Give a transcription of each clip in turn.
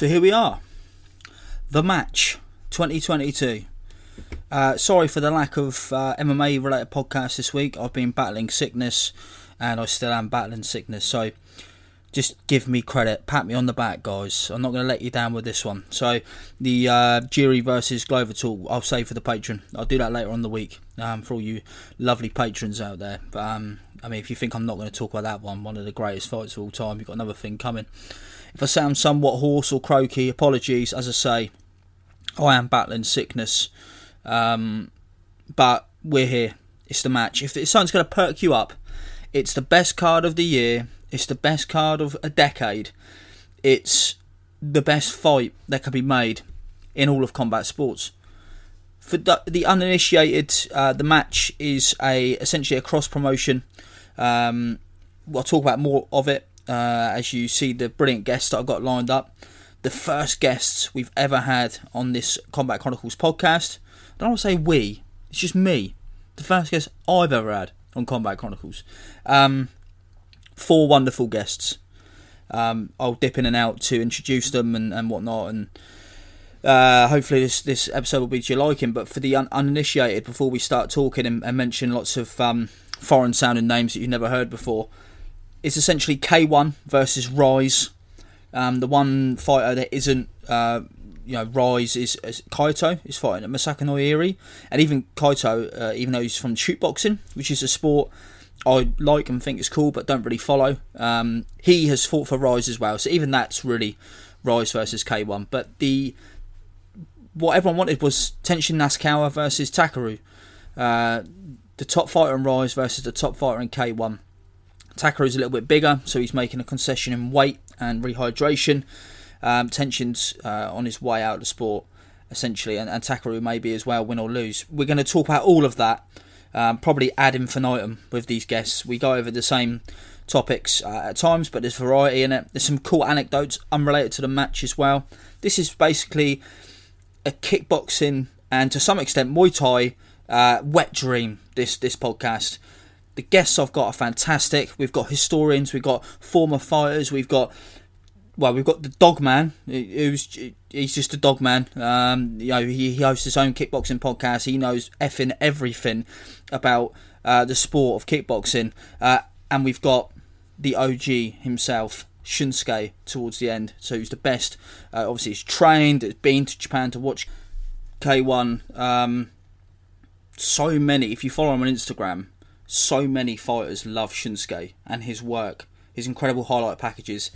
So here we are. The match 2022. Uh, sorry for the lack of uh, MMA related podcasts this week. I've been battling sickness and I still am battling sickness. So just give me credit. Pat me on the back, guys. I'm not going to let you down with this one. So the uh, versus Glover talk, I'll save for the patron. I'll do that later on the week um, for all you lovely patrons out there. But um, I mean, if you think I'm not going to talk about that one, one of the greatest fights of all time, you've got another thing coming. If I sound somewhat hoarse or croaky, apologies. As I say, I am battling sickness, um, but we're here. It's the match. If it's something's going to perk you up, it's the best card of the year. It's the best card of a decade. It's the best fight that can be made in all of combat sports. For the, uninitiated, uh, the match is a essentially a cross promotion. Um, I'll talk about more of it uh, as you see the brilliant guests that I've got lined up. The first guests we've ever had on this Combat Chronicles podcast. I don't want to say we, it's just me. The first guest I've ever had on Combat Chronicles. Um, four wonderful guests. Um, I'll dip in and out to introduce them and, and whatnot, and uh, hopefully this this episode will be to your liking. But for the un- uninitiated, before we start talking and, and mention lots of um, foreign sounding names that you've never heard before, it's essentially K1 versus Rise. Um, the one fighter that isn't, uh, you know, Rise is, is Kaito is fighting at Masaaki Noiri, and even Kaito, uh, even though he's from shootboxing, which is a sport I like and think is cool, but don't really follow. Um, he has fought for Rise as well, so even that's really Rise versus K1. But the what everyone wanted was Tenshin Nasukawa versus Takeru, uh, the top fighter in Rise versus the top fighter in K1. Takeru's a little bit bigger, so he's making a concession in weight and rehydration. Um, Tenshin's uh, on his way out of the sport, essentially, and, and Takeru maybe as well, win or lose. We're going to talk about all of that, um, probably ad infinitum with these guests. We go over the same topics uh, at times, but there's variety in it. There's some cool anecdotes unrelated to the match as well. This is basically a kickboxing and to some extent Muay Thai uh, wet dream. This this podcast. The guests I've got are fantastic. We've got historians, we've got former fighters, we've got well, we've got the dog man, who's he's just a dog man. Um, you know, he, he hosts his own kickboxing podcast. He knows effing everything about uh, the sport of kickboxing. Uh, and we've got the OG himself, Shunsuke, towards the end. So he's the best. Uh, obviously, he's trained. He's been to Japan to watch K1. Um, so many. If you follow him on Instagram, so many fighters love Shunsuke and his work, his incredible highlight packages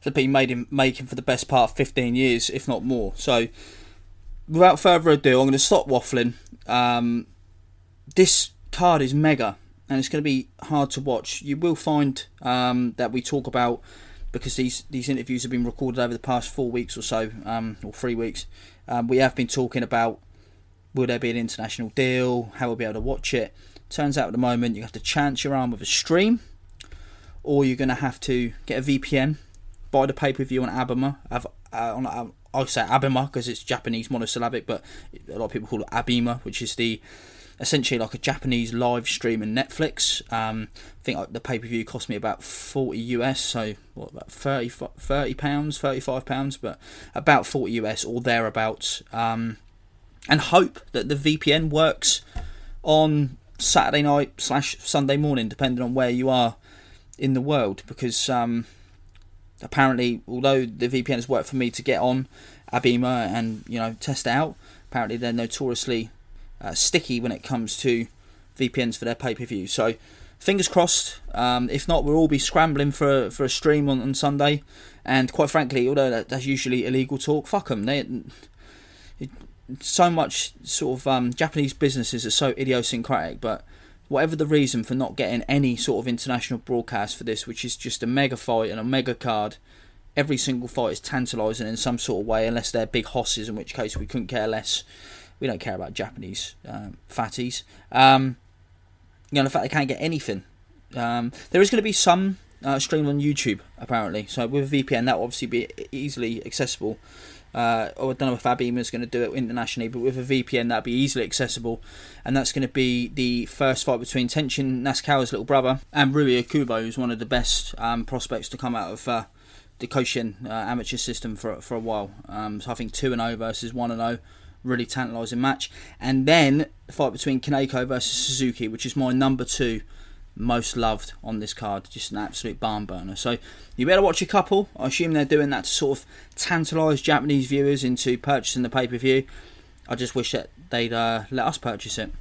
that have been made him making for the best part of 15 years, if not more. So, without further ado, I'm going to stop waffling. Um, this card is mega, and it's going to be hard to watch. You will find um, that we talk about because these these interviews have been recorded over the past four weeks or so, um, or three weeks. Um, we have been talking about will there be an international deal, how we'll be able to watch it. Turns out at the moment you have to chance your arm with a stream, or you're going to have to get a VPN, buy the pay per view on Abema. Have, uh, on, uh, I say Abema because it's Japanese monosyllabic, but a lot of people call it Abema, which is the essentially like a Japanese live stream in Netflix. Um, I think the pay per view cost me about 40 US, so what about 30, 30 pounds, 35 pounds, but about 40 US or thereabouts. Um, and hope that the VPN works on Saturday night slash Sunday morning, depending on where you are in the world. Because um, apparently, although the VPN has worked for me to get on Abema and you know test it out, apparently they're notoriously uh, sticky when it comes to VPNs for their pay per view. So fingers crossed. Um, if not, we'll all be scrambling for for a stream on, on Sunday. And quite frankly, although that, that's usually illegal talk, fuck them. They so much sort of um, Japanese businesses are so idiosyncratic, but whatever the reason for not getting any sort of international broadcast for this, which is just a mega fight and a mega card, every single fight is tantalising in some sort of way, unless they're big hosses, in which case we couldn't care less. We don't care about Japanese um, fatties. Um, you know, the fact they can't get anything. Um, there is going to be some uh, streamed on YouTube, apparently. So with a VPN, that will obviously be easily accessible. Uh, or I don't know if Abema is going to do it internationally, but with a VPN, that'll be easily accessible. And that's going to be the first fight between Tenshin Nasukawa's little brother and Rui Okubo, who's one of the best um, prospects to come out of uh, the Koshin uh, amateur system for for a while. Um, so I think 2 and 0 versus 1 and 0 really tantalising match. And then the fight between Kaneko versus Suzuki, which is my number two most loved on this card. Just an absolute barn burner. So you better watch a couple. I assume they're doing that to sort of tantalise Japanese viewers into purchasing the pay per view. I just wish that they'd uh, let us purchase it.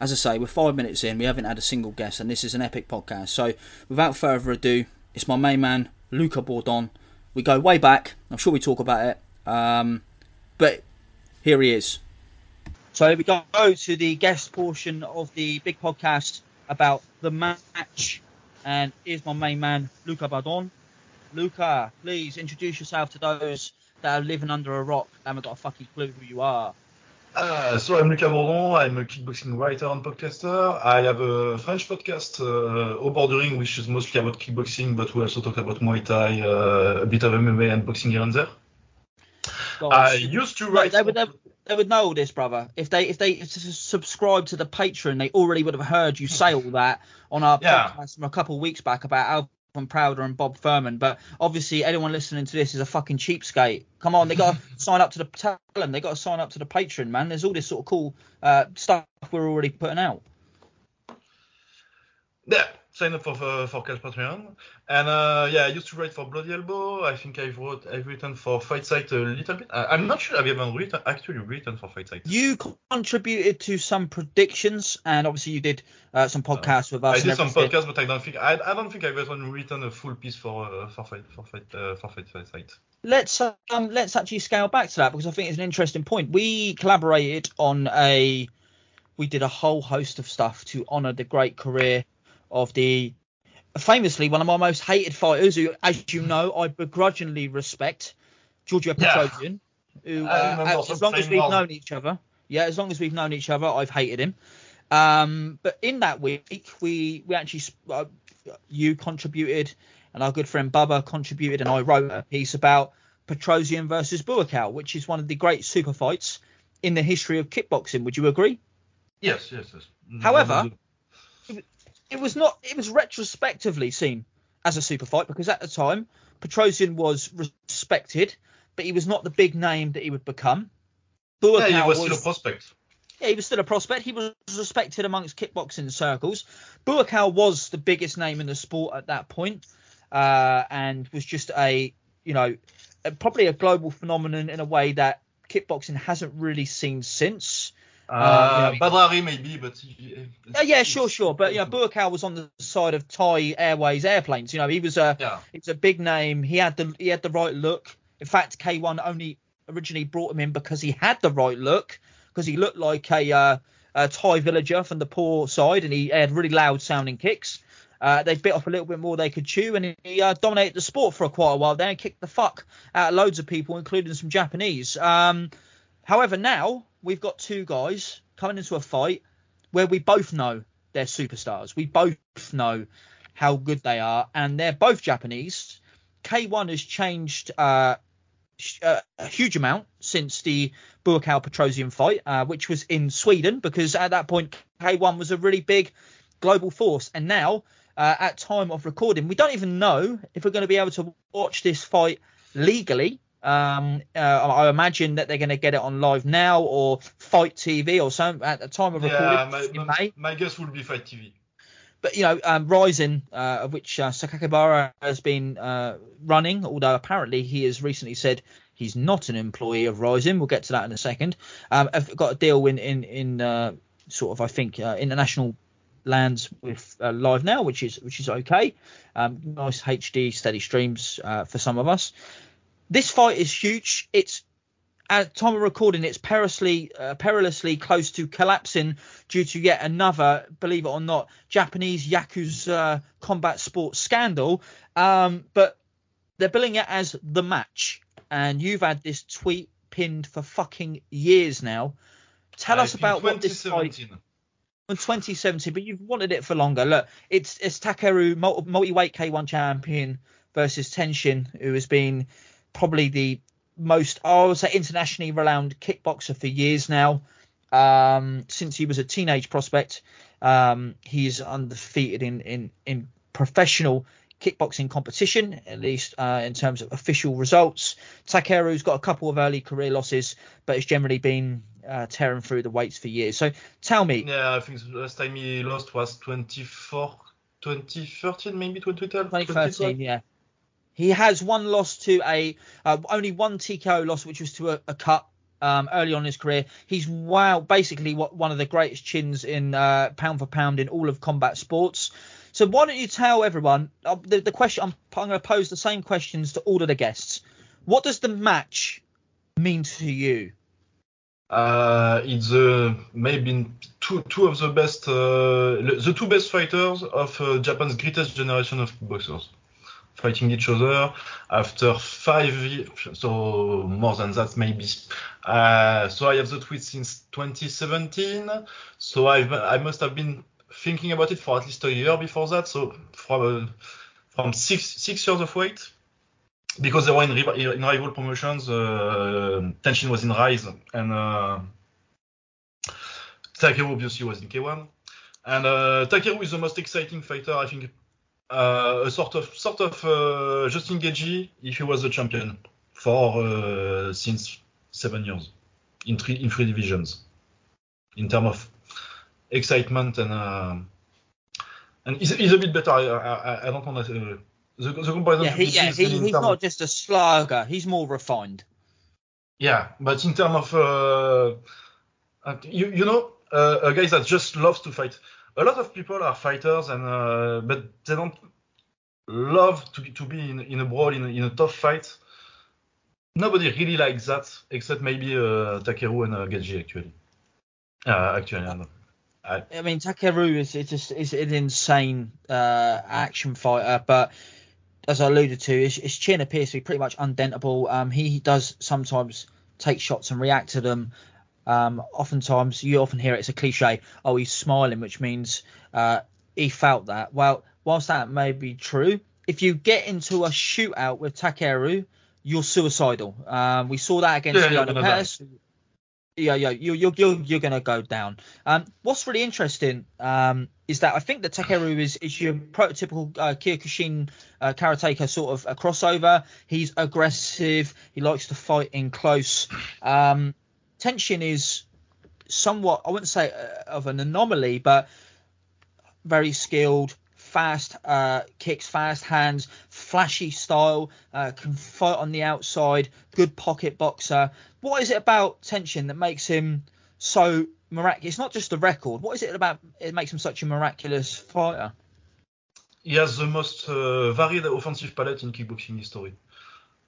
As I say, we're five minutes in, we haven't had a single guest, and this is an epic podcast. So without further ado, it's my main man, Luca Bourdon. We go way back. I'm sure we talk about it. Um, but here he is. So we go to the guest portion of the big podcast about the match. And here's my main man, Luca Bourdon. Luca, please introduce yourself to those that are living under a rock and haven't got a fucking clue who you are. Uh, so I'm Luca Bourdon. I'm a kickboxing writer and podcaster. I have a French podcast, uh, Bordering, which is mostly about kickboxing, but we also talk about Muay Thai, uh, a bit of MMA and boxing here and there. Gosh. I used to write. They, would, they, they, would know all this, brother. If they if they subscribe to the Patreon, they already would have heard you say all that on our yeah. podcast from a couple of weeks back about Alvin Prouder and Bob Furman. But obviously, anyone listening to this is a fucking cheapskate. Come on, they got to sign up to the tell them they got to sign up to the Patreon, man. There's all this sort of cool uh, stuff we're already putting out. Yeah, sign up for for, for Cash Patreon. And uh, yeah, I used to write for Bloody Elbow. I think I've wrote I've written for Fight Site a little bit. I, am not sure I've ever written actually written for Fight Site. You contributed to some predictions, and obviously you did uh, some podcasts uh, with us. I did some podcasts, but I don't think I, I don't think I've ever written a full piece for uh, for Fight for Fight uh, for Fight, fight Site. Let's um let's actually scale back to that because I think it's an interesting point. We collaborated on a we did a whole host of stuff to honour the great career of the famously one of my most hated fighters, who, as you know, I begrudgingly respect, Giorgio Petrosyan. Yeah. Who, uh, as long as we've well. known each other, yeah, as long as we've known each other, I've hated him. Um, but in that week, we we actually uh, you contributed, and our good friend Baba contributed, and I wrote a piece about Petrosyan versus Buakaw, which is one of the great super fights in the history of kickboxing. Would you agree? Yes, yes, yes. However, it was not. It was retrospectively seen as a super fight because at the time Petrosyan was respected, but he was not the big name that he would become. Buakaw yeah, he was, was still a prospect. Yeah, he was still a prospect. He was respected amongst kickboxing circles. Buakaw was the biggest name in the sport at that point, uh, and was just a, you know, probably a global phenomenon in a way that kickboxing hasn't really seen since. Uh, you know, maybe, but uh, yeah, sure, sure. But you know, was on the side of Thai Airways airplanes. You know, he was a yeah. it's a big name. He had the he had the right look. In fact, K1 only originally brought him in because he had the right look, because he looked like a, uh, a Thai villager from the poor side, and he had really loud sounding kicks. Uh, they bit off a little bit more they could chew, and he uh, dominated the sport for a quite a while Then kicked the fuck out of loads of people, including some Japanese. Um, however, now we've got two guys coming into a fight where we both know they're superstars. We both know how good they are, and they're both Japanese. K1 has changed uh, uh, a huge amount since the Buakaw Petrosian fight, uh, which was in Sweden, because at that point K1 was a really big global force, and now uh, at time of recording, we don't even know if we're going to be able to watch this fight legally Um, uh, I imagine that they're going to get it on live now or Fight TV or some at the time of recording. Yeah, in my, May. my guess would be Fight TV. But you know, um, Rizin, uh, of which uh, Sakakibara has been uh, running, although apparently he has recently said he's not an employee of Rizin. We'll get to that in a second. Um, I've got a deal in in in uh, sort of I think uh, international lands with uh, live now, which is which is okay. Um, nice HD steady streams uh, for some of us. This fight is huge. It's at the time of recording, it's perilously uh, perilously close to collapsing due to yet another, believe it or not, Japanese yakuza combat sports scandal. Um, but they're billing it as the match, and you've had this tweet pinned for fucking years now. Tell I us about what this fight 2017. in 2017, but you've wanted it for longer. Look, it's it's Takeru multi weight K1 champion versus Tenshin, who has been probably the most I would say internationally renowned kickboxer for years now. Um, since he was a teenage prospect, um, he's undefeated in in in professional kickboxing competition, at least uh, in terms of official results. Takeru's got a couple of early career losses, but it's generally been uh, tearing through the weights for years. So tell me, Yeah, I think the last time he lost was 24, 2013, maybe 2012. 2013, yeah. He has one loss to a uh, only one TKO loss, which was to a, a cut um, early on in his career. He's wow, basically what one of the greatest chins in uh, pound for pound in all of combat sports. So why don't you tell everyone uh, the, the question? I'm, I'm going to pose the same questions to all of the guests. What does the match mean to you? Uh, it's uh, maybe two two of the best, uh, the two best fighters of uh, Japan's greatest generation of boxers, fighting each other after five years, so more than that maybe. Uh, so I have the tweet since 2017. So I've, I must have been thinking about it for at least a year before that. So from uh, from six six years of wait because they were in, in rival promotions. Uh, Tenshin was in Rise, and uh, Takeru obviously was in K1. And uh, Takeru is the most exciting fighter, I think. Uh, a sort of sort of uh, Justin Gaethje if he was the champion for uh, since seven years in three in three divisions in terms of excitement and uh, and he's, he's a bit better. I, I, I don't want to. Uh, the, the comparison Yeah, he, yeah he, he's terms of- not just a slugger. He's more refined. Yeah, but in terms of uh, uh, you you know uh, a guy that just loves to fight. A lot of people are fighters and uh, but they don't love to be to be in, in a brawl in in a tough fight. Nobody really likes that except maybe uh, Takeru and uh, Gaethje actually. Uh, actually, I know. I, I mean, Takeru is it's just is an insane uh, action fighter, but as I alluded to, his, his chin appears to be pretty much undentable. Um, he does sometimes take shots and react to them. Um, oftentimes, you often hear it, it's a cliche. Oh, he's smiling, which means uh, he felt that. Well, whilst that may be true, if you get into a shootout with Takeru, you're suicidal. Um, we saw that against Yeah, Leona. Pettas yeah, yeah, you, you're you're you're gonna go down. Um, what's really interesting um, is that I think that Takeru is is your prototypical uh, Kyokushin uh, karateka sort of a crossover. He's aggressive. He likes to fight in close. Um, Tenshin is somewhat I wouldn't say uh, of an anomaly, but very skilled, fast uh, kicks, fast hands, flashy style, uh, can fight on the outside, good pocket boxer. What is it about Tenshin that makes him so miraculous? It's not just the record. What is it about it makes him such a miraculous fighter? he has the most uh, varied offensive palette in kickboxing history.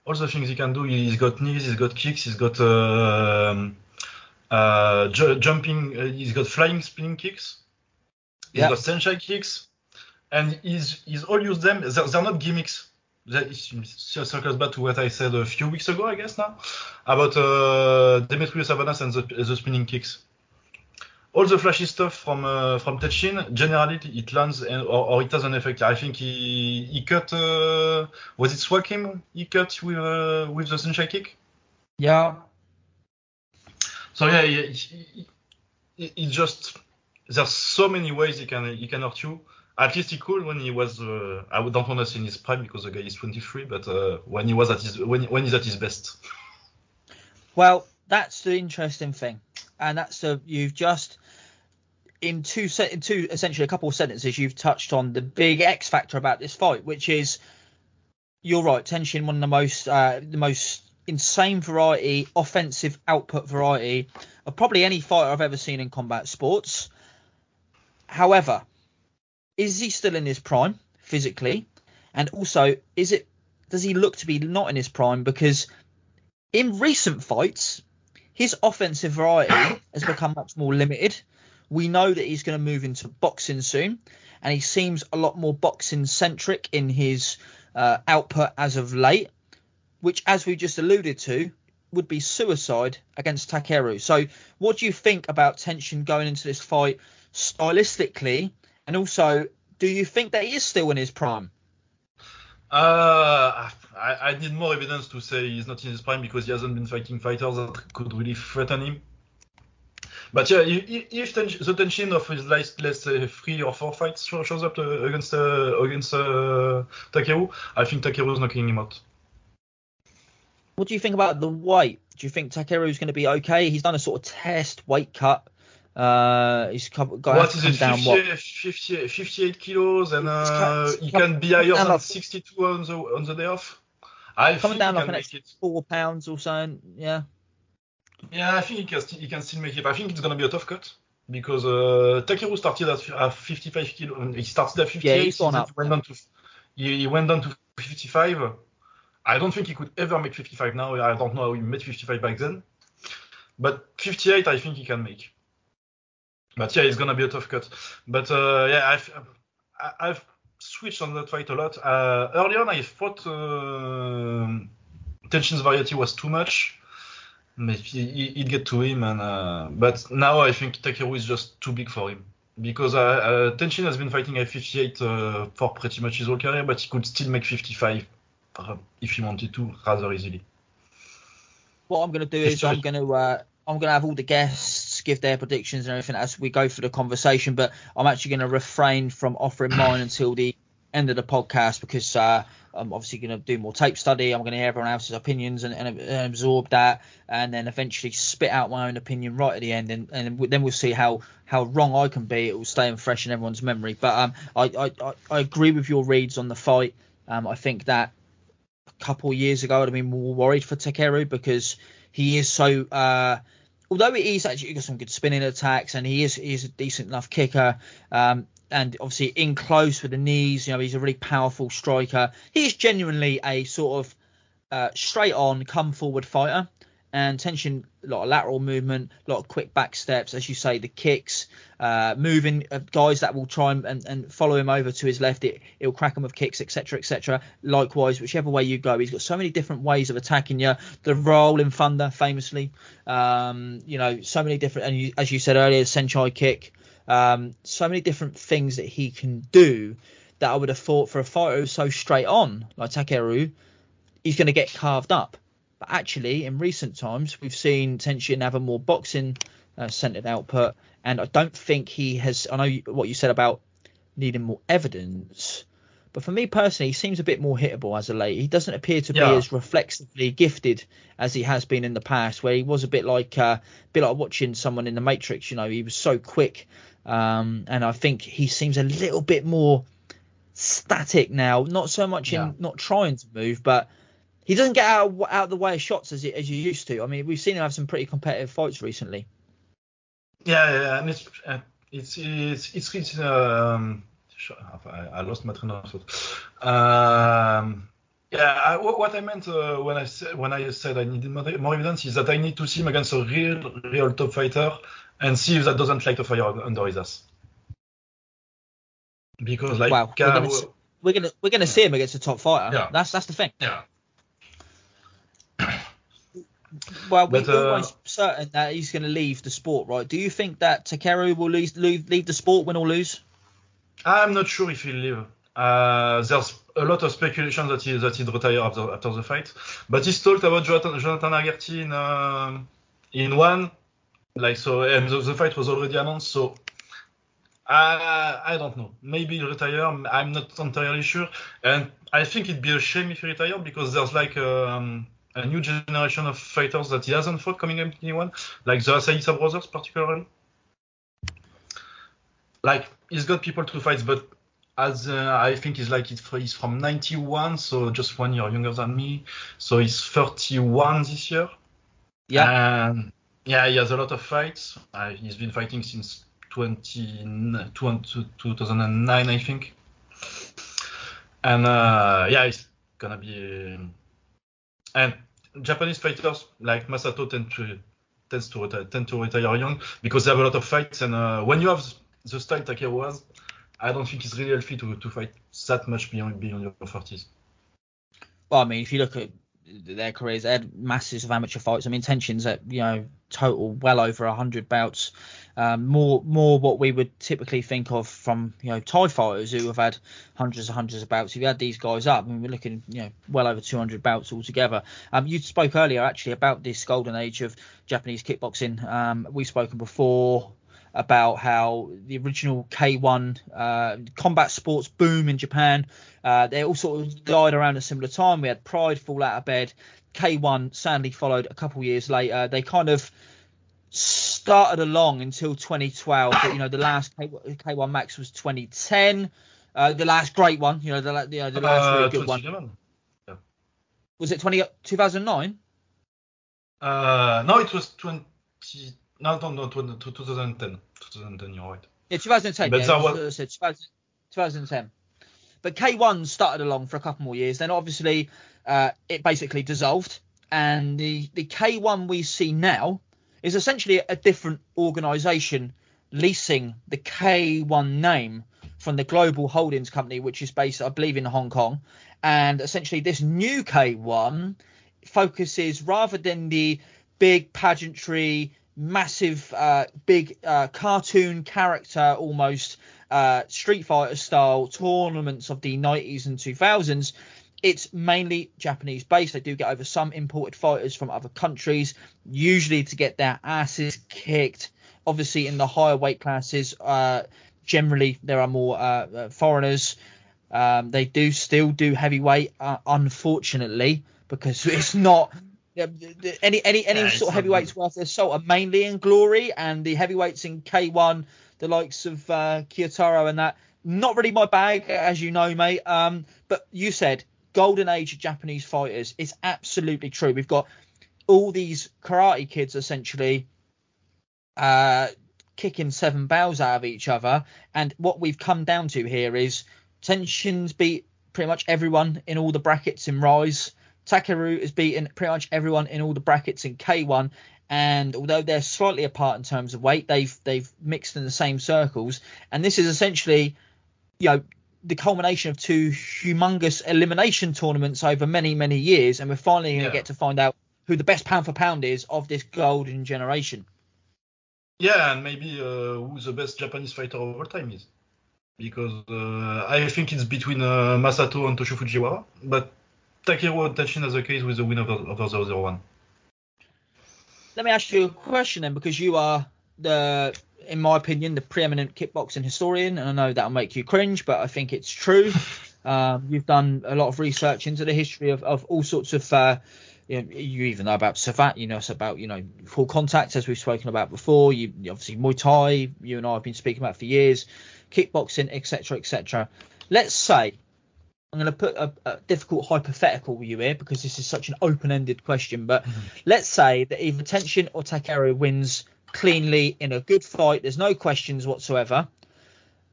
All the things he can do, he's got knees, he's got kicks, he's got uh, uh, ju- jumping, uh, he's got flying spinning kicks, he's Yeah. got Saenchai kicks, and he's he's all used them. They're, they're not gimmicks. That circles back to what I said a few weeks ago, I guess now, about uh, Demetrius Havanas and the, the spinning kicks all the flashy stuff from uh, from Tenshin, generally it lands and, or, or it has an effect. I think he he cut uh, was it Suakim he cut with uh, with the Saenchai kick. Yeah. So yeah, he just there's so many ways he can he can hurt you. at least he could when he was. Uh, I don't want to say in his prime because the guy is 23, but uh, when he was at his when when he's at his best. Well, that's the interesting thing, and that's the you've just in two in two essentially a couple of sentences you've touched on the big X factor about this fight, which is you're right, Tenshin one of the most uh, the most insane variety, offensive output variety of probably any fighter I've ever seen in combat sports. However, is he still in his prime physically? And also, is it does he look to be not in his prime because in recent fights his offensive variety has become much more limited. We know that he's going to move into boxing soon, and he seems a lot more boxing centric in his uh, output as of late, which, as we just alluded to, would be suicide against Takeru. So, what do you think about Tenshin going into this fight stylistically, and also, do you think that he is still in his prime? Uh, I, I need more evidence to say he's not in his prime because he hasn't been fighting fighters that could really threaten him. But yeah, if the Tenshin of his last, let's say, three or four fights shows up uh, against uh, against uh, Takeru, I think Takeru is knocking him out. What do you think about the weight? Do you think Takeru is going to be okay? He's done a sort of test weight cut. Uh, he's got what is it, 50, 50, 58 kilos, and uh, he can be higher than 62 on the on the day off. I coming down like an extra four pounds or so. Yeah. Yeah, I think he can, he can still make it. I think it's gonna be a tough cut because uh, Takeru started at, at 55 kilo. He started at 58. Yeah, he's gone up. He went down to he, he went down to 55. I don't think he could ever make 55 now. I don't know how he made 55 back then. But 58, I think he can make. But yeah, it's gonna be a tough cut. But uh, yeah, I've I've switched on that fight a lot. Uh, early on, I thought uh, Tenshin's variety was too much maybe he'd get to him. And uh, but now I think Takeru is just too big for him because uh, uh, Tenshin has been fighting at 58 uh, for pretty much his whole career, but he could still make 55 uh, if he wanted to rather easily. What I'm going to do is I'm going to uh, I'm going to have all the guests give their predictions and everything as we go through the conversation, but I'm actually going to refrain from offering mine until the end of the podcast because uh, I'm obviously going to do more tape study. I'm going to hear everyone else's opinions and, and, and, absorb that, and then eventually spit out my own opinion right at the end, and, and then we'll see how how wrong I can be. It will stay fresh in everyone's memory. But um, I, I I agree with your reads on the fight. Um, I think that a couple years ago I'd have been more worried for Takeru because he is so. Uh, although he's actually got some good spinning attacks and he is he is a decent enough kicker, um, and obviously in close with the knees. You know, he's a really powerful striker. He is genuinely a sort of uh, straight on, come forward fighter. And Tenshin, a lot of lateral movement, a lot of quick back steps, as you say, the kicks, uh, moving uh, guys that will try and, and, follow him over to his left. It, it'll crack him with kicks, etc., etc. Likewise, whichever way you go, he's got so many different ways of attacking you. The roll rolling thunder, famously, um, you know, so many different. And you, as you said earlier, Saenchai kick, um, so many different things that he can do that I would have thought for a fighter who's so straight on like Takeru, he's going to get carved up. But actually, in recent times, we've seen Tenshin have a more boxing uh, centered output, and I don't think he has. I know what you said about needing more evidence, but for me personally, he seems a bit more hittable as a late. He doesn't appear to yeah. be as reflexively gifted as he has been in the past, where he was a bit like uh, a bit like watching someone in the Matrix. You know, he was so quick um, and I think he seems a little bit more static now, not so much in not trying to move, but he doesn't get out of, out of the way of shots as as you used to. I mean, we've seen him have some pretty competitive fights recently. Yeah, yeah, and it's uh, it's it's it's, it's um, I, I lost my train of thought. Um, yeah, I, what I meant uh, when I said when I said I needed more, evidence is that I need to see him against a real real top fighter and see if that doesn't light a fire under his ass. Because like wow, we're gonna, we're gonna we're gonna see him against a top fighter. Yeah. That's that's the thing. Yeah. Well, we're uh, almost certain that he's going to leave the sport, right? Do you think that Takeru will leave, leave, leave the sport, win or lose? I'm not sure if he'll leave. Uh, there's a lot of speculation that he that he'd retire after, after the fight, but he's talked about Jonathan, Jonathan Haggerty in uh, in one like so, and the, the, fight was already announced. So Uh, I don't know. Maybe he'll retire. I'm not entirely sure. And I think it'd be a shame if he retired because there's like um, a new generation of fighters that he hasn't fought coming up anyone, like the Asahisa brothers particularly. Like he's got people to fight, but as uh, I think he's like he's from 91, so just one year younger than me. So he's 31 this year. Yeah. And yeah, he has a lot of fights. Uh, he's been fighting since 20, 2009, I think. And uh, yeah, it's gonna be. And Japanese fighters like Masato tend to tends to retire, tend to retire young because they have a lot of fights. And uh, when you have the style Takeru has, I don't think it's really healthy to, to fight that much beyond beyond your 30s. Well, I mean, if you look at their careers, they had masses of amateur fights. I mean, Tenshin's at you know total well over hundred bouts, um, more more what we would typically think of from you know Thai fighters who have had hundreds and hundreds of bouts. If you add these guys up, I mean, we're looking you know well over 200 bouts altogether. Um, you spoke earlier actually about this golden age of Japanese kickboxing. Um, we've spoken before about how the original K1 uh, combat sports boom in Japan, uh, they all sort of died around a similar time. We had Pride fall out of bed. K1 sadly followed a couple years later. They kind of started along until 2012. But, you know, the last K- K1 Max was 2010. Uh, the last great one, you know, the, you know, the last Uh, really good one. 2011. Was it 20, 2009? Uh, no, it was 20. No, no, no, 20, 2010. 2010, you're right. Yeah, 2010. But yeah, that was, was- said 2010. But K1 started along for a couple more years. Then obviously uh, it basically dissolved, and the the K1 we see now is essentially a different organisation leasing the K1 name from the Global Holdings Company, which is based, I believe, in Hong Kong. And essentially, this new K1 focuses rather than the big pageantry, massive, uh, big uh, cartoon character almost uh, Street Fighter style tournaments of the 90s and 2000s. It's mainly Japanese based. They do get over some imported fighters from other countries, usually to get their asses kicked. Obviously, in the higher weight classes, uh, generally there are more uh, uh, foreigners. Um, they do still do heavyweight, unfortunately, because it's not yeah, the- the- any any any Yeah, sort of heavyweights worth their salt are mainly in glory, and the heavyweights in K1, the likes of uh, Kyotaro and that, not really my bag, as you know, mate. Um, but you said golden age of Japanese fighters. It's absolutely true. We've got all these karate kids essentially uh, kicking seven bows out of each other. And what we've come down to here is Tenshin's beat pretty much everyone in all the brackets in Rise. Takeru has beaten pretty much everyone in all the brackets in K1. And although they're slightly apart in terms of weight, they've they've mixed in the same circles. And this is essentially, you know, the culmination of two humongous elimination tournaments over many many years. And we're finally going to Yeah. get to find out who the best pound for pound is of this golden generation. Yeah, and maybe uh, who the best Japanese fighter of all time is. Because uh, I think it's between uh, Masato and Toshio Fujiwara, but Takeru and as a case with the winner of, of the other one. Let me ask you a question then, because you are the, in my opinion, the preeminent kickboxing historian, and I know that'll make you cringe, but I think it's true. um, you've done a lot of research into the history of, of all sorts of. Uh, you, know, you even know about Savate, you know it's about you know full contact as we've spoken about before. You obviously Muay Thai, you and I have been speaking about for years, kickboxing, etc., etc. Let's say I'm going to put a, a difficult hypothetical with you here because this is such an open-ended question. But let's say that either Tenshin or Takeru wins cleanly in a good fight. There's no questions whatsoever.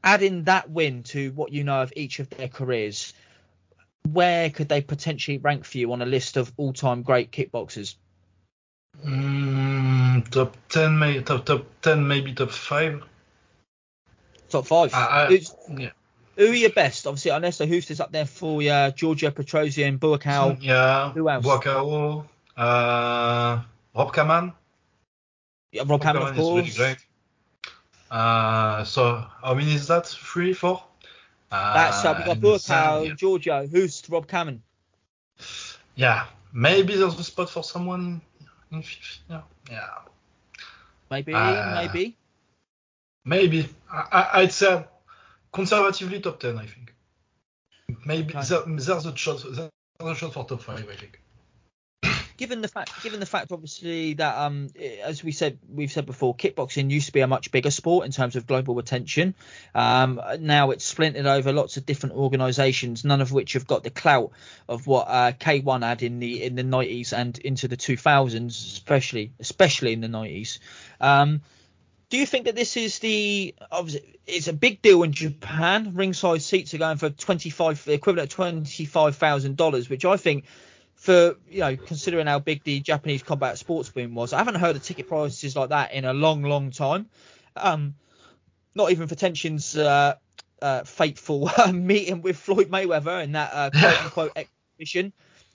Adding that win to what you know of each of their careers, where could they potentially rank for you on a list of all-time great kickboxers? Mm, top 10, maybe top, top 10, maybe top 5. Top five. I, I, yeah. Who are your best? Obviously, Ernesto Hoost is up there for you. Giorgio Petrosian, Buakaw. Yeah. Who else? Wakao, uh, Rob Kaman. Yeah, Rob Kaman, of Kaman is course. really great. Uh, so how many is that? Three, four? Uh, That's uh, we've got Sam, yeah. Giorgio, Hoost, Rob Kaman. Yeah, maybe there's a spot for someone in fifth. Yeah, yeah. Maybe, Uh, maybe. Maybe. I, I'd say conservatively top 10, I think. Maybe Okay. there, there's a shot. There's a shot for top five, I think. given the fact given the fact obviously that um as we said we've said before kickboxing used to be a much bigger sport in terms of global attention um now it's splintered over lots of different organizations none of which have got the clout of what uh, K1 had in the in the 90s and into the 2000s especially especially in the 90s um do you think that this is the obviously it's a big deal in Japan ringside seats are going for 25 the equivalent of $25,000 which I think for you know considering how big the Japanese combat sports boom was, I haven't heard of ticket prices like that in a long, long time. Um, not even for Tenshin's uh, uh, fateful meeting with Floyd Mayweather in that uh, quote unquote exhibition,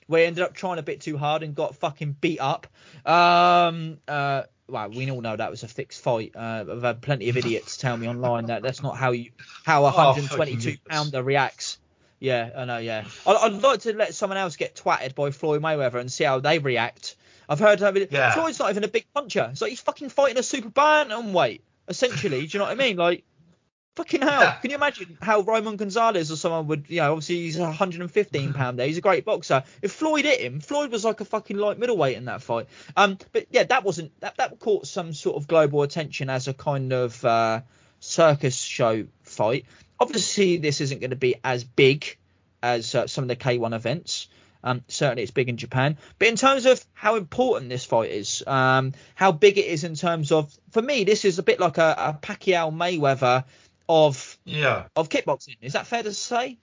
where he ended up trying a bit too hard and got fucking beat up. Um, uh, well, we all know that was a fixed fight. Uh, I've had plenty of idiots tell me online that that's not how you how a Oh, 122 idiots. pounder reacts. Yeah, I know. Yeah, I, I'd like to let someone else get twatted by Floyd Mayweather and see how they react. I've heard I mean, Yeah. Floyd's not even a big puncher. It's like he's fucking fighting a super bantamweight, essentially. do you know what I mean? Like, fucking hell. Yeah. Can you imagine how Roman Gonzalez or someone would, you know, obviously he's 115 pound there. He's a great boxer. If Floyd hit him, Floyd was like a fucking light middleweight in that fight. Um, but yeah, that wasn't that that caught some sort of global attention as a kind of uh, circus show fight. Obviously, this isn't going to be as big as uh, some of the K1 events. Um, certainly, it's big in Japan. But in terms of how important this fight is, um, how big it is in terms of, for me, this is a bit like a, a Pacquiao Mayweather of Yeah. of kickboxing. Is that fair to say?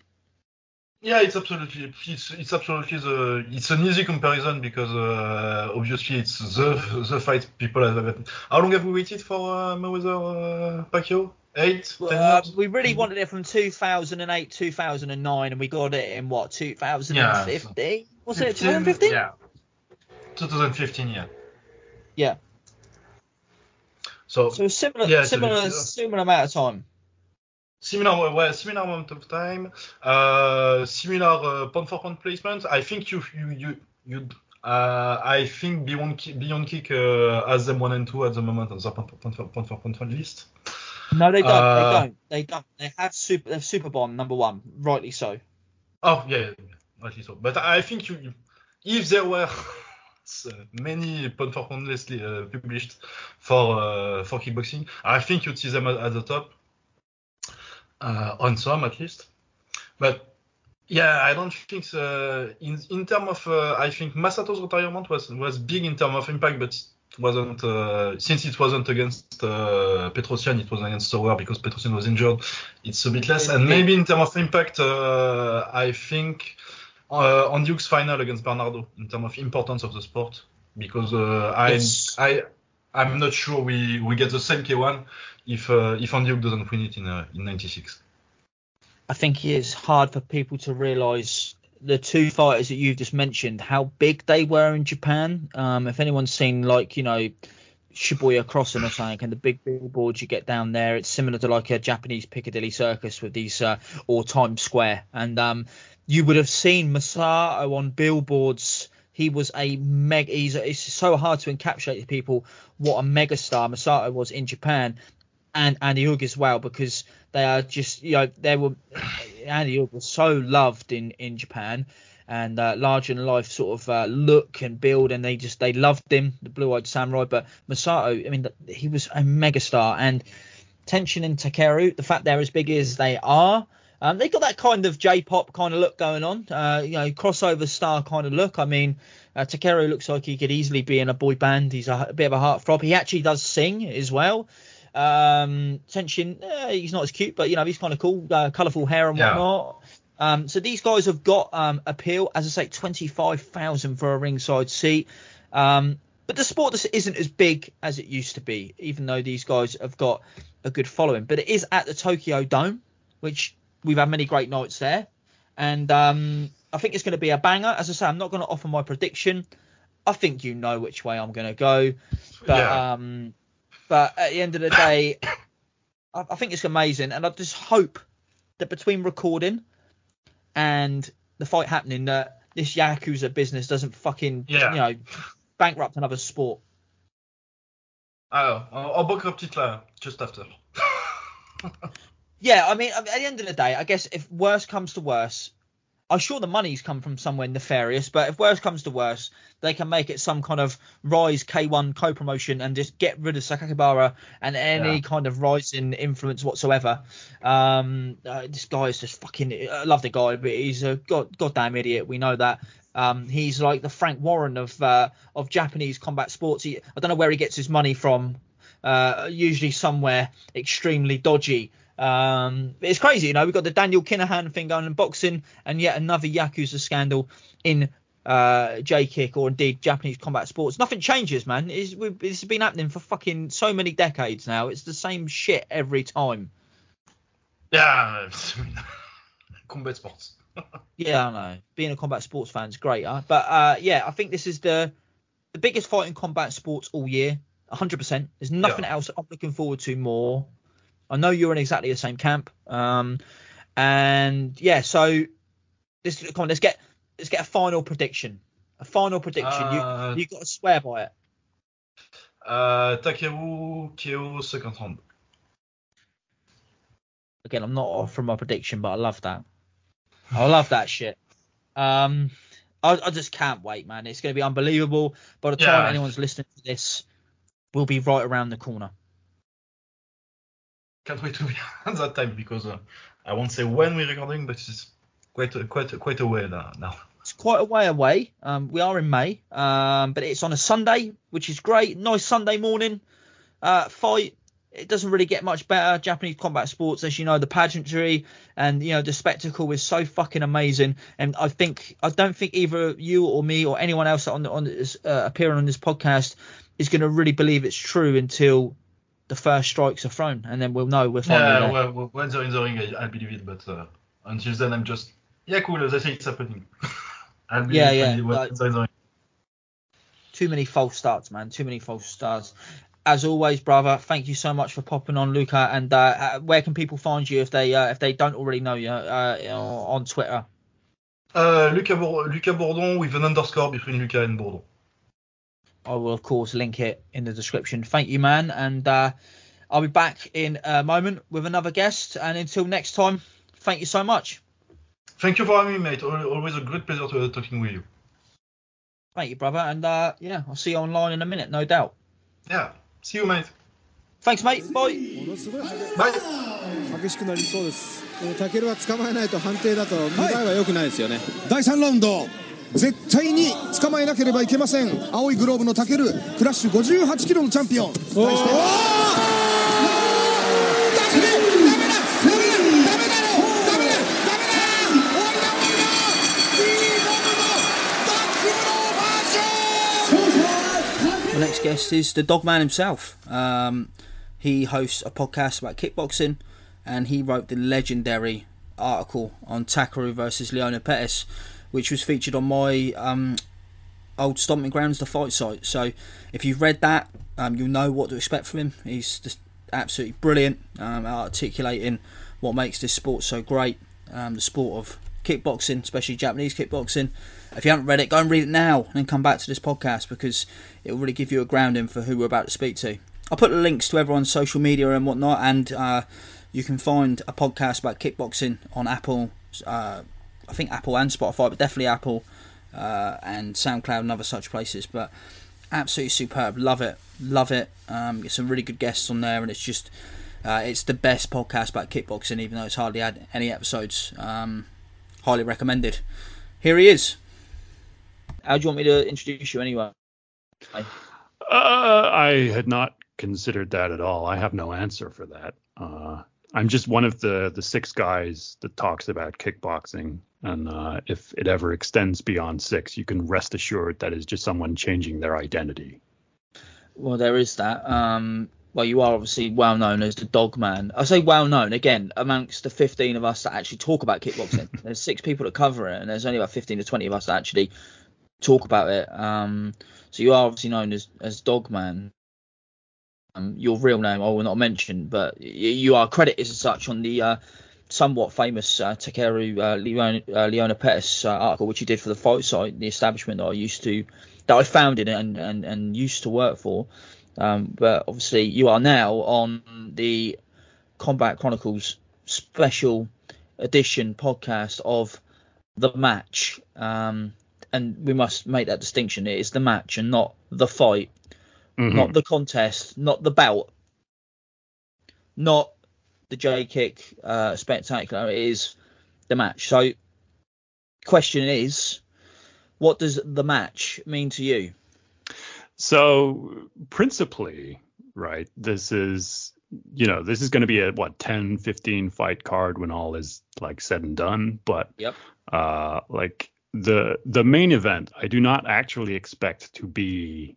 Yeah, it's absolutely it's it's absolutely the it's an easy comparison because uh, obviously it's the the fight people have. Had. How long have we waited for uh, Mayweather uh, Pacquiao? Eight, ten Uh, we really wanted it from 2008, 2009, and we got it in what 2015? Was it 2015? Yeah. 2015, yeah. Yeah. So, So similar, Yeah, similar, similar amount of time. Similar, well, similar amount of time, uh, similar uh, pound for point placement. I think you you you you. Uh, I think Beyond Kick, Beyond Kick uh, has them one and two at the moment on the point for pound for pound, for pound, pound list. No, they don't. Uh, they don't. They don't. They have super. They have Superbon number one, rightly so. Oh yeah, yeah, yeah, so. But I think you, you if there were uh, many point for point lists uh, published for uh, for kickboxing, I think you'd see them at, at the top uh, on some at least. But yeah, I don't think uh, in in terms of uh, I think Masato's retirement was was big in terms of impact, but it wasn't uh, since it wasn't against uh, Petrosian, it was against Souwer because Petrosian was injured. It's a bit less, and maybe in terms of impact, uh, I think uh, Andy Hug's final against Bernardo in terms of importance of the sport because uh, I. I I'm not sure we we get the same K1 if uh, if Andy Hug doesn't win it in uh, in '96. I think it is hard for people to realise the two fighters that you've just mentioned, how big they were in Japan. Um, if anyone's seen like you know Shibuya Crossing or something, and the big billboards you get down there, it's similar to like a Japanese Piccadilly Circus with these uh, or Times Square, and um, you would have seen Masato on billboards. He was a mega. He's it's so hard to encapsulate to people what a megastar Masato was in Japan and Andy Hug as well because they are just you know they were Andy Hug was so loved in in Japan and uh, larger than life sort of uh, look and build and they just they loved him the blue eyed samurai but Masato I mean he was a megastar and Tenshin and Takeru the fact they're as big as they are um, they got that kind of J-pop kind of look going on, uh, you know, crossover star kind of look. I mean, uh, Takeru looks like he could easily be in a boy band. He's a, a bit of a heartthrob. He actually does sing as well. Um, Tenshin, eh, he's not as cute, but you know, he's kind of cool, uh, colourful hair and Yeah. whatnot. Um, so these guys have got um, appeal. As I say, twenty-five thousand for a ringside seat. Um, but the sport isn't as big as it used to be, even though these guys have got a good following. But it is at the Tokyo Dome, which we've had many great nights there, and um, I think it's going to be a banger. As I say, I'm not going to offer my prediction. I think you know which way I'm going to go, but Yeah. um, but at the end of the day, I, I think it's amazing, and I just hope that between recording and the fight happening, that this yakuza business doesn't fucking Yeah. you know bankrupt another sport. Alors, on, on bankrupt it là, just after. Yeah, I mean, at the end of the day, I guess if worse comes to worse, I'm sure the money's come from somewhere nefarious, but if worse comes to worse, they can make it some kind of Rise K1 co-promotion and just get rid of Sakakibara and any Yeah. kind of Rizin influence whatsoever. Um, uh, this guy is just fucking. I love the guy, but he's a god, goddamn idiot. We know that. Um, he's like the Frank Warren of uh, of Japanese combat sports. He, I don't know where he gets his money from. Uh, usually somewhere extremely dodgy. Um, it's crazy, you know. We've got the Daniel Kinahan thing going in boxing, and yet another Yakuza scandal in uh, J kick or indeed Japanese combat sports. Nothing changes, man. It's, it's been happening for fucking so many decades now. It's the same shit every time. Yeah, combat sports. Yeah, I know. Being a combat sports fan is great, huh? But uh, yeah, I think this is the the biggest fight in combat sports all year. 100%. There's nothing Yeah. else I'm looking forward to more. I know you're in exactly the same camp. Um, and yeah, so this come on, let's get let's get a final prediction. A final prediction. Uh, you you got to swear by it. Uh, Takeru KO second round. Again, I'm not off from my prediction, but I love that. I love that shit. Um, I, I just can't wait, man. It's going to be unbelievable. By the time Yeah. anyone's listening to this, we'll be right around the corner. Can't wait to be at that time because uh, I won't say when we're recording, but it's quite a, quite a, quite a way now. It's quite a way away. Um, we are in May, um, but it's on a Sunday, which is great. Nice Sunday morning uh, fight. It doesn't really get much better. Japanese combat sports, as you know, the pageantry and you know the spectacle is so fucking amazing. And I think I don't think either you or me or anyone else on the, on this uh, appearing on this podcast is going to really believe it's true until the first strikes are thrown, and then we'll know we're finally Yeah, there. well, well, when they're in the ring, I, I believe it, but uh, until then, I'm just yeah, cool. They say it's happening. I'll Yeah, yeah, like- they're in the ring. too many false starts, man. Too many false starts. As always, brother, thank you so much for popping on, Luca. And uh, uh, where can people find you if they uh, if they don't already know you uh, on Twitter? Uh, Luca, Luca Bourdon with an underscore between Luca and Bourdon. I will of course link it in the description. Thank you, man, and uh, I'll be back in a moment with another guest. And until next time, thank you so much. Thank you for having me, mate. Al- Always a great pleasure to talking with you. Thank you, brother, and uh, yeah, I'll see you online in a minute, no doubt. Yeah, see you, mate. Thanks, mate. Bye. ものすごい激 Bye. 激しくなりそうですでもタケルは捕まえないと判定だと見栄えは良くないですよね、第3ラウンド 絶対に捕まえなければいけません。青いグローブのタケルクラッシュ58キロのチャンピオン。対しておー！ダメだダメだダメだダメだろダメだダメだ終わりだ終わりだリードのバックグローバージョン next guest is the dog man himself. Um, he hosts a podcast about kickboxing and he wrote the legendary article on Takeru versus Leona Pettas which was featured on my um, old stomping grounds, the fight site. So if you've read that, um, you'll know what to expect from him. He's just absolutely brilliant um, at articulating what makes this sport so great, um, the sport of kickboxing, especially Japanese kickboxing. If you haven't read it, go and read it now and then come back to this podcast because it will really give you a grounding for who we're about to speak to. I'll put the links to everyone's social media and whatnot, and uh, you can find a podcast about kickboxing on Apple, uh, I think Apple and Spotify, but definitely Apple uh, and SoundCloud and other such places. But absolutely superb, love it, love it. Um, get some really good guests on there, and it's just uh, it's the best podcast about kickboxing, even though it's hardly had any episodes. Um, highly recommended. Here he is. How do you want me to introduce you anyway? Uh, I had not considered that at all. I have no answer for that. Uh, I'm just one of the the six guys that talks about kickboxing, and uh, if it ever extends beyond six, you can rest assured that is just someone changing their identity. Well, there is that. Um, well, you are obviously well known as the Dog Man. I say well known again amongst the 15 of us that actually talk about kickboxing. there's six people that cover it, and there's only about 15 to 20 of us that actually talk about it. Um, so you are obviously known as as Dog Man. Um, your real name I will not mention, but y- you are credited as such on the uh, somewhat famous uh, Takeru uh, Leona, uh, Leona Pettas uh, article, which you did for the fight site, the establishment that I used to, that I founded and and, and used to work for. Um, but obviously, you are now on the Combat Chronicles special edition podcast of the match. Um, and we must make that distinction. It is the match and not the fight, Mhm. not the contest, not the bout, not the J kick uh, spectacular. It is the match. So, question is, what does the match mean to you? So principally, right, this is you know, this is going to be a what 10 15 fight card when all is like said and done, but Yep. uh like the the main event, I do not actually expect to be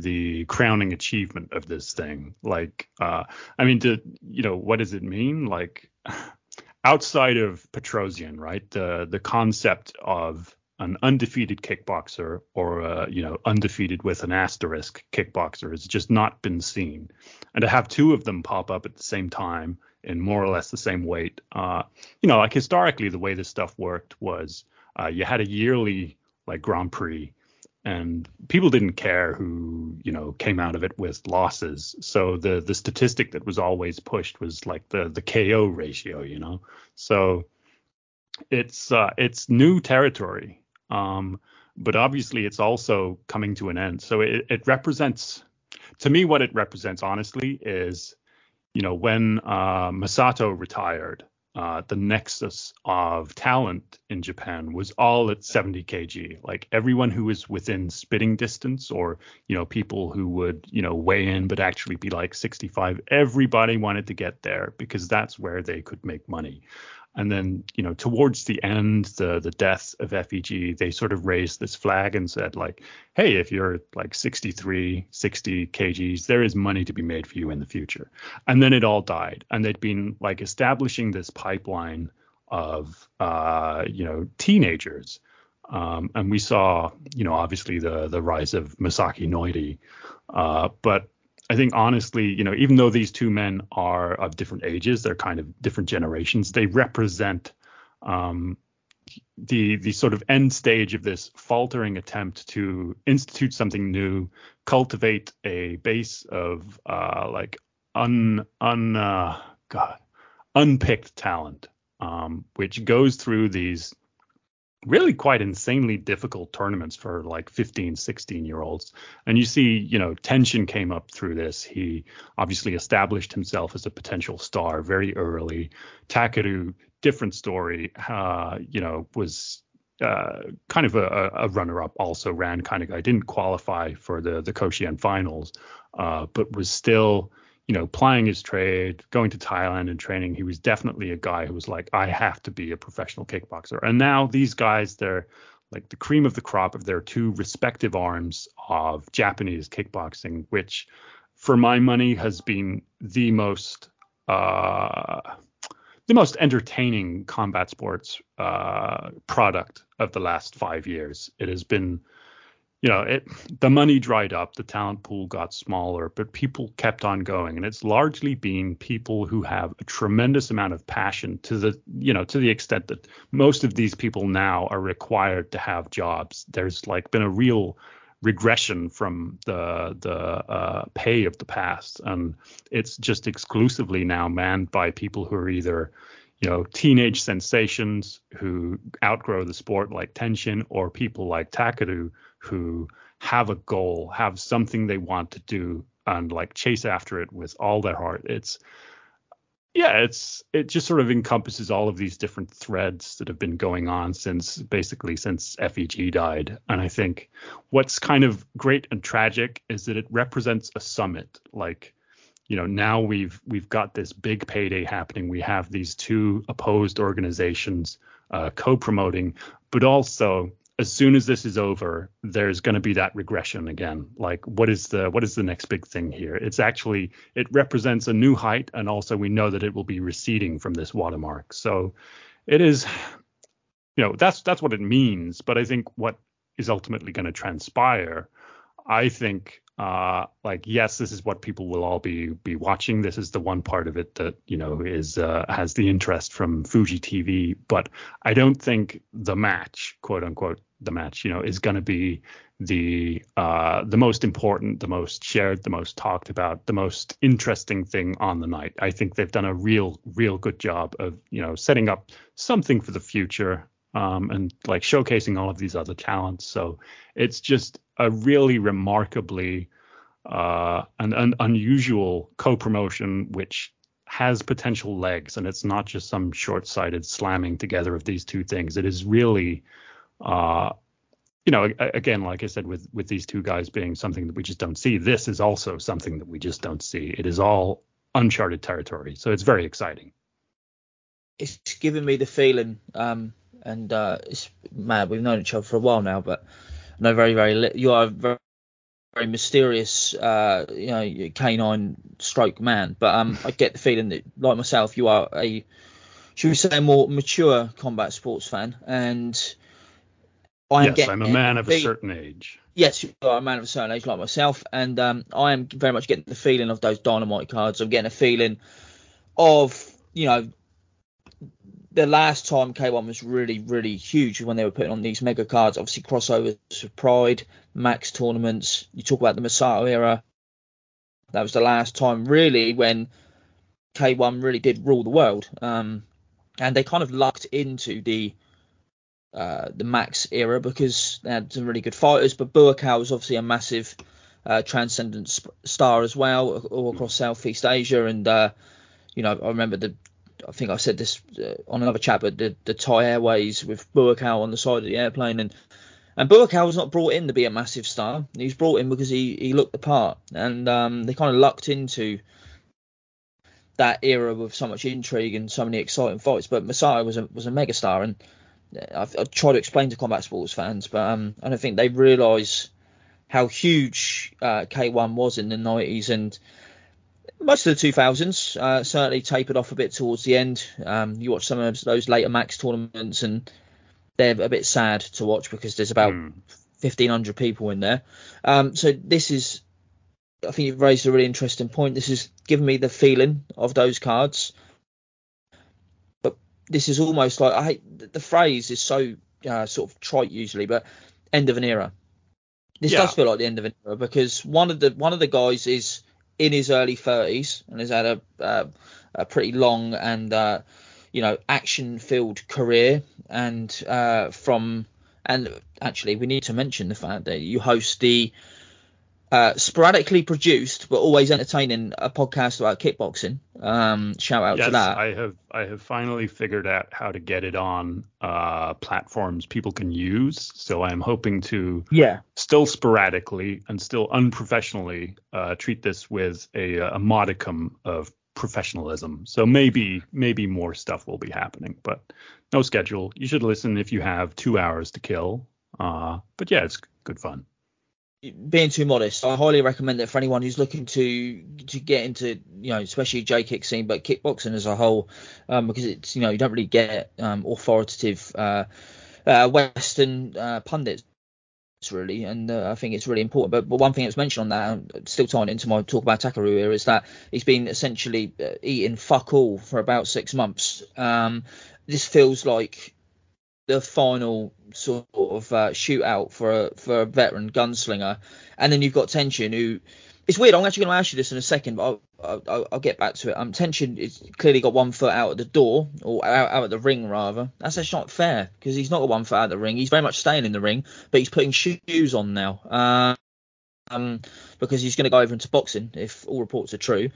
the crowning achievement of this thing. Like uh I mean to you know, what does it mean? Like outside of Petrosian, right? The the concept of an undefeated kickboxer or a, you know undefeated with an asterisk kickboxer has just not been seen, and to have two of them pop up at the same time in more or less the same weight, uh, you know, like historically the way this stuff worked was uh, you had a yearly like Grand Prix, and people didn't care who you know came out of it with losses. So the the statistic that was always pushed was like the the KO ratio, you know. So it's uh, it's new territory, um, but obviously it's also coming to an end. So it, it represents, to me, what it represents honestly is, you know, when uh, Masato retired, uh, the nexus of talent in Japan was all at 70 kg. Like everyone who was within spitting distance, or you know, people who would you know weigh in but actually be like 65. Everybody wanted to get there because that's where they could make money. And then, you know, towards the end, the the death of FEG, they sort of raised this flag and said, like, hey, if you're like 63, 60 kgs, there is money to be made for you in the future. And then it all died. And they'd been like establishing this pipeline of uh, you know, teenagers. Um, and we saw, you know, obviously the the rise of Masaaki Noiri. Uh, but I think honestly, you know, even though these two men are of different ages, they're kind of different generations. They represent um, the the sort of end stage of this faltering attempt to institute something new, cultivate a base of uh, like un un uh, God unpicked talent, um, which goes through these really quite insanely difficult tournaments for like 15 16 year olds and you see you know Tenshin came up through this he obviously established himself as a potential star very early takeru different story uh you know was uh, kind of a, a runner-up, also ran kind of guy. Didn't qualify for the the Koshien finals, uh, but was still, you know, plying his trade, going to Thailand and training. He was definitely a guy who was like, I have to be a professional kickboxer. And now these guys, they're like the cream of the crop of their two respective arms of Japanese kickboxing, which, for my money, has been the most uh, the most entertaining combat sports uh, product of the last five years. It has been, you know, it the money dried up, the talent pool got smaller, but people kept on going, and it's largely been people who have a tremendous amount of passion to the, you know, to the extent that most of these people now are required to have jobs. There's like been a real regression from the the uh, pay of the past, and it's just exclusively now manned by people who are either you know teenage sensations who outgrow the sport like Tenshin, or people like Takeru who have a goal, have something they want to do, and like chase after it with all their heart. It's yeah, it's it just sort of encompasses all of these different threads that have been going on since basically since FEG died. And I think what's kind of great and tragic is that it represents a summit. Like, you know, now we've we've got this big payday happening. We have these two opposed organizations uh, co-promoting, but also as soon as this is over, there's going to be that regression again. Like, what is the what is the next big thing here? It's actually it represents a new height, and also we know that it will be receding from this watermark. So, it is, you know, that's that's what it means. But I think what is ultimately going to transpire, I think, uh, like yes, this is what people will all be be watching. This is the one part of it that you know is uh, has the interest from Fuji TV. But I don't think the match, quote unquote, the match, you know, is going to be the uh, the most important, the most shared, the most talked about, the most interesting thing on the night. I think they've done a real real good job of you know setting up something for the future um, and like showcasing all of these other talents. So it's just a really remarkably uh, an, an unusual co-promotion which has potential legs and it's not just some short-sighted slamming together of these two things. It is really uh, you know again like i said with with these two guys being something that we just don't see this is also something that we just don't see. It is all uncharted territory so it's very exciting. It's given me the feeling um and uh it's mad. We've known each other for a while now but know very very little. You are very, very mysterious, uh, you know, canine stroke man. But um, I get the feeling that, like myself, you are a, should we say, a more mature combat sports fan, and I am. Yes, I'm a man of a certain age. Yes, you are a man of a certain age, like myself, and um, I am very much getting the feeling of those dynamite cards. I'm getting a feeling of, you know, the last time K1 was really, really huge when they were putting on these mega cards. Obviously, crossovers for Pride, Max tournaments. You talk about the Masato era. That was the last time, really, when K1 really did rule the world. Um, and they kind of lucked into the uh, the Max era because they had some really good fighters. But Buakaw was obviously a massive uh, transcendent sp- star as well, all across Southeast Asia. And uh, you know, I remember the I think I said this uh, on another chat, but the, the Thai Airways with Buakaw on the side of the airplane, and and Buakaw was not brought in to be a massive star. He was brought in because he, he looked the part, and um, they kind of lucked into that era with so much intrigue and so many exciting fights. But Masato was a was a megastar, and I've, I've tried to explain to combat sports fans, but um, I don't think they realise how huge uh, K1 was in the 90s and most of the 2000s uh, certainly tapered off a bit towards the end. Um, you watch some of those later Max tournaments, and they're a bit sad to watch because there's about mm. 1,500 people in there. Um, so this is, I think you've raised a really interesting point. This is giving me the feeling of those cards, but this is almost like I hate the phrase is so uh, sort of trite usually, but end of an era. This yeah. does feel like the end of an era because one of the one of the guys is in his early 30s and has had a, uh, a pretty long and uh, you know action-filled career. And uh, from and actually, we need to mention the fact that you host the uh, sporadically produced but always entertaining a podcast about kickboxing. Um, shout out yes, to that. I have I have finally figured out how to get it on uh, platforms people can use. So I'm hoping to yeah still sporadically and still unprofessionally uh, treat this with a, a modicum of professionalism. So maybe maybe more stuff will be happening, but no schedule. You should listen if you have two hours to kill. Uh, but yeah, it's good fun being too modest, I highly recommend it for anyone who's looking to to get into you know especially J kick scene, but kickboxing as a whole, um, because it's you know you don't really get um, authoritative uh, uh, Western uh, pundits really, and uh, I think it's really important. But, but one thing that's mentioned on that, still tying into my talk about Takeru here, is that he's been essentially uh, eating fuck all for about six months. Um, this feels like the final sort of uh, shootout for a for a veteran gunslinger, and then you've got Tenshin who. It's weird. I'm actually going to ask you this in a second, but I'll, I'll, I'll get back to it. Um, Tenshin is clearly got one foot out of the door, or out, out of the ring rather. That's actually not fair because he's not got one foot out of the ring. He's very much staying in the ring, but he's putting shoes on now. Um, because he's going to go over into boxing if all reports are true.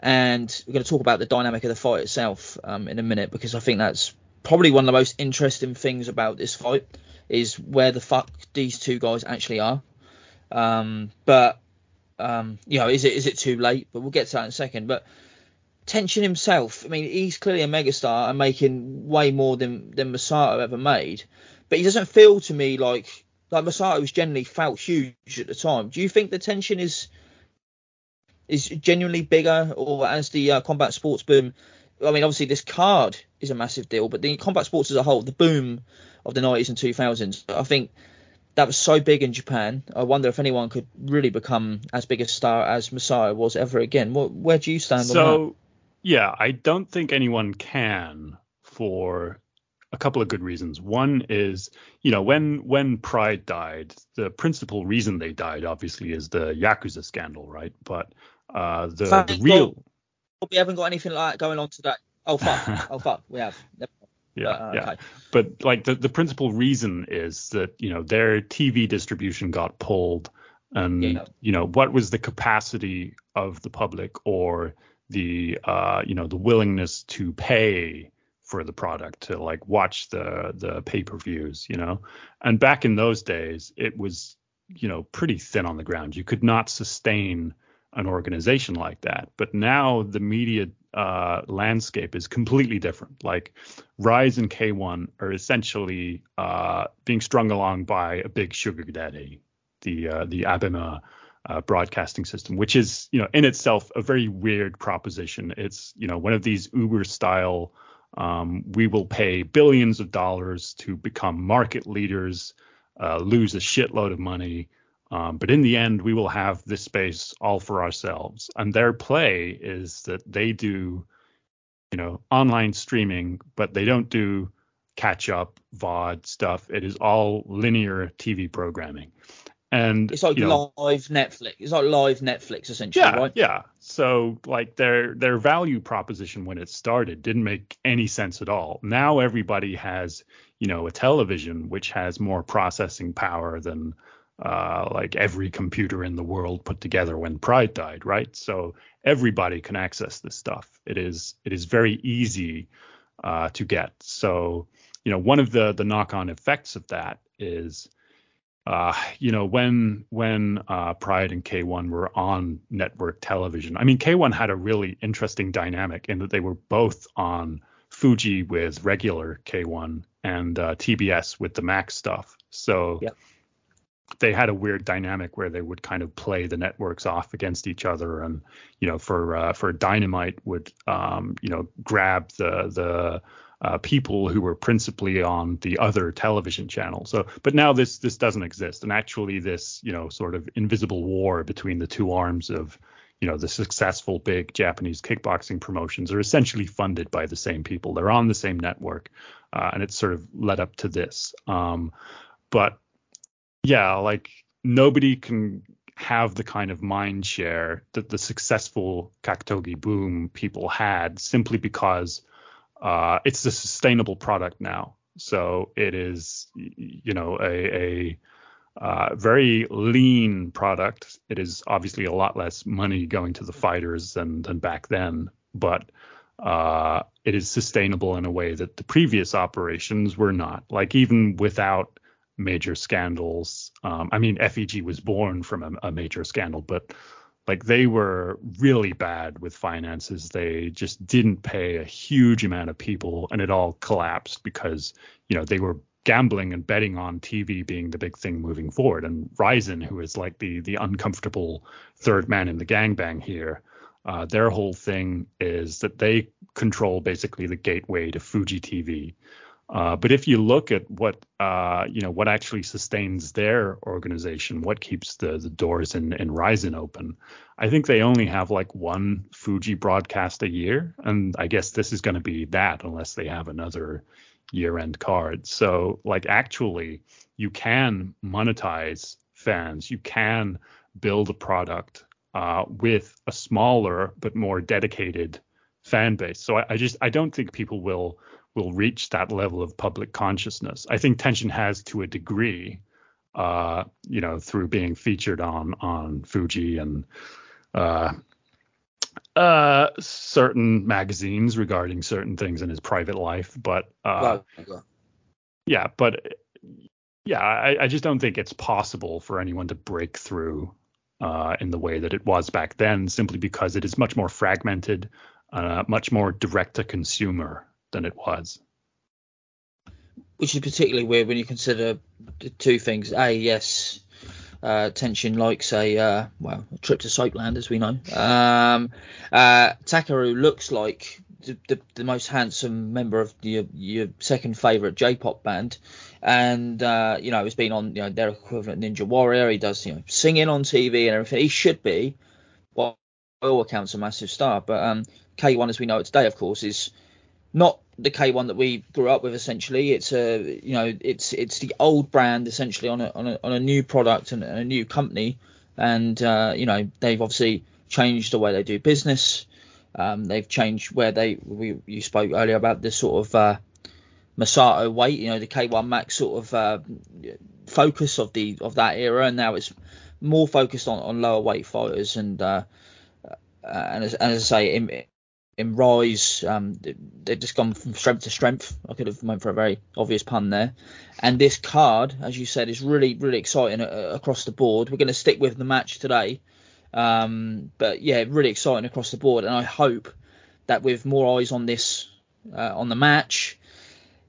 And we're going to talk about the dynamic of the fight itself um, in a minute because I think that's probably one of the most interesting things about this fight is where the fuck these two guys actually are. Um, but um, you know, is it is it too late? But we'll get to that in a second. But Tenshin himself, I mean, he's clearly a megastar and making way more than than Masato ever made. But he doesn't feel to me like like Masato's generally felt huge at the time. Do you think the Tenshin is is genuinely bigger, or as the uh, combat sports boom I mean, obviously this card is a massive deal, but the combat sports as a whole, the boom of the 90s and 2000s, I think that was so big in Japan. I wonder if anyone could really become as big a star as Masato was ever again. What, where do you stand so, on that? yeah, I don't think anyone can for a couple of good reasons. One is, you know, when when Pride died, the principal reason they died obviously is the Yakuza scandal, right? But uh, the, the real we haven't got anything like that going on today. Oh fuck! oh fuck! We have. Yeah, uh, yeah. But like the the principal reason is that you know their TV distribution got pulled, and yeah. you know what was the capacity of the public or the uh you know the willingness to pay for the product to like watch the the pay-per-views, you know. And back in those days, it was you know pretty thin on the ground. You could not sustain an organization like that. But now the media uh, landscape is completely different. Like Rise and K1 are essentially uh, being strung along by a big sugar daddy, the uh, the ABEMA uh, broadcasting system, which is you know in itself a very weird proposition. It's you know one of these Uber style. Um, we will pay billions of dollars to become market leaders, uh, lose a shitload of money, um, but in the end, we will have this space all for ourselves. And their play is that they do, you know, online streaming, but they don't do catch up VOD stuff. It is all linear TV programming. And it's like you know, live Netflix. It's like live Netflix essentially, yeah, right? Yeah. So like their their value proposition when it started didn't make any sense at all. Now everybody has, you know, a television which has more processing power than uh, like every computer in the world put together when Pride died, right? So everybody can access this stuff. It is it is very easy uh, to get. So you know one of the the knock on effects of that is uh, you know when when uh, Pride and K1 were on network television. I mean K1 had a really interesting dynamic in that they were both on Fuji with regular K1 and uh, TBS with the Max stuff. So. Yep they had a weird dynamic where they would kind of play the networks off against each other and you know for uh, for dynamite would um, you know grab the the uh, people who were principally on the other television channel so but now this this doesn't exist. And actually this you know sort of invisible war between the two arms of you know the successful big japanese kickboxing promotions are essentially funded by the same people. They're on the same network uh, and it's sort of led up to this. Um, but yeah, like nobody can have the kind of mind share that the successful Kakutogi boom people had simply because uh, it's a sustainable product now. So it is, you know, a, a uh, very lean product. It is obviously a lot less money going to the fighters than than back then, but uh, it is sustainable in a way that the previous operations were not. Like even without major scandals. Um, I mean, FEG was born from a, a, major scandal, but like they were really bad with finances. They just didn't pay a huge amount of people, and it all collapsed because you know they were gambling and betting on TV being the big thing moving forward. And Rizin, who is like the the uncomfortable third man in the gangbang here. Uh, their whole thing is that they control basically the gateway to Fuji TV, uh, but if you look at what uh, you know, what actually sustains their organization, what keeps the the doors in in Rizin open, I think they only have like one Fuji broadcast a year, and I guess this is going to be that unless they have another year-end card. So like actually, you can monetize fans, you can build a product uh, with a smaller but more dedicated fan base. So I, I just I don't think people will will reach that level of public consciousness. I think Tenshin has to a degree, uh, you know, through being featured on on Fuji and uh, uh, certain magazines regarding certain things in his private life. But uh, yeah, but yeah, I, I, just don't think it's possible for anyone to break through uh, in the way that it was back then, simply because it is much more fragmented, uh, much more direct to consumer than it was. Which is particularly weird when you consider two things. A, yes, uh, Tenshin likes a uh, well a trip to Soapland, as we know. Um, uh, Takeru looks like the, the, the most handsome member of your your second favorite J-pop band, and uh, you know he's been on you know their equivalent Ninja Warrior. He does you know singing on TV and everything. He should be, by all accounts, a massive star. But um, K1, as we know it today, of course, is not the K1 that we grew up with. Essentially, it's a you know it's it's the old brand essentially on a on a, on a new product and, a new company, and uh, you know they've obviously changed the way they do business. Um, they've changed where they we you spoke earlier about the sort of uh, Masato weight, you know, the K1 Max sort of uh, focus of the of that era, and now it's more focused on, on lower weight fighters and uh and as, and as I say in in Rise, um, they've just gone from strength to strength. I could have went for a very obvious pun there. And this card, as you said, is really really exciting uh, across the board. We're going to stick with the match today. Um, but yeah, really exciting across the board, and I hope that with more eyes on this uh, on the match,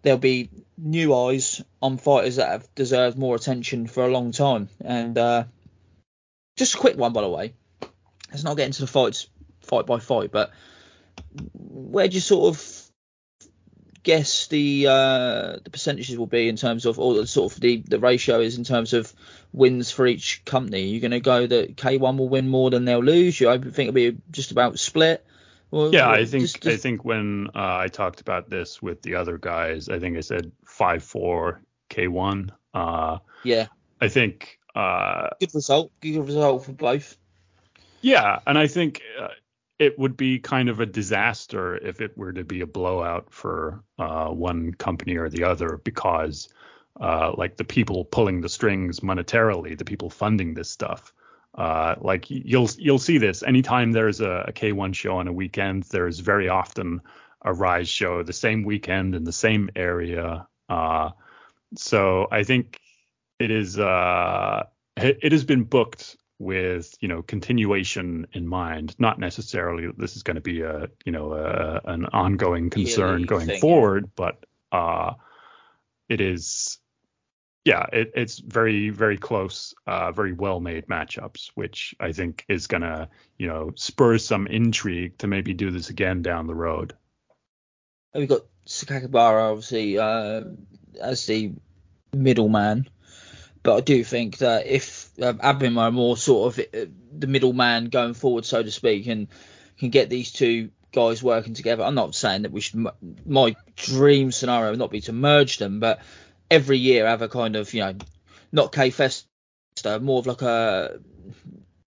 there'll be new eyes on fighters that have deserved more attention for a long time. And uh, just a quick one, by the way. Let's not get into the fights fight by fight, but where do you sort of guess the uh, the percentages will be in terms of or the sort of the, the ratio is in terms of wins for each company? You're going to go that K1 will win more than they'll lose. You I think it'll be just about split. yeah, I think just, just... I think when uh, I talked about this with the other guys, I think I said five four K1. Uh, yeah. I think uh, good result. Good result for both. Yeah, and I think uh, it would be kind of a disaster if it were to be a blowout for uh, one company or the other because uh, like the people pulling the strings monetarily, the people funding this stuff. Uh, like you'll you'll see this anytime there's a a K1 show on a weekend. There's very often a Rise show the same weekend in the same area. Uh, so I think it is uh, it, it has been booked with you know continuation in mind not necessarily that this is going to be a you know a, an ongoing concern going thing, forward yeah. but uh it is yeah it, it's very very close uh very well made matchups which i think is going to you know spur some intrigue to maybe do this again down the road we've got sakakibara obviously uh as the middleman but I do think that if uh, are more sort of uh, the middleman going forward, so to speak, and can get these two guys working together, I'm not saying that we should. My dream scenario would not be to merge them, but every year have a kind of you know, not K more of like a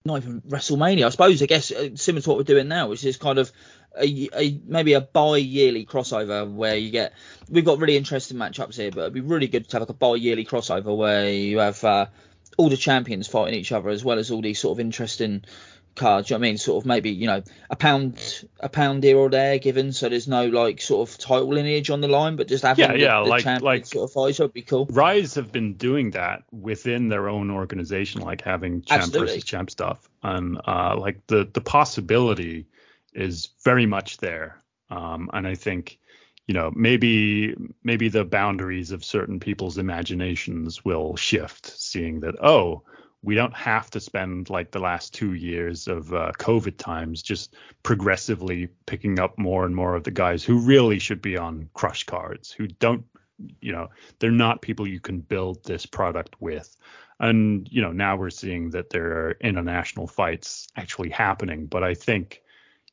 not even WrestleMania, I suppose. I guess uh, similar to what we're doing now, which is kind of a, a, maybe a bi-yearly crossover where you get we've got really interesting matchups here, but it'd be really good to have like a bi-yearly crossover where you have uh, all the champions fighting each other as well as all these sort of interesting cards. You know I mean, sort of maybe you know a pound a pound here or there given, so there's no like sort of title lineage on the line, but just having yeah, the, yeah, the like like sort of fights would be cool. Rise have been doing that within their own organization, like having champ Absolutely. versus champ stuff, and uh, like the the possibility is very much there. Um, and I think, you know, maybe maybe the boundaries of certain people's imaginations will shift, seeing that oh, we don't have to spend like the last two years of uh, COVID times just progressively picking up more and more of the guys who really should be on Krush cards, who don't, you know, they're not people you can build this product with. And you know, now we're seeing that there are international fights actually happening, but I think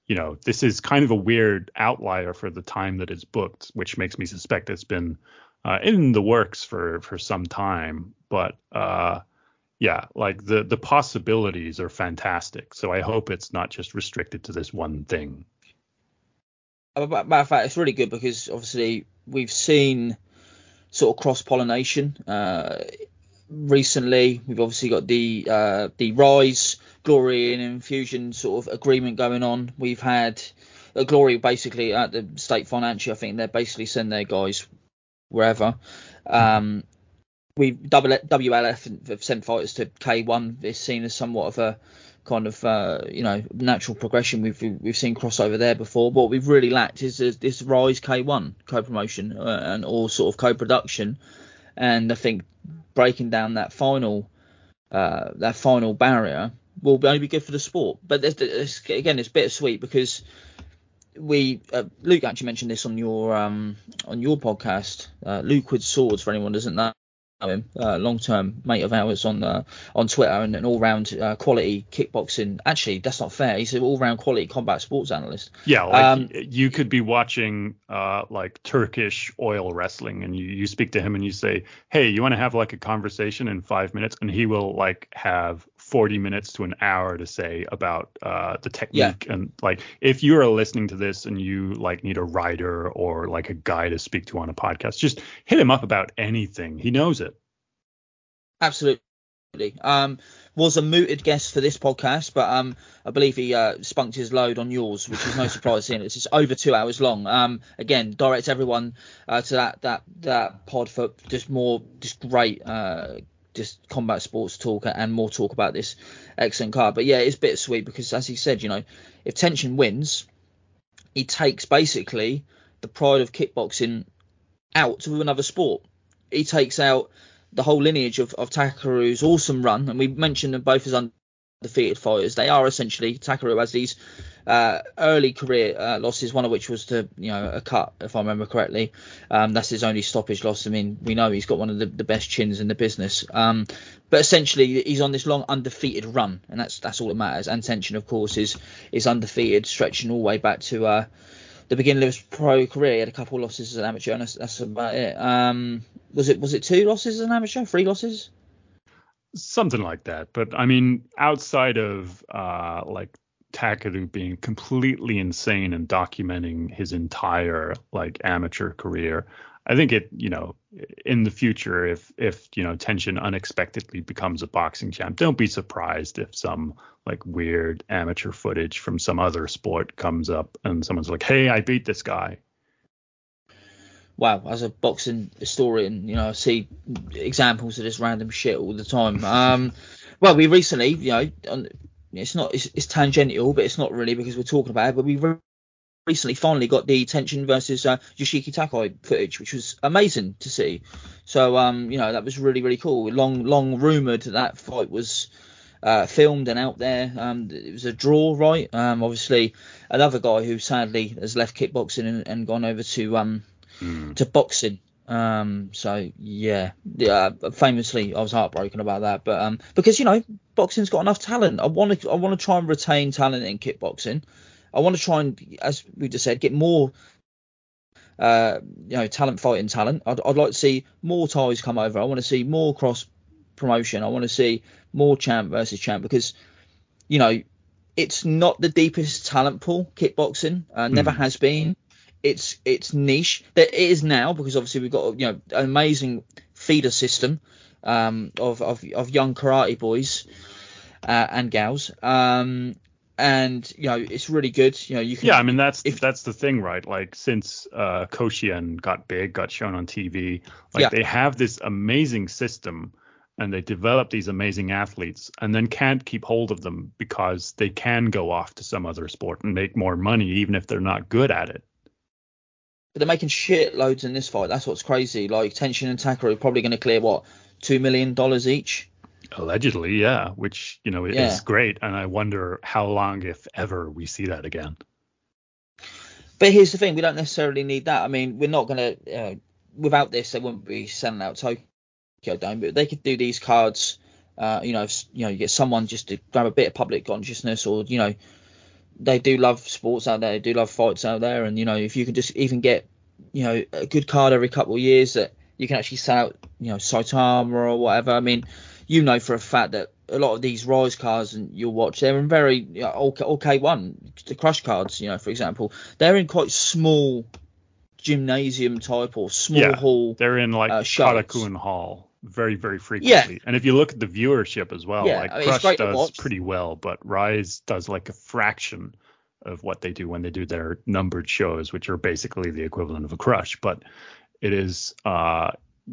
you know, this is kind of a weird outlier for the time that it's booked, which makes me suspect it's been uh, in the works for for some time. But uh, yeah, like the the possibilities are fantastic. So I hope it's not just restricted to this one thing. Matter of fact, it's really good because obviously we've seen sort of cross pollination. Uh, recently, we've obviously got the uh, the rise Glory and Enfusion sort of agreement going on. We've had uh, Glory basically at the state financial. I think they're basically send their guys wherever. Um, we WLF have sent fighters to K1. It's seen as somewhat of a kind of uh, you know natural progression. We've we've seen crossover there before. What we've really lacked is this Rise K1 co-promotion uh, and all sort of co-production. And I think breaking down that final uh, that final barrier will only be good for the sport. But there's, there's, again, it's bittersweet because we uh, Luke actually mentioned this on your um on your podcast. Uh, Luke with Swords for anyone doesn't know him, uh, long term mate of ours on uh, on Twitter and an all round uh, quality kickboxing. Actually, that's not fair. He's an all round quality combat sports analyst. Yeah, like um, you could be watching uh, like Turkish oil wrestling, and you, you speak to him and you say, "Hey, you want to have like a conversation in five minutes?" And he will like have 40 minutes to an hour to say about uh, the technique yeah. and like if you are listening to this and you like need a writer or like a guy to speak to on a podcast just hit him up about anything. He knows it. Absolutely. Um was a mooted guest for this podcast but um i believe he uh, spunked his load on yours which is no surprise seeing it's just over two hours long. Um again direct everyone uh, to that that that pod for just more just great uh just combat sports talk and more talk about this excellent card. But yeah, it's bittersweet because as he said, you know, if Tenshin wins, he takes basically the pride of kickboxing out to another sport. He takes out the whole lineage of, of Takeru's awesome run, and we mentioned them both as undefeated fighters. They are essentially Takeru has these uh, early career uh, losses, one of which was to you know a cut, if I remember correctly. Um, that's his only stoppage loss. I mean, we know he's got one of the, the best chins in the business. Um, but essentially, he's on this long undefeated run, and that's that's all that matters. And Tenshin, of course, is is undefeated, stretching all the way back to uh, the beginning of his pro career. He had a couple of losses as an amateur, and that's, that's about it. Um, was it was it two losses as an amateur, three losses? Something like that. But I mean, outside of uh, like Takeru being completely insane and documenting his entire like amateur career. I think it, you know, in the future, if if you know Tenshin unexpectedly becomes a boxing champ, don't be surprised if some like weird amateur footage from some other sport comes up and someone's like, "Hey, I beat this guy." Wow, as a boxing historian, you know, I see examples of this random shit all the time. Um, well, we recently, you know, it's not it's, it's, tangential, but it's not really because we're talking about it. But we recently finally got the Tenshin versus uh, Yoshiki Takei footage, which was amazing to see. So um, you know that was really really cool. Long long rumored that fight was. Uh, filmed and out there. Um, it was a draw, right? Um, obviously, another guy who sadly has left kickboxing and, and gone over to um, mm. to boxing. Um, so yeah, yeah. Famously, I was heartbroken about that, but um, because you know, boxing's got enough talent. I want to, I want to try and retain talent in kickboxing. I want to try and, as we just said, get more, uh, you know, talent fighting talent. I'd, I'd like to see more Thais come over. I want to see more cross promotion. I want to see more champ versus champ because, you know, it's not the deepest talent pool kickboxing. Uh, never mm. has been it's it's niche. That it is now because obviously we've got you know an amazing feeder system um, of, of of young karate boys uh, and gals. Um, and you know it's really good. You know you can. Yeah, I mean that's if, that's the thing, right? Like since uh, Koshien got big, got shown on TV, like yeah. they have this amazing system and they develop these amazing athletes and then can't keep hold of them because they can go off to some other sport and make more money even if they're not good at it but they're making shit loads in this fight. That's what's crazy. Like Tenshin and Takeru are probably going to clear what two million dollars each. Allegedly, yeah, which you know yeah. is great, and I wonder how long, if ever, we see that again. But here's the thing: we don't necessarily need that. I mean, we're not going to. Uh, without this, they wouldn't be selling out Tokyo Dome. But they could do these cards. Uh, you know, if, you know, you get someone just to grab a bit of public consciousness, or you know, they do love sports out there, they do love fights out there, and you know if you can just even get you know a good card every couple of years that you can actually sell out, you know Saitama or whatever. I mean, you know for a fact that a lot of these rise cards and you'll watch they're in very you know, one the Krush cards you know for example they're in quite small gymnasium type or small yeah, hall they're in like uh, Korakuen Hall very very frequently. Yeah. And if you look at the viewership as well, yeah, like I mean, Krush does pretty well, but Rise does like a fraction of what they do when they do their numbered shows, which are basically the equivalent of a Krush. But it is uh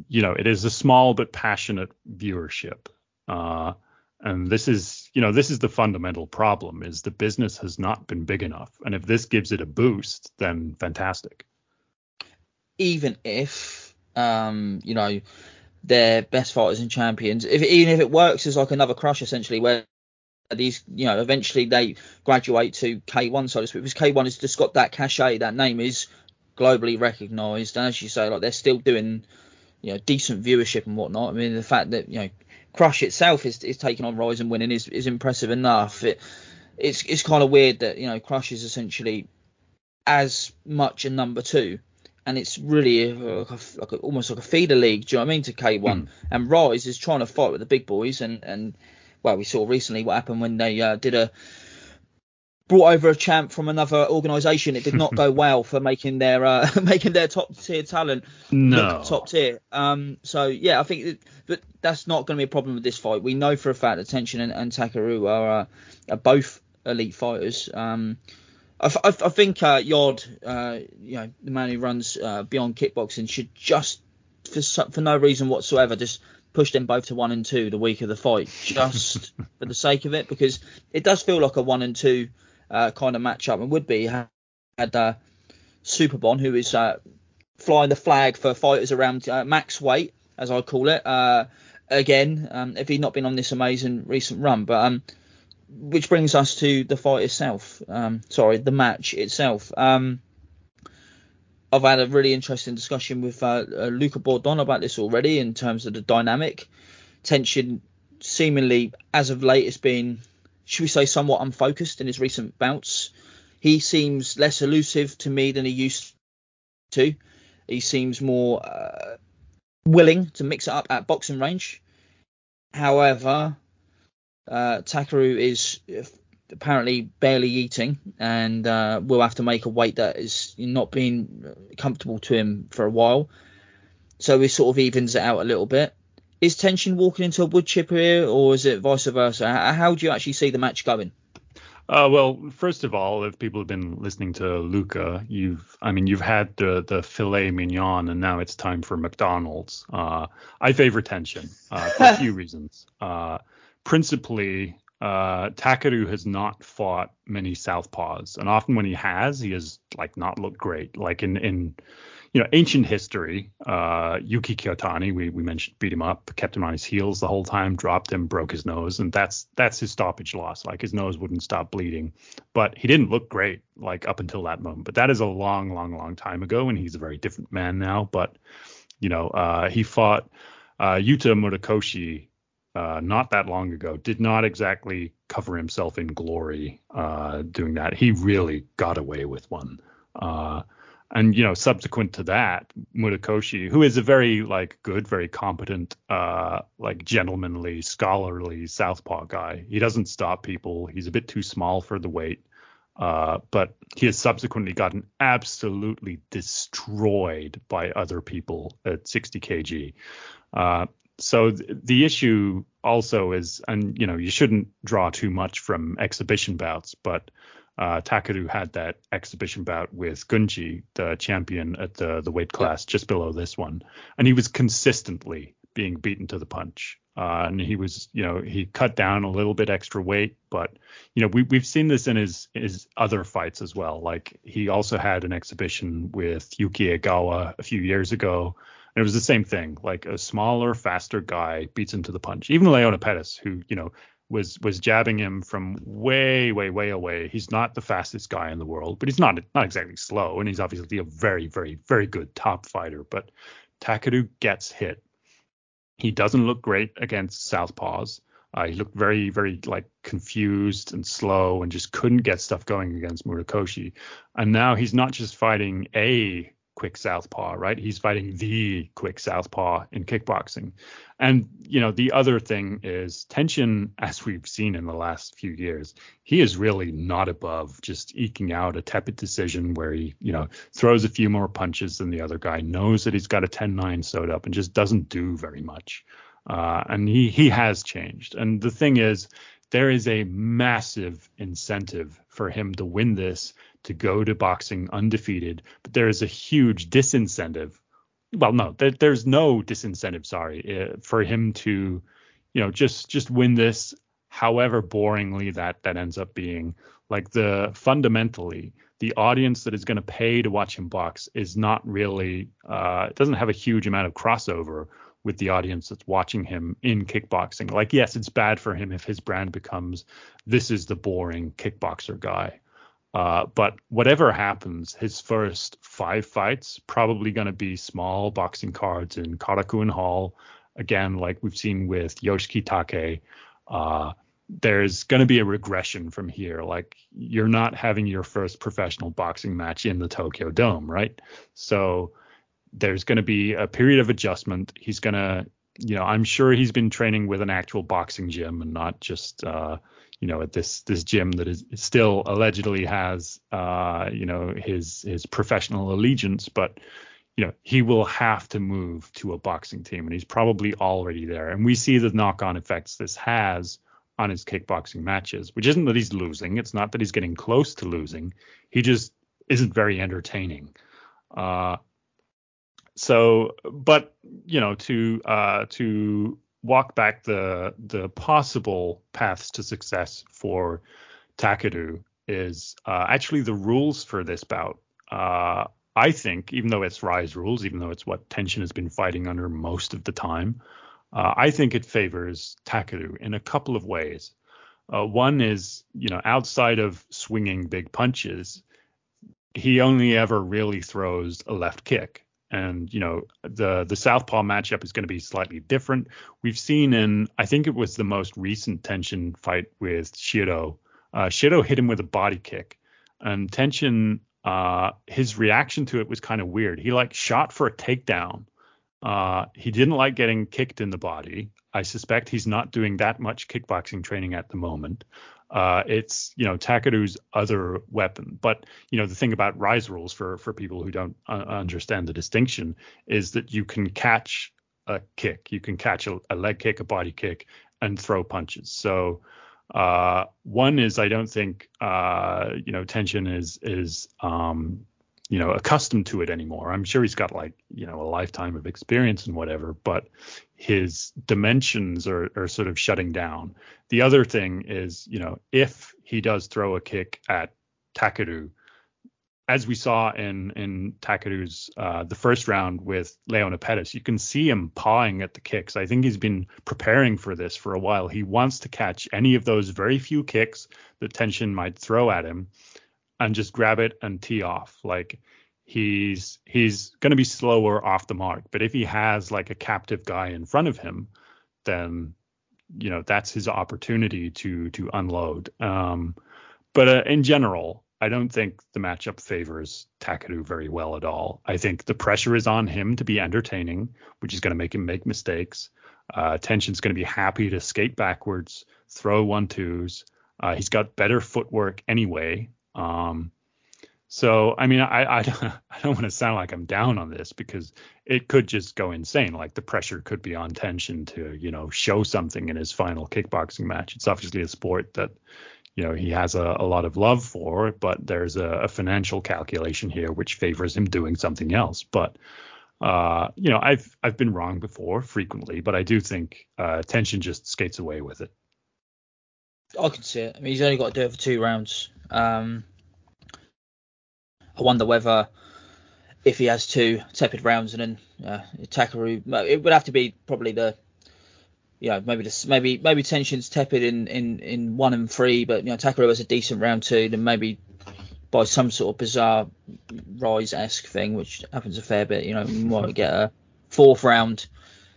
you know, it is a small but passionate viewership. Uh and this is you know this is the fundamental problem is the business has not been big enough and if this gives it a boost then fantastic even if um you know their best fighters and champions. If even if it works as like another Krush essentially, where these, you know, eventually they graduate to K1, so to speak. Because K1 has just got that cachet, that name is globally recognised, and as you say, like they're still doing, you know, decent viewership and whatnot. I mean, the fact that you know Krush itself is is taking on Rise and winning is is impressive enough. It, it's it's kind of weird that you know Crush is essentially as much a number two and it's really like, a, like a, almost like a feeder league. Do you know what I mean to K1? Mm. And Rise is trying to fight with the big boys, and and well, we saw recently what happened when they uh, did a brought over a champ from another organisation. It did not go well for making their uh, making their top tier talent no. top tier. Um, so yeah, I think that that's not going to be a problem with this fight. We know for a fact that Tenshin and, and Takeru are, uh, are both elite fighters. Um, I, I, I think uh, Yod, uh, you know, the man who runs uh, Beyond Kickboxing, should just for for no reason whatsoever just push them both to one and two the week of the fight, just for the sake of it, because it does feel like a one and two uh, kind of matchup, and would be had uh, Superbon, who is uh, flying the flag for fighters around uh, max weight, as I call it. Uh, again, um, if he'd not been on this amazing recent run, but um, which brings us to the fight itself. Um, sorry, the match itself. Um, I've had a really interesting discussion with uh, uh, Luca Bourdon about this already in terms of the dynamic Tenshin. Seemingly, as of late, has been, should we say, somewhat unfocused in his recent bouts. He seems less elusive to me than he used to. He seems more uh, willing to mix it up at boxing range. However, uh, Takeru is apparently barely eating and uh, will have to make a weight that is not being comfortable to him for a while. So he sort of evens it out a little bit. Is Tenshin walking into a wood chip here, or is it vice versa? How do you actually see the match going? Uh, well, first of all, if people have been listening to Luca, you've, I mean, you've had the the filet mignon, and now it's time for McDonald's. Uh, I favor Tenshin uh, for a few reasons. Principally, uh, Takeru has not fought many southpaws, and often when he has, he has like not looked great. Like in in you know ancient history, uh, Yuki Kiyotani, we we mentioned, beat him up, kept him on his heels the whole time, dropped him, broke his nose, and that's that's his stoppage loss. Like his nose wouldn't stop bleeding, but he didn't look great like up until that moment. But that is a long, long, long time ago, and he's a very different man now. But you know, uh, he fought uh, Yuta Murakoshi uh, not that long ago did not exactly cover himself in glory uh, doing that. He really got away with one. Uh, and you know, subsequent to that, Murakoshi, who is a very like good, very competent, uh, like gentlemanly, scholarly southpaw guy. He doesn't stop people. He's a bit too small for the weight. Uh, but he has subsequently gotten absolutely destroyed by other people at 60 kg. So th- the issue also is, and you know, you shouldn't draw too much from exhibition bouts, but uh, Takeru had that exhibition bout with Gunji, the champion at the the weight class just below this one, and he was consistently being beaten to the punch. Uh, and he was, you know, he cut down a little bit extra weight, but you know, we we've seen this in his his other fights as well. Like he also had an exhibition with Yuki Egawa a few years ago and it was the same thing. Like a smaller, faster guy beats him to the punch. Even Leona Pettas, who, you know, was was jabbing him from way, way, way away. He's not the fastest guy in the world, but he's not not exactly slow, and he's obviously a very, very, very good top fighter. But Takeru gets hit. He doesn't look great against southpaws. Uh, he looked very, very like confused and slow, and just couldn't get stuff going against Murakoshi. And now he's not just fighting a quick southpaw, right? He's fighting the quick southpaw in kickboxing. And, you know, the other thing is Tenshin, as we've seen in the last few years, he is really not above just eking out a tepid decision where he, you know, throws a few more punches than the other guy, knows that he's got a 10 9 sewed up and just doesn't do very much. Uh, and he, he has changed. And the thing is, there is a massive incentive for him to win this to go to boxing undefeated, but there is a huge disincentive. Well, no, there, there's no disincentive. Sorry, uh, for him to, you know, just just win this, however boringly that that ends up being. Like the fundamentally, the audience that is going to pay to watch him box is not really, uh, it doesn't have a huge amount of crossover with the audience that's watching him in kickboxing. Like, yes, it's bad for him if his brand becomes this is the boring kickboxer guy. Uh, but whatever happens, his first five fights probably going to be small boxing cards in Korakuen Hall. Again, like we've seen with Yoshiki Takei. Uh, there's going to be a regression from here. Like you're not having your first professional boxing match in the Tokyo Dome, right? So there's going to be a period of adjustment. He's going to, you know, I'm sure he's been training with an actual boxing gym and not just, uh, you know, at this this gym that is still allegedly has, uh, you know, his his professional allegiance, but you know, he will have to move to a boxing team, and he's probably already there. And we see the knock-on effects this has on his kickboxing matches, which isn't that he's losing. It's not that he's getting close to losing. He just isn't very entertaining. Uh, so, but you know, to uh, to walk back the the possible paths to success for Takeru is uh, actually the rules for this bout. Uh, I think, even though it's Rise rules, even though it's what Tenshin has been fighting under most of the time, uh, I think it favors Takeru in a couple of ways. Uh, one is, you know, outside of swinging big punches, he only ever really throws a left kick. And you know the the southpaw matchup is going to be slightly different. We've seen in I think it was the most recent Tenshin fight with Shiro. Uh, Shiro hit him with a body kick, and Tenshin uh, his reaction to it was kind of weird. He like shot for a takedown, uh, he didn't like getting kicked in the body. I suspect he's not doing that much kickboxing training at the moment. Uh, it's you know Takeru's other weapon, but you know the thing about rise rules for for people who don't uh, understand the distinction is that you can catch a kick, you can catch a, a leg kick, a body kick, and throw punches. So uh, one is I don't think uh, you know Tenshin is is um, you know accustomed to it anymore. I'm sure he's got like you know a lifetime of experience and whatever, but his dimensions are are sort of shutting down. The other thing is you know if he does throw a kick at Takeru, as we saw in in Takeru's uh, the first round with Leona Pettas, you can see him pawing at the kicks. I think he's been preparing for this for a while. He wants to catch any of those very few kicks that Tenshin might throw at him and just grab it and tee off. Like he's he's going to be slower off the mark, but if he has like a captive guy in front of him, then you know that's his opportunity to to unload. Um, but uh, in general, I don't think the matchup favors Takeru very well at all. I think the pressure is on him to be entertaining, which is going to make him make mistakes. Uh, Tenshin's going to be happy to skate backwards, throw one twos. Uh, he's got better footwork anyway, um, so I mean, I I don't, I don't want to sound like I'm down on this because it could just go insane. Like the pressure could be on Tenshin to you know show something in his final kickboxing match. It's obviously a sport that you know he has a, a lot of love for, but there's a, a financial calculation here which favors him doing something else. But uh, you know, I've I've been wrong before frequently, but I do think uh, Tenshin just skates away with it. I can see it. I mean, he's only got to do it for two rounds. Um, I wonder whether if he has two tepid rounds and then uh, Takeru, it would have to be probably the you know, maybe this, maybe maybe Tenshin's tepid in, in, in one and three, but you know Takeru has a decent round two, then maybe by some sort of bizarre rise esque thing, which happens a fair bit, you know, you might get a fourth round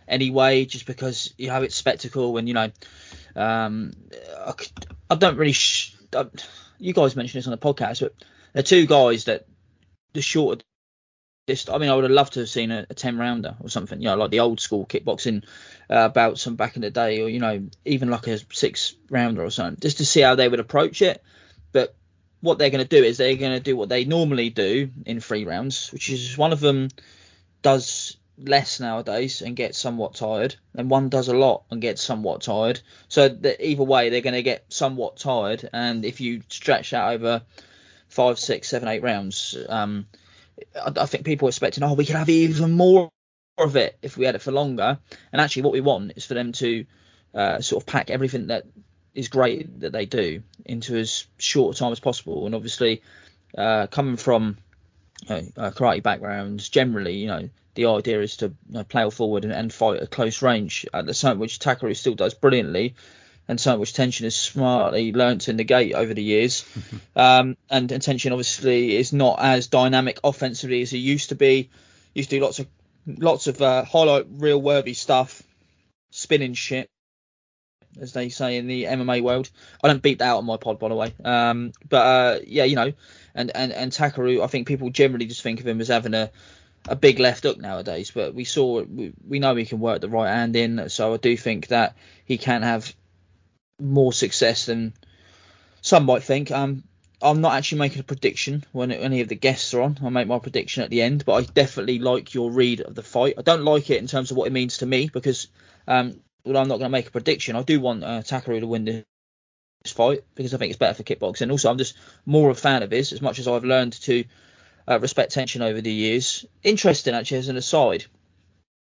anyway, just because you have it's spectacle and you know, um, I, I don't really. Sh- I, you guys mentioned this on the podcast, but they're two guys that the shorter this I mean, I would have loved to have seen a, a 10 rounder or something, you know, like the old school kickboxing uh, bouts from back in the day, or, you know, even like a six rounder or something, just to see how they would approach it. But what they're going to do is they're going to do what they normally do in three rounds, which is one of them does less nowadays and get somewhat tired, and one does a lot and gets somewhat tired. So the, either way, they're going to get somewhat tired, and if you stretch that over five, six, seven, eight rounds, um, I, I think people are expecting, oh, we could have even more of it if we had it for longer. And actually, what we want is for them to uh, sort of pack everything that is great that they do into as short a time as possible. And obviously, uh, coming from uh, karate backgrounds, generally, you know, the idea is to you know, plough forward and, and, fight at close range. At the same which Takeru still does brilliantly, and something which Tenshin has smartly learnt to negate over the years. um, and, and Tenshin obviously is not as dynamic offensively as he used to be. Used to do lots of lots of uh, highlight reel worthy stuff, spinning shit, as they say in the MMA world. I don't beat that out on my pod, by the way. Um, but uh, yeah, you know, and and and Takeru, I think people generally just think of him as having a a big left hook nowadays. But we saw we, know he can work the right hand in, so I do think that he can have more success than some might think. Um, I'm not actually making a prediction when any of the guests are on. I'll make my prediction at the end, but I definitely like your read of the fight. I don't like it in terms of what it means to me because um, well, I'm not going to make a prediction. I do want uh, Takeru to win this fight because I think it's better for kickboxing. Also, I'm just more of a fan of his as much as I've learned to uh, respect Tenshin over the years. Interesting, actually, as an aside,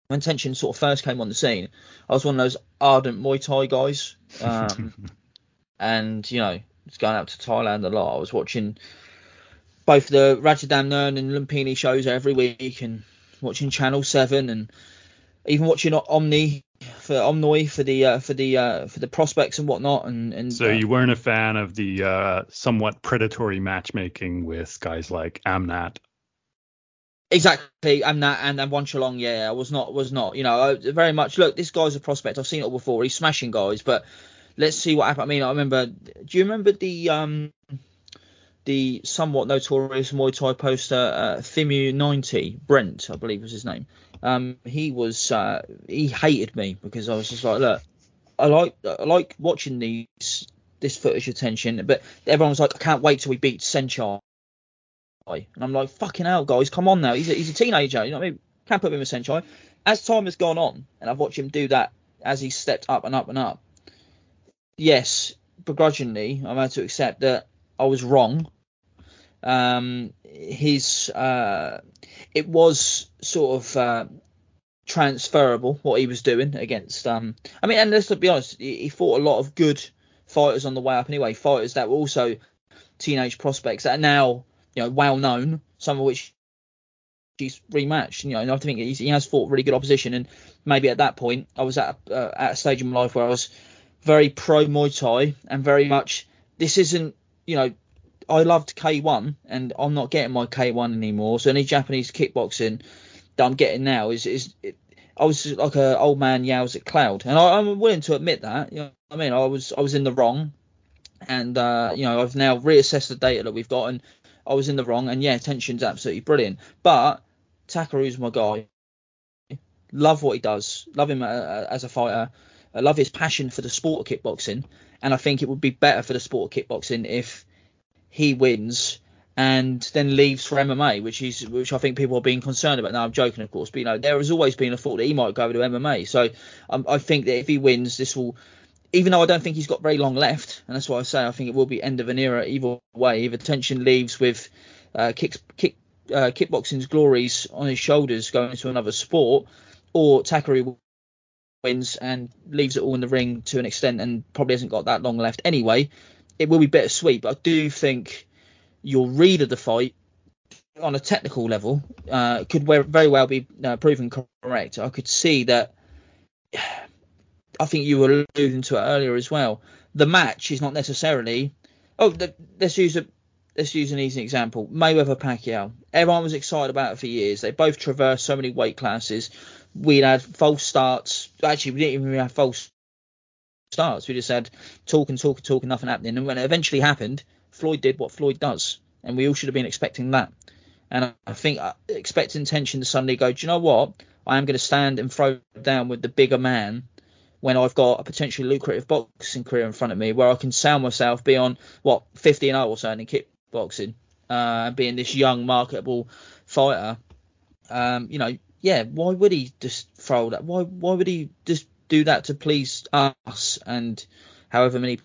when Tenshin sort of first came on the scene, I was one of those ardent Muay Thai guys, um, and you know, was going out to Thailand a lot. I was watching both the Rajadamnern and Lumpini shows every week, and watching Channel Seven, and even watching Omni for Omnoi for the uh, for the uh, for the prospects and whatnot. And, and so you weren't a fan of the uh, somewhat predatory matchmaking with guys like Amnat. Exactly, Amnat and and Wanchalong. Yeah, I was not was not. You know, very much. Look, this guy's a prospect. I've seen it all before. He's smashing guys, but let's see what happened. I mean, I remember. Do you remember the um the somewhat notorious Muay Thai poster uh, Fimu 90 Brent, I believe was his name. Um, he was uh, he hated me because I was just like, look, I like I like watching these this footage of Tenshin, but everyone was like, I can't wait till we beat Saenchai. And I'm like, fucking hell, guys, come on now. He's a, he's a teenager, you know what I mean? Can't put him in Saenchai. As time has gone on, and I've watched him do that as he stepped up and up and up. Yes, begrudgingly, I'm had to accept that I was wrong. Um, his uh, it was sort of uh, transferable what he was doing against. Um, I mean, and let's be honest, he, he, fought a lot of good fighters on the way up anyway. Fighters that were also teenage prospects that are now you know well known, some of which he's rematched. You know, and I think he has fought really good opposition. And maybe at that point, I was at a, uh, at a stage in my life where I was very pro Muay Thai and very much this isn't you know I loved K1 and I'm not getting my K1 anymore. So any Japanese kickboxing that I'm getting now is is it, I was like a old man yells at cloud, and I, am willing to admit that. You know, I mean, I was I was in the wrong, and uh, you know I've now reassessed the data that we've got, and I was in the wrong. And yeah, Tenshin's absolutely brilliant, but Takeru's my guy. Love what he does. Love him uh, uh, as a fighter. I love his passion for the sport of kickboxing, and I think it would be better for the sport of kickboxing if he wins and then leaves for MMA, which is which I think people are being concerned about. Now I'm joking, of course, but you know there has always been a thought that he might go over to MMA. So um, I think that if he wins, this will, even though I don't think he's got very long left, and that's why I say I think it will be end of an era either way. If Tenshin leaves with uh, kick kick uh, kickboxing's glories on his shoulders going into another sport, or Takeru wins and leaves it all in the ring to an extent and probably hasn't got that long left anyway it will be bittersweet, but I do think your read of the fight on a technical level uh, could very well be uh, proven correct. I could see that. I think you were alluding to it earlier as well. The match is not necessarily. Oh, the, let's use a let's use an easy example. Mayweather Pacquiao. Everyone was excited about it for years. They both traversed so many weight classes. We had false starts. Actually, we didn't even have false starts. We just had talk and talk and talk and nothing happening. And when it eventually happened, Floyd did what Floyd does, and we all should have been expecting that. And I think uh, expecting Tenshin to suddenly go, do you know what? I am going to stand and throw down with the bigger man when I've got a potentially lucrative boxing career in front of me, where I can sell myself beyond what 50 and 0 or so in kickboxing, uh, being this young marketable fighter. Um, you know, yeah, why would he just throw that? Why why would he just do that to please us and however many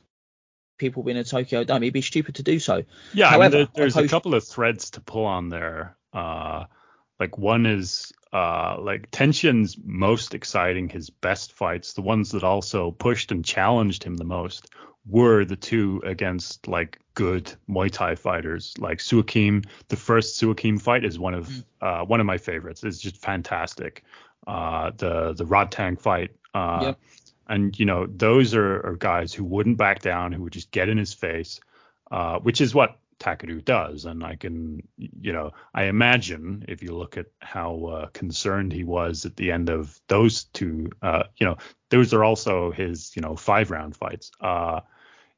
people in a Tokyo Dome. It'd be stupid to do so. Yeah, However, I mean, there, there's post- a couple of threads to pull on there. Uh, like one is uh, like Tenshin's most exciting, his best fights, the ones that also pushed and challenged him the most, were the two against like good Muay Thai fighters. Like Suakim, the first Suakim fight is one of uh, one of my favorites. It's just fantastic. Uh, the the Rodtang fight. Uh, Yep. And you know those are, are guys who wouldn't back down, who would just get in his face, uh, which is what Takeru does. And I can, you know, I imagine if you look at how uh, concerned he was at the end of those two, uh, you know, those are also his, you know, five round fights. Uh,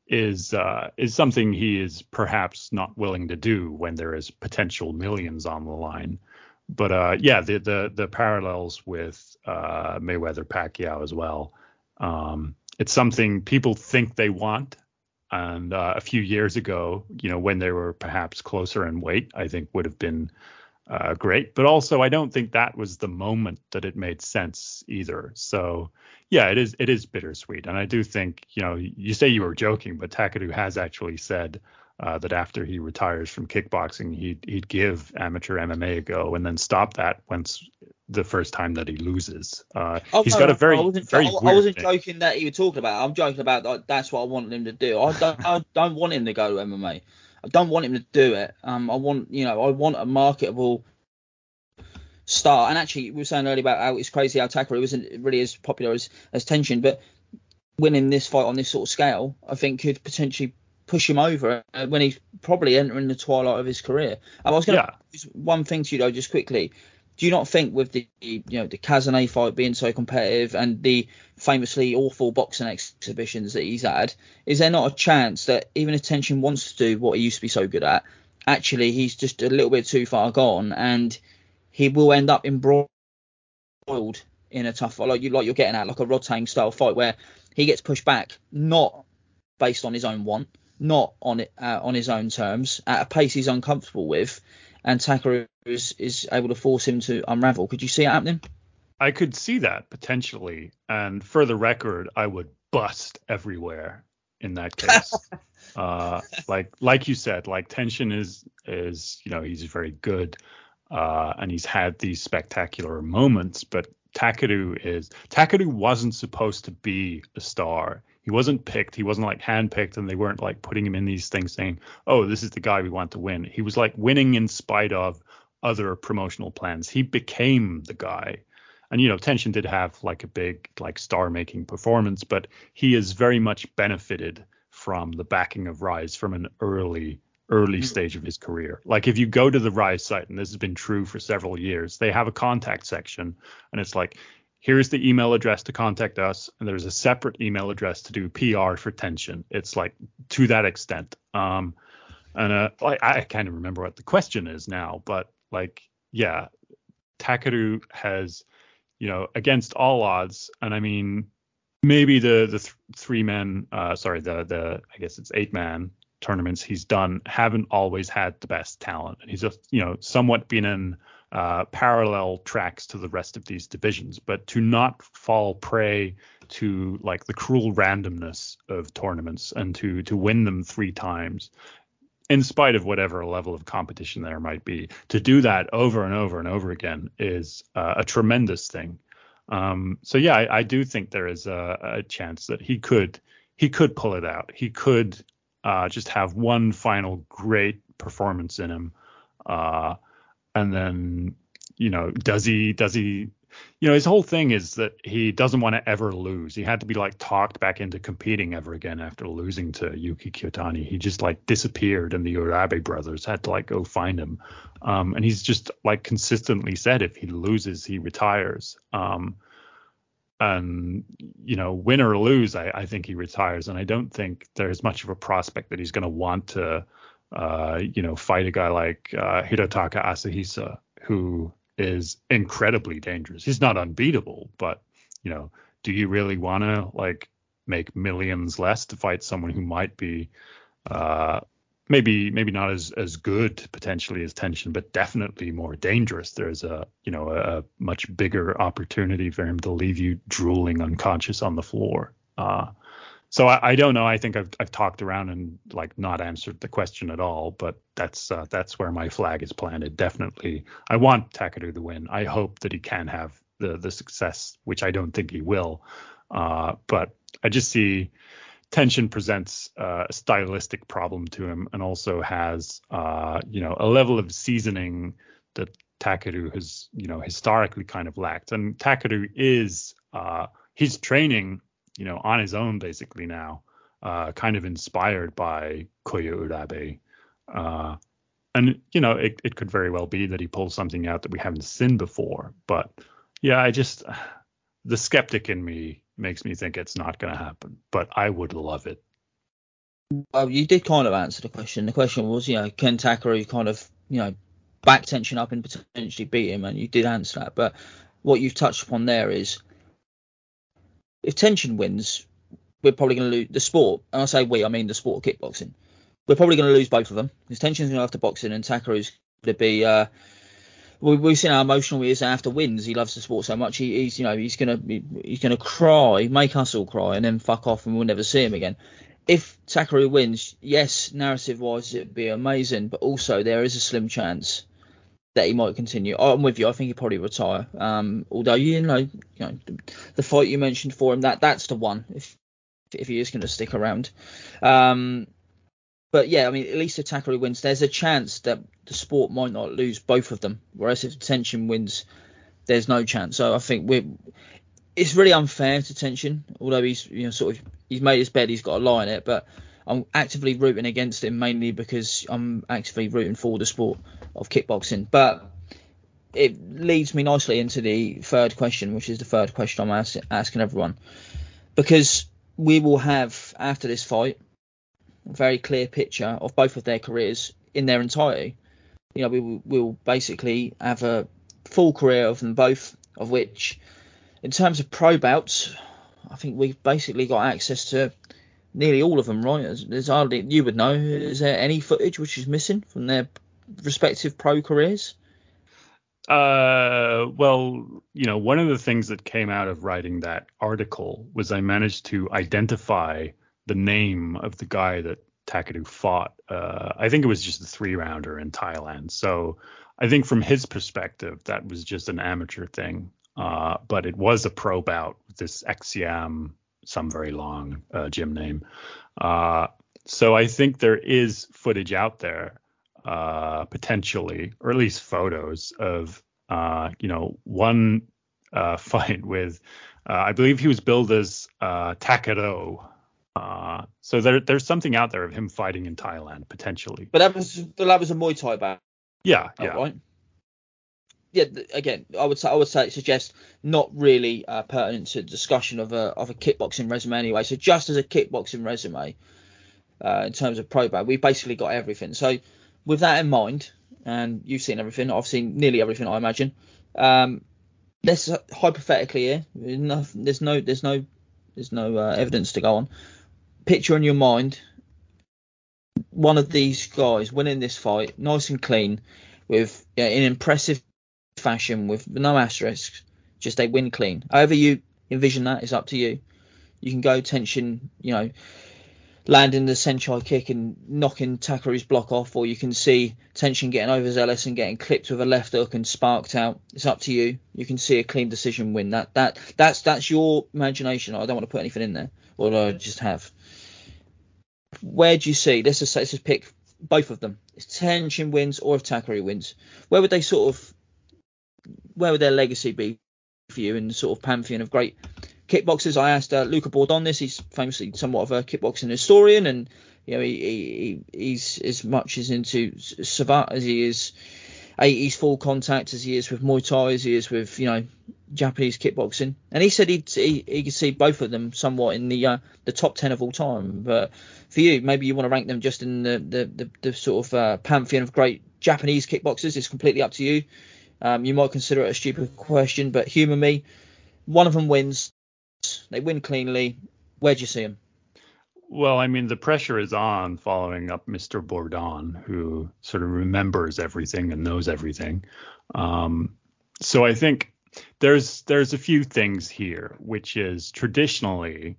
is uh, is something he is perhaps not willing to do when there is potential millions on the line. But uh, yeah, the the the parallels with uh, Mayweather Pacquiao as well. Um, it's something people think they want, and uh, a few years ago, you know, when they were perhaps closer in weight, I think would have been uh, great. But also, I don't think that was the moment that it made sense either. So, yeah, it is it is bittersweet, and I do think you know you say you were joking, but Takeru has actually said uh, that after he retires from kickboxing, he'd he'd give amateur MMA a go, and then stop that once the first time that he loses. Uh, Oh, he's no, got a very I wasn't, very I, I wasn't thing. joking that you were talking about. I'm joking about like, that's what I want him to do. I don't, I don't want him to go to MMA. I don't want him to do it. Um, I want, you know, I want a marketable star. And actually, we were saying earlier about how it's crazy how Takeru wasn't really as popular as as Tenshin, but winning this fight on this sort of scale, I think could potentially push him over uh, when he's probably entering the twilight of his career. I was going to Yeah. just one thing to you though, just quickly. Do you not think with the you know the Kazane fight being so competitive and the famously awful boxing exhibitions that he's had, is there not a chance that even if Tenshin wants to do what he used to be so good at, actually he's just a little bit too far gone and he will end up embroiled in a tough fight, like you like you're getting at, like a Rodtang style fight where he gets pushed back, not based on his own want, not on it uh, on his own terms, at a pace he's uncomfortable with, and Takeru is is able to force him to unravel. Could you see it happening? I could see that potentially. And for the record, I would bust everywhere in that case. uh, like like you said, like Tenshin is is you know he's very good, uh, and he's had these spectacular moments. But Takeru is Takeru wasn't supposed to be a star. He wasn't picked. He wasn't like handpicked, and they weren't like putting him in these things saying, "Oh, this is the guy we want to win." He was like winning in spite of other promotional plans. He became the guy and you know Tenshin did have like a big like star making performance but he has very much benefited from the backing of rise from an early early mm-hmm. stage of his career like if you go to the rise site and this has been true for several years they have a contact section and it's like here's the email address to contact us and there's a separate email address to do pr for Tenshin. It's like to that extent. Um and uh like i kind of remember what the question is now but like yeah Takeru has, you know, against all odds, and I mean, maybe the the th- three men, uh, sorry, the the I guess it's eight man tournaments he's done haven't always had the best talent, and he's just you know somewhat been in uh, parallel tracks to the rest of these divisions, but to not fall prey to like the cruel randomness of tournaments and to to win them three times in spite of whatever level of competition there might be, to do that over and over and over again is uh, a tremendous thing. Um, so yeah, I, I do think there is a, a chance that he could he could pull it out. He could uh, just have one final great performance in him, uh, and then you know does he does he you know his whole thing is that he doesn't want to ever lose. He had to be like talked back into competing ever again after losing to Yuki Kiyotani. He just like disappeared, and the Urabe brothers had to like go find him. Um, and he's just like consistently said if he loses, he retires. Um, and you know, win or lose, I, I think he retires. And I don't think there's much of a prospect that he's going to want to, uh, you know, fight a guy like uh, Hirotaka Asahisa, who is incredibly dangerous. He's not unbeatable, but you know, do you really want to like make millions less to fight someone who might be uh maybe maybe not as as good potentially as Tenshin but definitely more dangerous there's a you know a, much bigger opportunity for him to leave you drooling unconscious on the floor uh so I, I don't know. I think I've I've talked around and like not answered the question at all, but that's uh, that's where my flag is planted. Definitely, I want Takeru to win. I hope that he can have the the success, which I don't think he will. Uh, but I just see Tenshin presents uh, a stylistic problem to him, and also has uh, you know a level of seasoning that Takeru has you know historically kind of lacked. And Takeru is uh, he's training you know on his own basically now, uh, kind of inspired by Koya Urabe. Uh, and you know it, it could very well be that he pulls something out that we haven't seen before, but yeah, I just the skeptic in me makes me think it's not going to happen, but I would love it. Well, you did kind of answer the question. The question was, you know, can Takeru kind of, you know, back Tenshin up and potentially beat him, and you did answer that. But what you've touched upon there is, if Tenshin wins, we're probably going to lose the sport. And I say we, I mean the sport of kickboxing. We're probably going to lose both of them because Tenshin's going to have to boxing, and Takeru's going to be. Uh, we, we've seen how emotional he is after wins. He loves the sport so much. He, he's, you know, he's gonna he's gonna cry, make us all cry, and then fuck off, and we'll never see him again. If Takeru wins, yes, narrative wise, it'd be amazing, but also there is a slim chance that he might continue. I'm with you. I think he'd probably retire. Um, although you know, you know, the fight you mentioned for him, that that's the one. If if he is going to stick around. Um, but yeah, I mean, at least if Takeru wins, there's a chance that the sport might not lose both of them. Whereas if Tenshin wins, there's no chance. So I think we're it's really unfair to Tenshin, although he's you know sort of he's made his bed, he's got a lie in it. But I'm actively rooting against him mainly because I'm actively rooting for the sport of kickboxing. But it leads me nicely into the third question, which is the third question I'm ask, asking everyone, because we will have after this fight a very clear picture of both of their careers in their entirety you know, we will basically have a full career of them both, of which, in terms of pro bouts, I think we've basically got access to nearly all of them, right? There's hardly, you would know, is there any footage which is missing from their respective pro careers? Uh, well, you know, one of the things that came out of writing that article was I managed to identify the name of the guy that Takeru fought. Uh, I think it was just a three rounder in Thailand. So I think from his perspective, that was just an amateur thing. Uh, but it was a pro bout with this Xiam, some very long uh, gym name. Uh, so I think there is footage out there, uh, potentially, or at least photos of, uh, you know, one fight with, I believe he was billed as uh, Takero, uh, so there, there's something out there of him fighting in Thailand potentially. But that was that was a Muay Thai bout. Yeah, yeah. Right. Yeah. Again, I would say I would say it suggests not really uh, pertinent to discussion of a of a kickboxing resume anyway. So just as a kickboxing resume, uh, in terms of pro bout, we basically got everything. So with that in mind, and you've seen everything, I've seen nearly everything, I imagine. Um, let's hypothetically here. There's no, there's no, there's no, uh, evidence to go on picture in your mind one of these guys winning this fight nice and clean with yeah, in impressive fashion with no asterisks just they win clean. However you envision that is up to you. You can go Tenshin you know landing the Saenchai kick and knocking Takeru's block off or you can see Tenshin getting overzealous and getting clipped with a left hook and sparked out. It's up to you. You can see a clean decision win. That that that's that's your imagination. I don't want to put anything in there. Or I just have. Where do you see? Let's just, let's just pick both of them. If Tenshin wins or if Takeru wins, where would they sort of, where would their legacy be for you in the sort of pantheon of great kickboxers? I asked uh, Luca Bourdon this. He's famously somewhat of a kickboxing historian, and you know he, he he's as much as into Savate as he is 80s full contact as he is with Muay Thai, as he is with you know Japanese kickboxing, and he said he'd, he he could see both of them somewhat in the uh, the top ten of all time. But for you, maybe you want to rank them just in the the, the, the sort of uh, pantheon of great Japanese kickboxers. It's completely up to you. Um, you might consider it a stupid question, but humour me. One of them wins. They win cleanly. Where do you see them? Well, I mean, the pressure is on following up Mr. Bourdon, who sort of remembers everything and knows everything. Um, so I think there's there's a few things here, which is traditionally,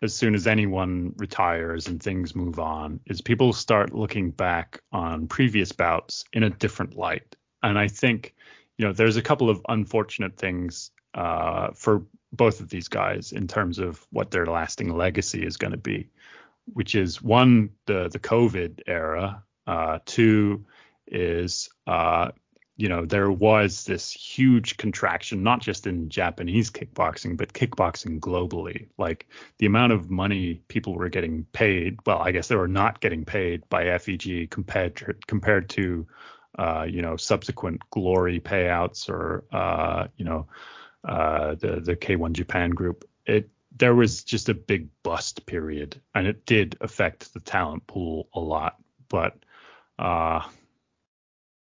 as soon as anyone retires and things move on, is people start looking back on previous bouts in a different light. And I think, you know, there's a couple of unfortunate things uh, for both of these guys in terms of what their lasting legacy is going to be, which is one the the COVID era, uh, two is uh, you know there was this huge contraction not just in Japanese kickboxing but kickboxing globally. Like the amount of money people were getting paid well I guess they were not getting paid by FEG compared to, compared to uh, you know subsequent glory payouts or uh, you know uh, the the K1 Japan group. It there was just a big bust period and it did affect the talent pool a lot. But uh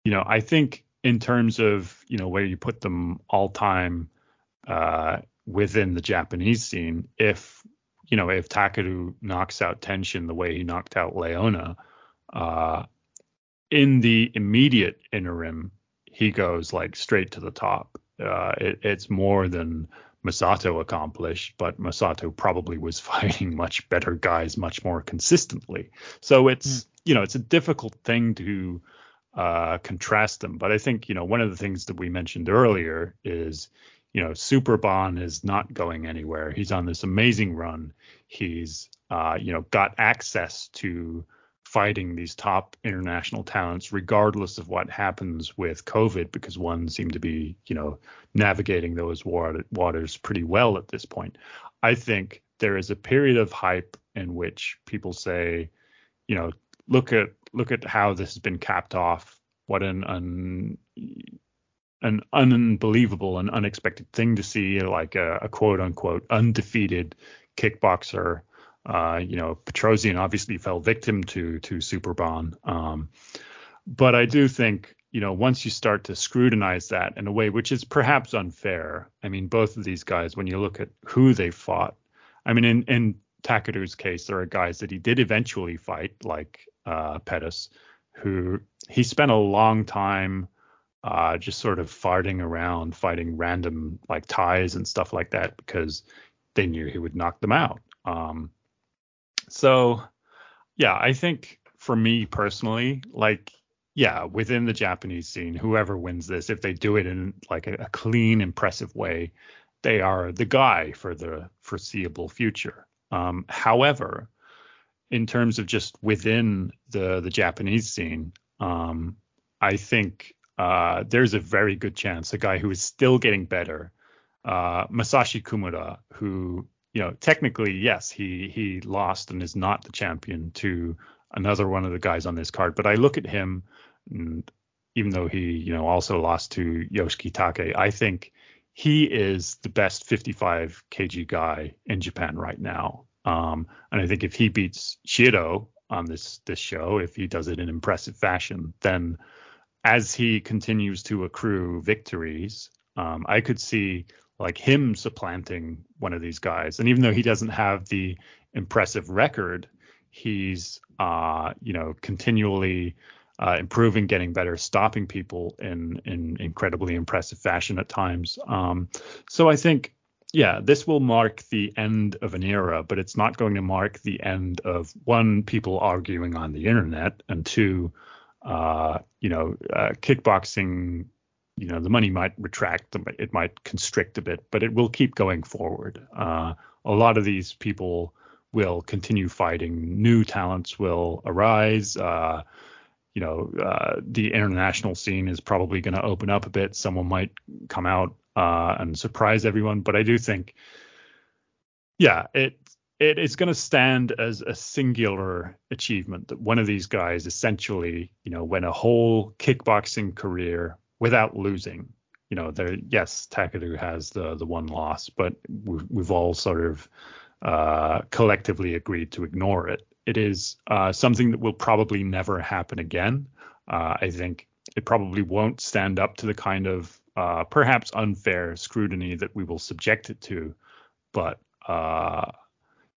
you know I think in terms of you know where you put them all time uh, within the Japanese scene, if you know if Takeru knocks out Tenshin the way he knocked out Leona, uh, in the immediate interim, he goes like straight to the top. Uh, it, it's more than Masato accomplished, but Masato probably was fighting much better guys much more consistently. So it's mm. you know it's a difficult thing to uh, contrast them. But I think you know one of the things that we mentioned earlier is you know Superbon is not going anywhere. He's on this amazing run. He's uh, you know got access to fighting these top international talents regardless of what happens with covid because one seemed to be you know navigating those waters pretty well at this point i think there is a period of hype in which people say you know look at look at how this has been capped off. What an un, an unbelievable and unexpected thing to see, like a, a quote unquote undefeated kickboxer. Uh, you know, Petrosian obviously fell victim to to Superbon. Um, but I do think you know once you start to scrutinize that in a way which is perhaps unfair. I mean, both of these guys, when you look at who they fought, I mean, in in Takeru's case, there are guys that he did eventually fight, like uh, Pettas, who he spent a long time uh, just sort of farting around, fighting random like Thais and stuff like that because they knew he would knock them out. Um, so, yeah, I think for me personally, like, yeah, within the Japanese scene, whoever wins this, if they do it in like a, a clean, impressive way, they are the guy for the foreseeable future. Um, however, in terms of just within the the Japanese scene, um, I think uh, there's a very good chance a guy who is still getting better, uh, Masashi Kumura, who you know technically yes he he lost and is not the champion to another one of the guys on this card, but I look at him, and even though he you know also lost to Yoshiki Takei, I think he is the best 55 kg guy in Japan right now. Um, and I think if he beats Shiro on this this show, if he does it in impressive fashion, then as he continues to accrue victories, um, I could see like him supplanting one of these guys. And even though he doesn't have the impressive record, he's uh, you know continually uh, improving, getting better, stopping people in in incredibly impressive fashion at times. Um, so I think yeah, this will mark the end of an era, but it's not going to mark the end of one, people arguing on the internet, and two, uh, you know, uh, kickboxing. You know, the money might retract, it might constrict a bit, but it will keep going forward. Uh, a lot of these people will continue fighting. New talents will arise. Uh, you know, uh, the international scene is probably going to open up a bit. Someone might come out uh, and surprise everyone. But I do think, yeah, it it is going to stand as a singular achievement that one of these guys essentially, you know, went a whole kickboxing career without losing. You know, there yes, Takeru has the the one loss, but we've, we've all sort of uh, collectively agreed to ignore it. It is uh, something that will probably never happen again. Uh, I think it probably won't stand up to the kind of uh, perhaps unfair scrutiny that we will subject it to. But uh,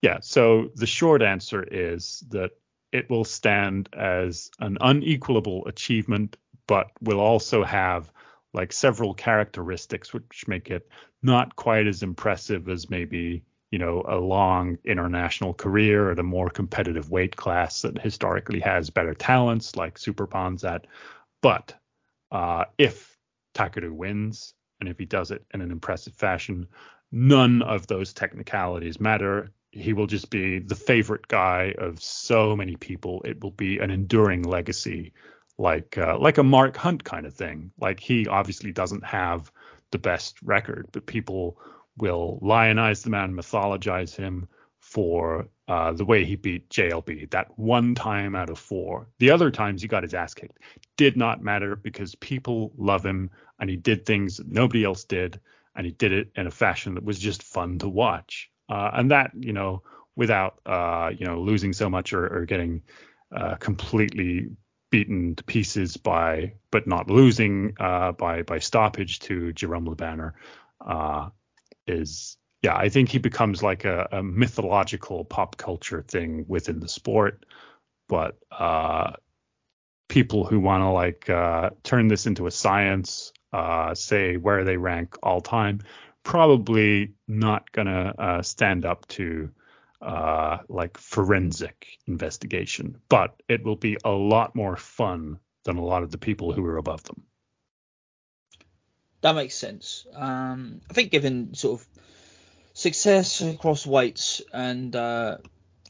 yeah, so the short answer is that it will stand as an unequalable achievement, but will also have like several characteristics which make it not quite as impressive as maybe you know a long international career at a more competitive weight class that historically has better talents like Superbon's at. But uh, if Takeru wins, and if he does it in an impressive fashion, none of those technicalities matter. He will just be the favorite guy of so many people. It will be an enduring legacy, like uh, like a Mark Hunt kind of thing. Like he obviously doesn't have the best record, but people will lionize the man, mythologize him for uh, the way he beat JLB that one time out of four. The other times he got his ass kicked did not matter because people love him and he did things that nobody else did and he did it in a fashion that was just fun to watch. Uh, and that, you know, without, uh, you know, losing so much or, or getting uh, completely beaten to pieces by, but not losing uh, by by stoppage to Jerome Le Banner, uh, is yeah, I think he becomes like a, a mythological pop culture thing within the sport. But uh, people who want to like uh, turn this into a science, uh, say where they rank all time, probably not gonna uh, stand up to uh, like forensic investigation. But it will be a lot more fun than a lot of the people who are above them. That makes sense. Um, I think given sort of success across weights and uh,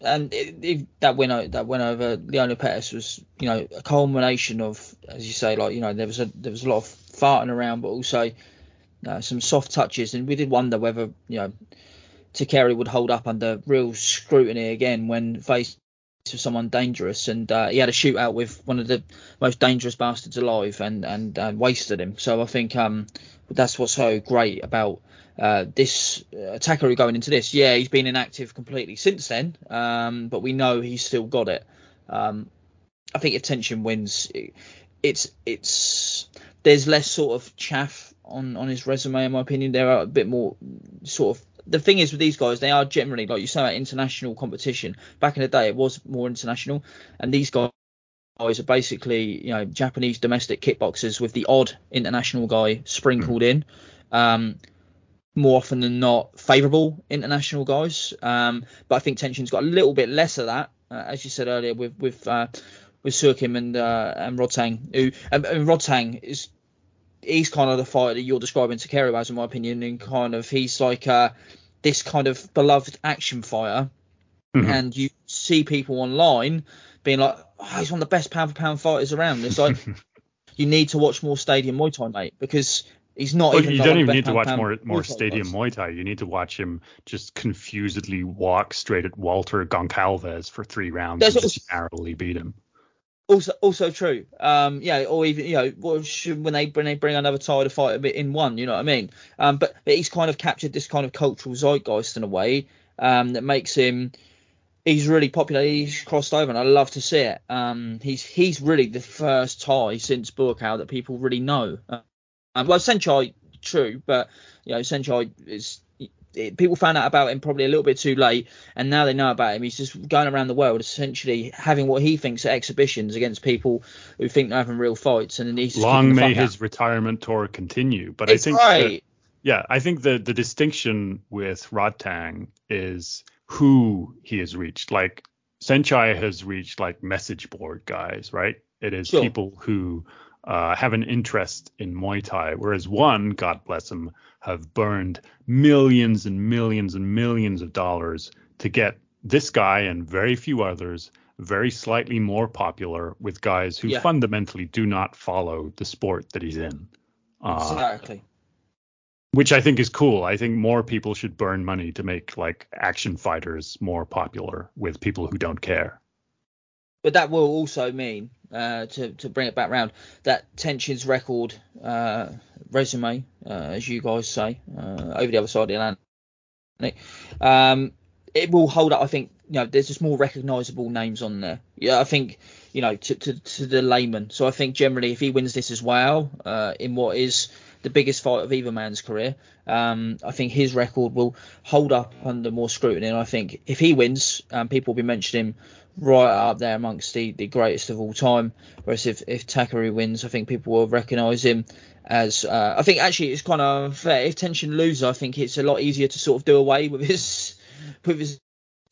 and it, it, that win that win over Leona Pettas was you know a culmination of as you say like you know there was a there was a lot of farting around but also uh, some soft touches and we did wonder whether you know Takeru would hold up under real scrutiny again when faced with someone dangerous and uh, he had a shootout with one of the most dangerous bastards alive and and uh, wasted him so I think um that's what's so great about uh, this attacker going into this, yeah, he's been inactive completely since then, um, but we know he's still got it. Um, I think if Tenshin wins, it, it's it's there's less sort of chaff on on his resume in my opinion. There are a bit more sort of the thing is with these guys, they are generally like you say, at international competition. Back in the day, it was more international, and these guys are basically you know Japanese domestic kickboxers with the odd international guy sprinkled in. Um, more often than not favourable international guys. Um, but I think Tenshin's got a little bit less of that, uh, as you said earlier, with with uh, with Suakim and uh, and Rodtang. Who and, and Rodtang is he's kind of the fighter that you're describing to Takeru as, in my opinion, and kind of he's like uh, this kind of beloved action fighter. Mm-hmm. And you see people online being like, oh, he's one of the best pound for pound fighters around. It's like you need to watch more Stadium Muay Thai, mate, because He's not. Well, you don't even need to watch more more Stadium Muay Thai. You need to watch him just confusedly walk straight at Walter Goncalves for three rounds There's and just narrowly beat him. Also, also true. Um, yeah, or even you know, when they when they bring another to fight in one, you know what I mean. Um, but, he's kind of captured this kind of cultural zeitgeist in a way um, that makes him. He's really popular. He's crossed over, and I love to see it. Um, he's he's really the first Thai since Buakaw that people really know. Um, well, Saenchai, true, but you know, Saenchai is it, people found out about him probably a little bit too late, and now they know about him. He's just going around the world, essentially having what he thinks are exhibitions against people who think they're having real fights, and he's long may his out. retirement tour continue. But it's I think, right. that, yeah, I think the the distinction with Rodtang is who he has reached. Like Saenchai has reached like message board guys, right? It is sure. people who uh, have an interest in Muay Thai, whereas one, God bless him, have burned millions and millions and millions of dollars to get this guy and very few others very slightly more popular with guys who yeah. fundamentally do not follow the sport that he's in. Uh, exactly. Which I think is cool. I think more people should burn money to make like action fighters more popular with people who don't care. But that will also mean uh, to to bring it back round that Tenshin's record uh, resume, uh, as you guys say, uh, over the other side of the Atlantic. Um, it will hold up. I think you know there's just more recognisable names on there. Yeah, I think you know to, to, to the layman. So I think generally if he wins this as well uh, in what is the biggest fight of either man's career, um, I think his record will hold up under more scrutiny. And I think if he wins, um, people will be mentioning him right up there amongst the, the greatest of all time. Whereas if, if Takeru wins, I think people will recognise him as. Uh, I think actually it's kind of fair. If Tenshin loses, I think it's a lot easier to sort of do away with his with his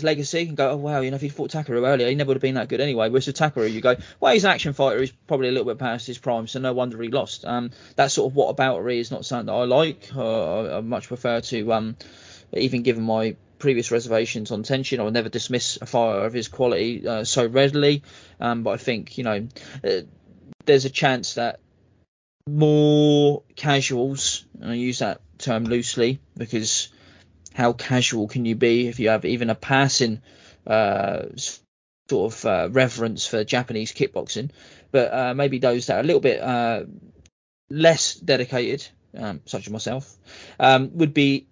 legacy and go, oh wow, you know, if he fought Takeru earlier, he never would have been that good anyway. Whereas with Takeru, you go, well, he's an action fighter, he's probably a little bit past his prime, so no wonder he lost. Um, that sort of what aboutery is not something that I like. Uh, I much prefer to, um, even given my previous reservations on Tenshin, I would never dismiss a fighter of his quality uh, so readily. Um, but I think you know, uh, there's a chance that more casuals, and I use that term loosely because how casual can you be if you have even a passing uh, sort of uh, reverence for Japanese kickboxing? But uh, maybe those that are a little bit uh, less dedicated, um, such as myself, um, would be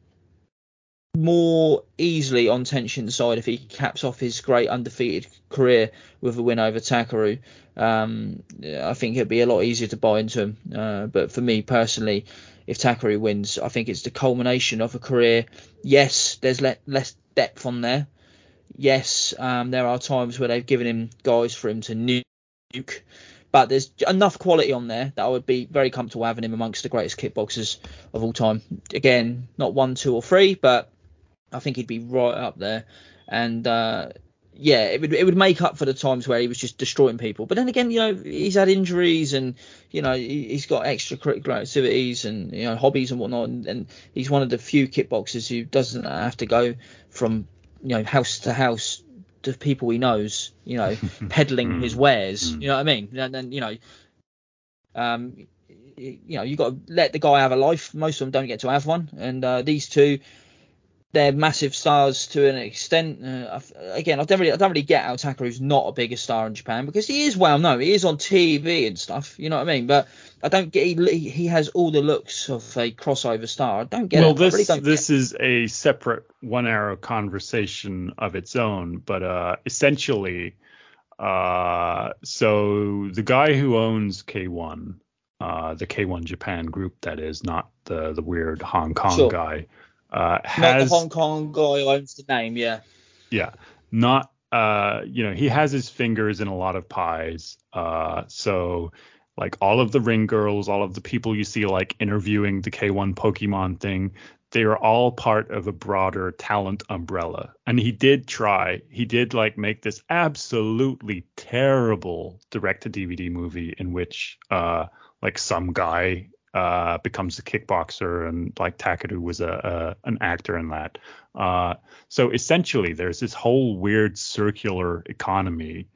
more easily on Tenshin side if he caps off his great undefeated career with a win over Takeru. Um, I think it'd be a lot easier to buy into him. Uh, but for me personally, if Takeru wins, I think it's the culmination of a career. Yes, there's le- less depth on there. Yes, um, there are times where they've given him guys for him to nuke. But there's enough quality on there that I would be very comfortable having him amongst the greatest kickboxers of all time. Again, not one, two, or three, but I think he'd be right up there. And uh, yeah, it would it would make up for the times where he was just destroying people. But then again, you know, he's had injuries and you know he's got extracurricular activities and you know hobbies and whatnot. And, and he's one of the few kickboxers who doesn't have to go from you know house to house to people he knows. You know, peddling his wares. You know what I mean? And then you know, um, you know, you got to let the guy have a life. Most of them don't get to have one, and uh, these two they're massive stars to an extent. Uh, again, I don't really, I don't really get how Takeru's not a bigger star in Japan because he is well known. He is on TV and stuff. You know what I mean? But I don't get. He, he has all the looks of a crossover star. I don't get. Well, it. this really this is a separate one arrow conversation of its own, but uh, essentially, uh, so the guy who owns K1. Uh, the K1 Japan group, that is, not the the weird Hong Kong Sure. guy. Uh, Not the Hong Kong guy owns the name, yeah. yeah. Not uh you know he has his fingers in a lot of pies. Uh so like all of the ring girls all of the people you see like interviewing the k1 pokemon thing they are all part of a broader talent umbrella. And he did try. He did like make this absolutely terrible direct to dvd movie in which uh like some guy uh, becomes a kickboxer, and like Takeru was a, a an actor in that. Uh, so essentially, there's this whole weird circular economy.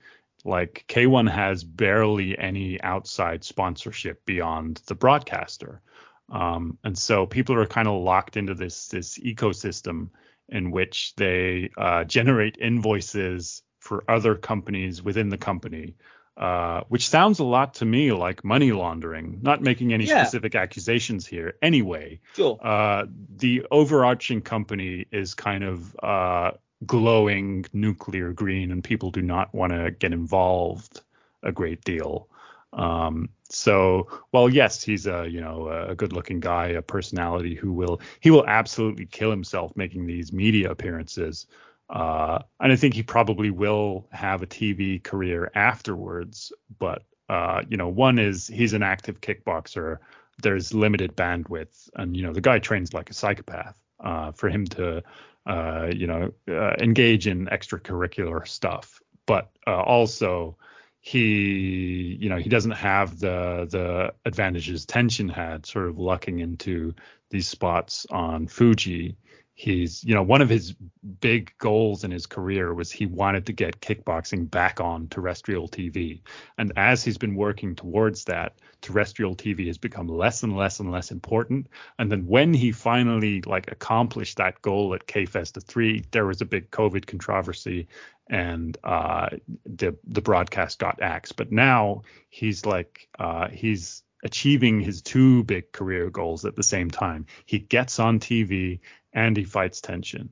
Like K1 has barely any outside sponsorship beyond the broadcaster, um, and so people are kind of locked into this this ecosystem in which they uh, generate invoices for other companies within the company uh, which sounds a lot to me like money laundering. Not making any Yeah. specific accusations here. Anyway, Sure. uh, the overarching company is kind of uh, glowing nuclear green, and people do not want to get involved a great deal. Um, so, well, yes, he's a you know a good-looking guy, a personality who will he will absolutely kill himself making these media appearances. Uh, and I think he probably will have a TV career afterwards. But uh, you know, one is he's an active kickboxer. There's limited bandwidth, and you know the guy trains like a psychopath. Uh, for him to, uh, you know, uh, engage in extracurricular stuff, but uh, also he, you know, he doesn't have the the advantages Tenshin had, sort of lucking into these spots on Fuji he's you know one of his big goals in his career was he wanted to get kickboxing back on terrestrial TV and as he's been working towards that terrestrial TV has become less and less and less important. And then when he finally like accomplished that goal at K-Festa 3 there was a big covid controversy and uh the the broadcast got axed. But now he's like uh he's achieving his two big career goals at the same time. He gets on TV and he fights Tenshin.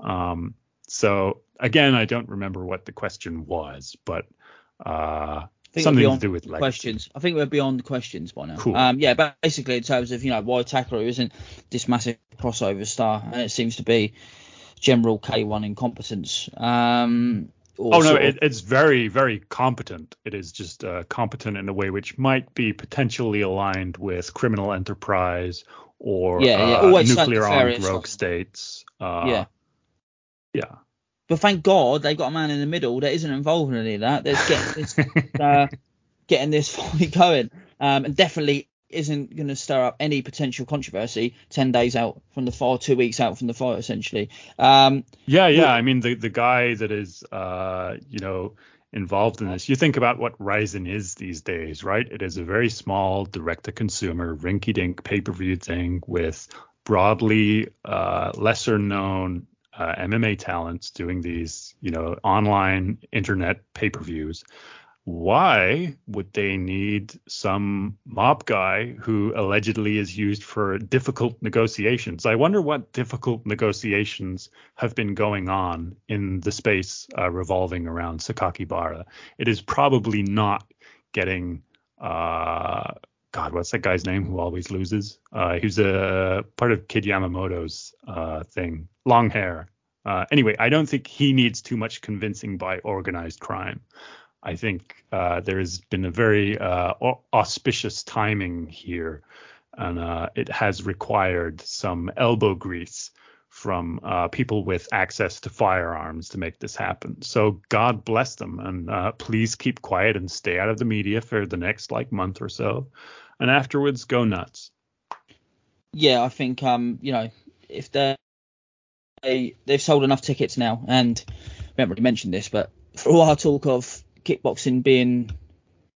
Um, so again, I don't remember what the question was, but uh, something to do with legacy. questions. I think we're beyond the questions by now. Cool. Um, yeah, basically in terms of you know why Takeru isn't this massive crossover star, and it seems to be general K1 incompetence. Um, Oh no, it, it's very, very competent. It is just uh, competent in a way which might be potentially aligned with criminal enterprise or Yeah, yeah, uh, nuclear armed rogue like- states. Uh, yeah. yeah. but thank God they've got a man in the middle that isn't involved in any of that. That's getting this, uh, getting this fight going, um, and definitely isn't going to stir up any potential controversy 10 days out from the fight, two weeks out from the fight, essentially. Um, yeah, yeah. I mean, the, the guy that is, uh, you know, involved in this, you think about what Rizin is these days, right? It is a very small, direct to consumer, rinky dink pay per view thing with broadly uh, lesser known uh, MMA talents doing these, you know, online internet pay per views why would they need some mob guy who allegedly is used for difficult negotiations? I wonder what difficult negotiations have been going on in the space uh, revolving around Sakakibara. It is probably not getting. Uh, God, what's that guy's name who always loses? Uh, he's a part of Kid Yamamoto's uh, thing, long hair. Uh, anyway, I don't think he needs too much convincing by organized crime. I think uh, there has been a very uh, auspicious timing here, and uh, it has required some elbow grease from uh, people with access to firearms to make this happen. So God bless them, and uh, please keep quiet and stay out of the media for the next like month or so, and afterwards go nuts. Yeah, I think um, you know if they they they've sold enough tickets now, and we haven't really mentioned this, but for all our talk of kickboxing being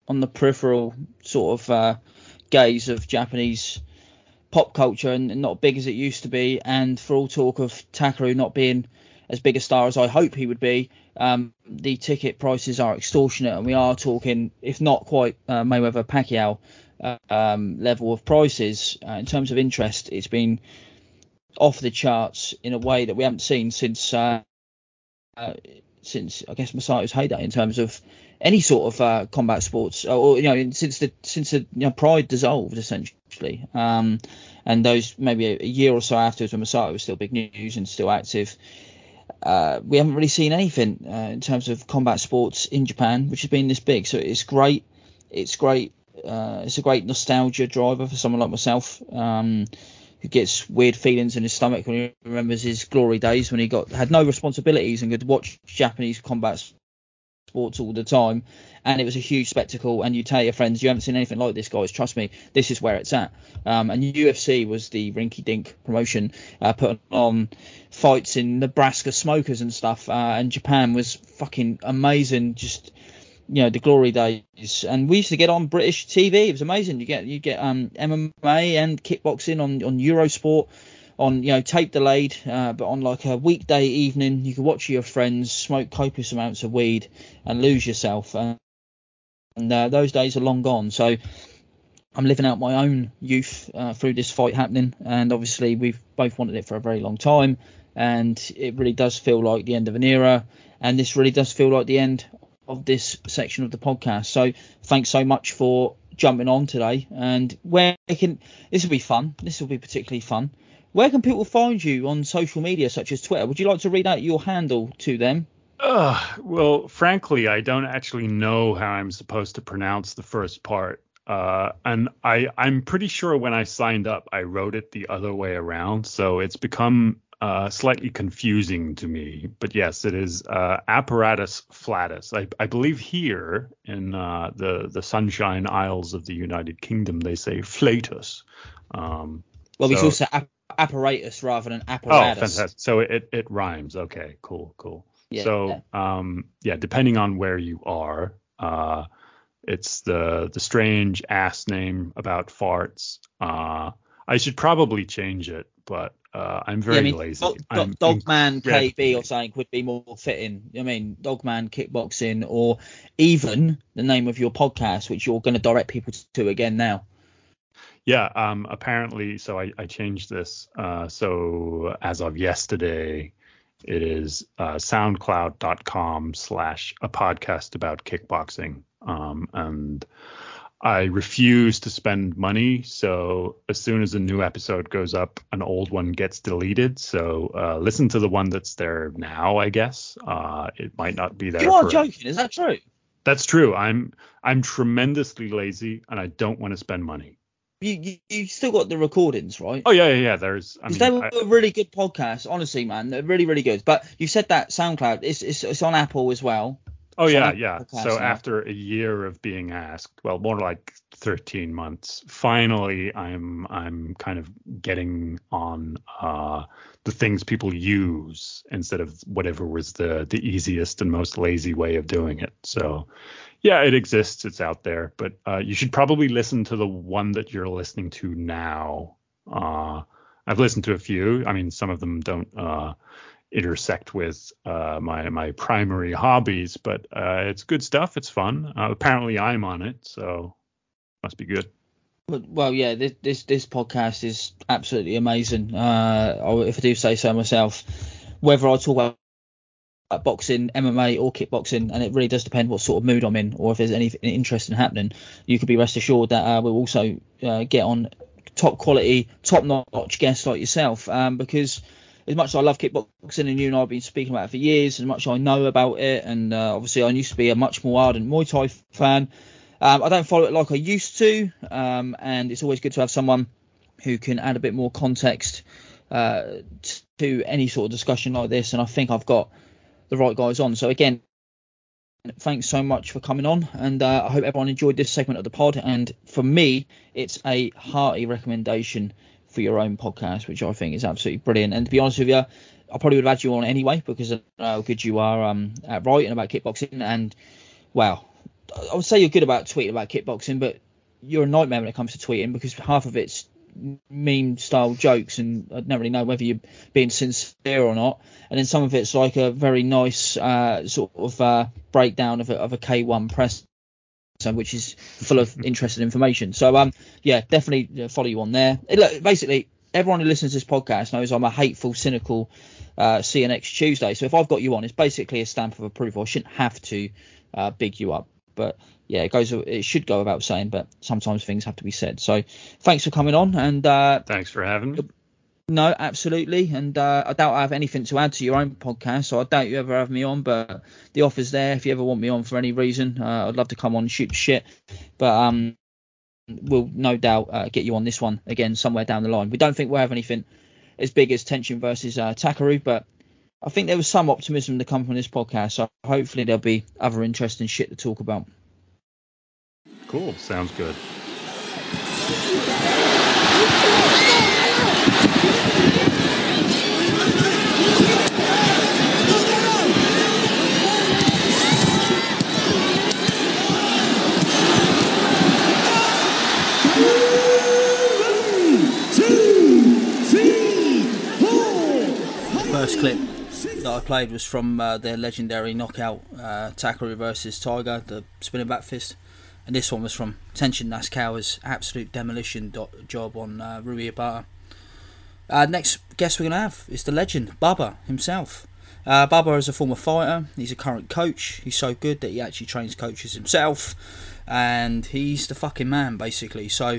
on the peripheral sort of uh, gaze of Japanese pop culture and, and, not big as it used to be, and for all talk of Takeru not being as big a star as I hope he would be, um, the ticket prices are extortionate, and we are talking, if not quite uh, Mayweather Pacquiao uh, um, level of prices uh, in terms of interest. It's been off the charts in a way that we haven't seen since uh, uh, since I guess Masato's heyday in terms of any sort of uh, combat sports, or you know, since the since the you know, Pride dissolved essentially, um, and those maybe a, a, year or so afterwards when Masato was still big news and still active. Uh, we haven't really seen anything uh, in terms of combat sports in Japan, which has been this big. So it's great. It's great. Uh, it's a great nostalgia driver for someone like myself. Um, who gets weird feelings in his stomach when he remembers his glory days when he got had no responsibilities and could watch Japanese combat sports all the time. And it was a huge spectacle. And you tell your friends you haven't seen anything like this guys. Trust me. This is where it's at. Um, and UFC was the rinky dink promotion uh, put on fights in Nebraska smokers and stuff uh, and Japan was fucking amazing. Just you know the glory days, and we used to get on British TV. It was amazing. You get you get um, MMA and kickboxing on on Eurosport, on you know tape delayed, uh, but on like a weekday evening, you could watch your friends smoke copious amounts of weed and lose yourself. Uh, and uh, those days are long gone. So I'm living out my own youth uh, through this fight happening, and obviously we've both wanted it for a very long time, and it really does feel like the end of an era, and this really does feel like the end of this section of the podcast. So thanks so much for jumping on today. And where can this will be fun? This will be particularly fun. Where can people find you on social media such as Twitter? Would you like to read out your handle to them? Uh, well, frankly, I don't actually know how I'm supposed to pronounce the first part. Uh, and I, I'm pretty sure when I signed up, I wrote it the other way around. So it's become uh, slightly confusing to me. But yes, it is uh, apparatus flatus. I, I, believe here in uh, the the Sunshine Isles of the United Kingdom they say flatus. Um, well, so, we should say apparatus rather than oh, apparatus. Oh, fantastic! So it it rhymes. Okay, cool, cool. Yeah, so yeah. Um, yeah, depending on where you are, uh, it's the the strange ass name about farts. Uh, I should probably change it, but uh, I'm very yeah, I mean, lazy. Dog, Dogman KB or something would be more fitting. I mean, Dogman Kickboxing or even the name of your podcast, which you're going to direct people to again now. Yeah, um, apparently, so I, I changed this. Uh, so as of yesterday, it is uh, soundcloud.com slash a podcast about kickboxing. Um, and I refuse to spend money. So as soon as a new episode goes up, an old one gets deleted. So uh, listen to the one that's there now. I guess uh, it might not be there. You are joking. Is that true? That's true. I'm I'm tremendously lazy and I don't want to spend money. you, you you still got the recordings, right? Oh yeah, yeah, yeah. There's. I mean, they were I- a really good podcast, honestly, man. They're really, really good. But you said that SoundCloud, it's it's, it's on Apple as well. Oh yeah, yeah. So after a year of being asked, well, more like 13 months, finally I'm I'm kind of getting on uh, the things people use instead of whatever was the the easiest and most lazy way of doing it. So yeah, it exists, it's out there, but uh, you should probably listen to the one that you're listening to now. Uh, I've listened to a few. I mean, some of them don't uh, intersect with uh, my my primary hobbies, but uh, it's good stuff. It's fun. Uh, apparently, I'm on it, so must be good. Well, yeah, this, this this podcast is absolutely amazing. Uh, if I do say so myself, whether I talk about boxing, MMA, or kickboxing, and it really does depend what sort of mood I'm in, or if there's anything interesting happening. You could be rest assured that uh, we'll also uh, get on top quality, top notch guests like yourself, um, because as much as I love kickboxing and you and I have been speaking about it for years, as much as I know about it, and uh, obviously I used to be a much more ardent Muay Thai fan. Um, I don't follow it like I used to, um, and it's always good to have someone who can add a bit more context uh, to any sort of discussion like this. And I think I've got the right guys on. So again, thanks so much for coming on, and uh, I hope everyone enjoyed this segment of the pod. And for me, it's a hearty recommendation for your own podcast, which I think is absolutely brilliant. And to be honest with you, I probably would have had you on anyway because of how good you are um, at writing about kickboxing. And wow, I would say you're good about tweeting about kickboxing, but you're a nightmare when it comes to tweeting because half of it's meme style jokes and I don't really know whether you're being sincere or not. And then some of it's like a very nice uh, sort of uh, breakdown of a, of a K1 press, which is full of interesting information. So um yeah, definitely uh, follow you on there. It- look, basically, everyone who listens to this podcast knows I'm a hateful, cynical uh, CNX Tuesday. So if I've got you on, it's basically a stamp of approval. I shouldn't have to uh, big you up, but yeah, it goes. It should go without saying, but sometimes things have to be said. So thanks for coming on, and uh, Thanks for having me. No, absolutely, and uh, I doubt I have anything to add to your own podcast, so I doubt you ever have me on. But the offer's there if you ever want me on for any reason. Uh, I'd love to come on and shoot shit, but um, we'll no doubt uh, get you on this one again somewhere down the line. We don't think we'll have anything as big as Tenshin versus uh, Takeru, but I think there was some optimism to come from this podcast. So hopefully there'll be other interesting shit to talk about. Cool. Sounds good. First clip that I played was from uh, their legendary knockout uh, Takeru versus Tiger, the spinning back fist. And this one was from Tenshin Nasukawa's absolute demolition do- job on uh, Rui Ebata. Uh, next guest we're going to have is the legend, Baba himself. Uh, Baba is a former fighter. He's a current coach. He's so good that he actually trains coaches himself. And he's the fucking man, basically. So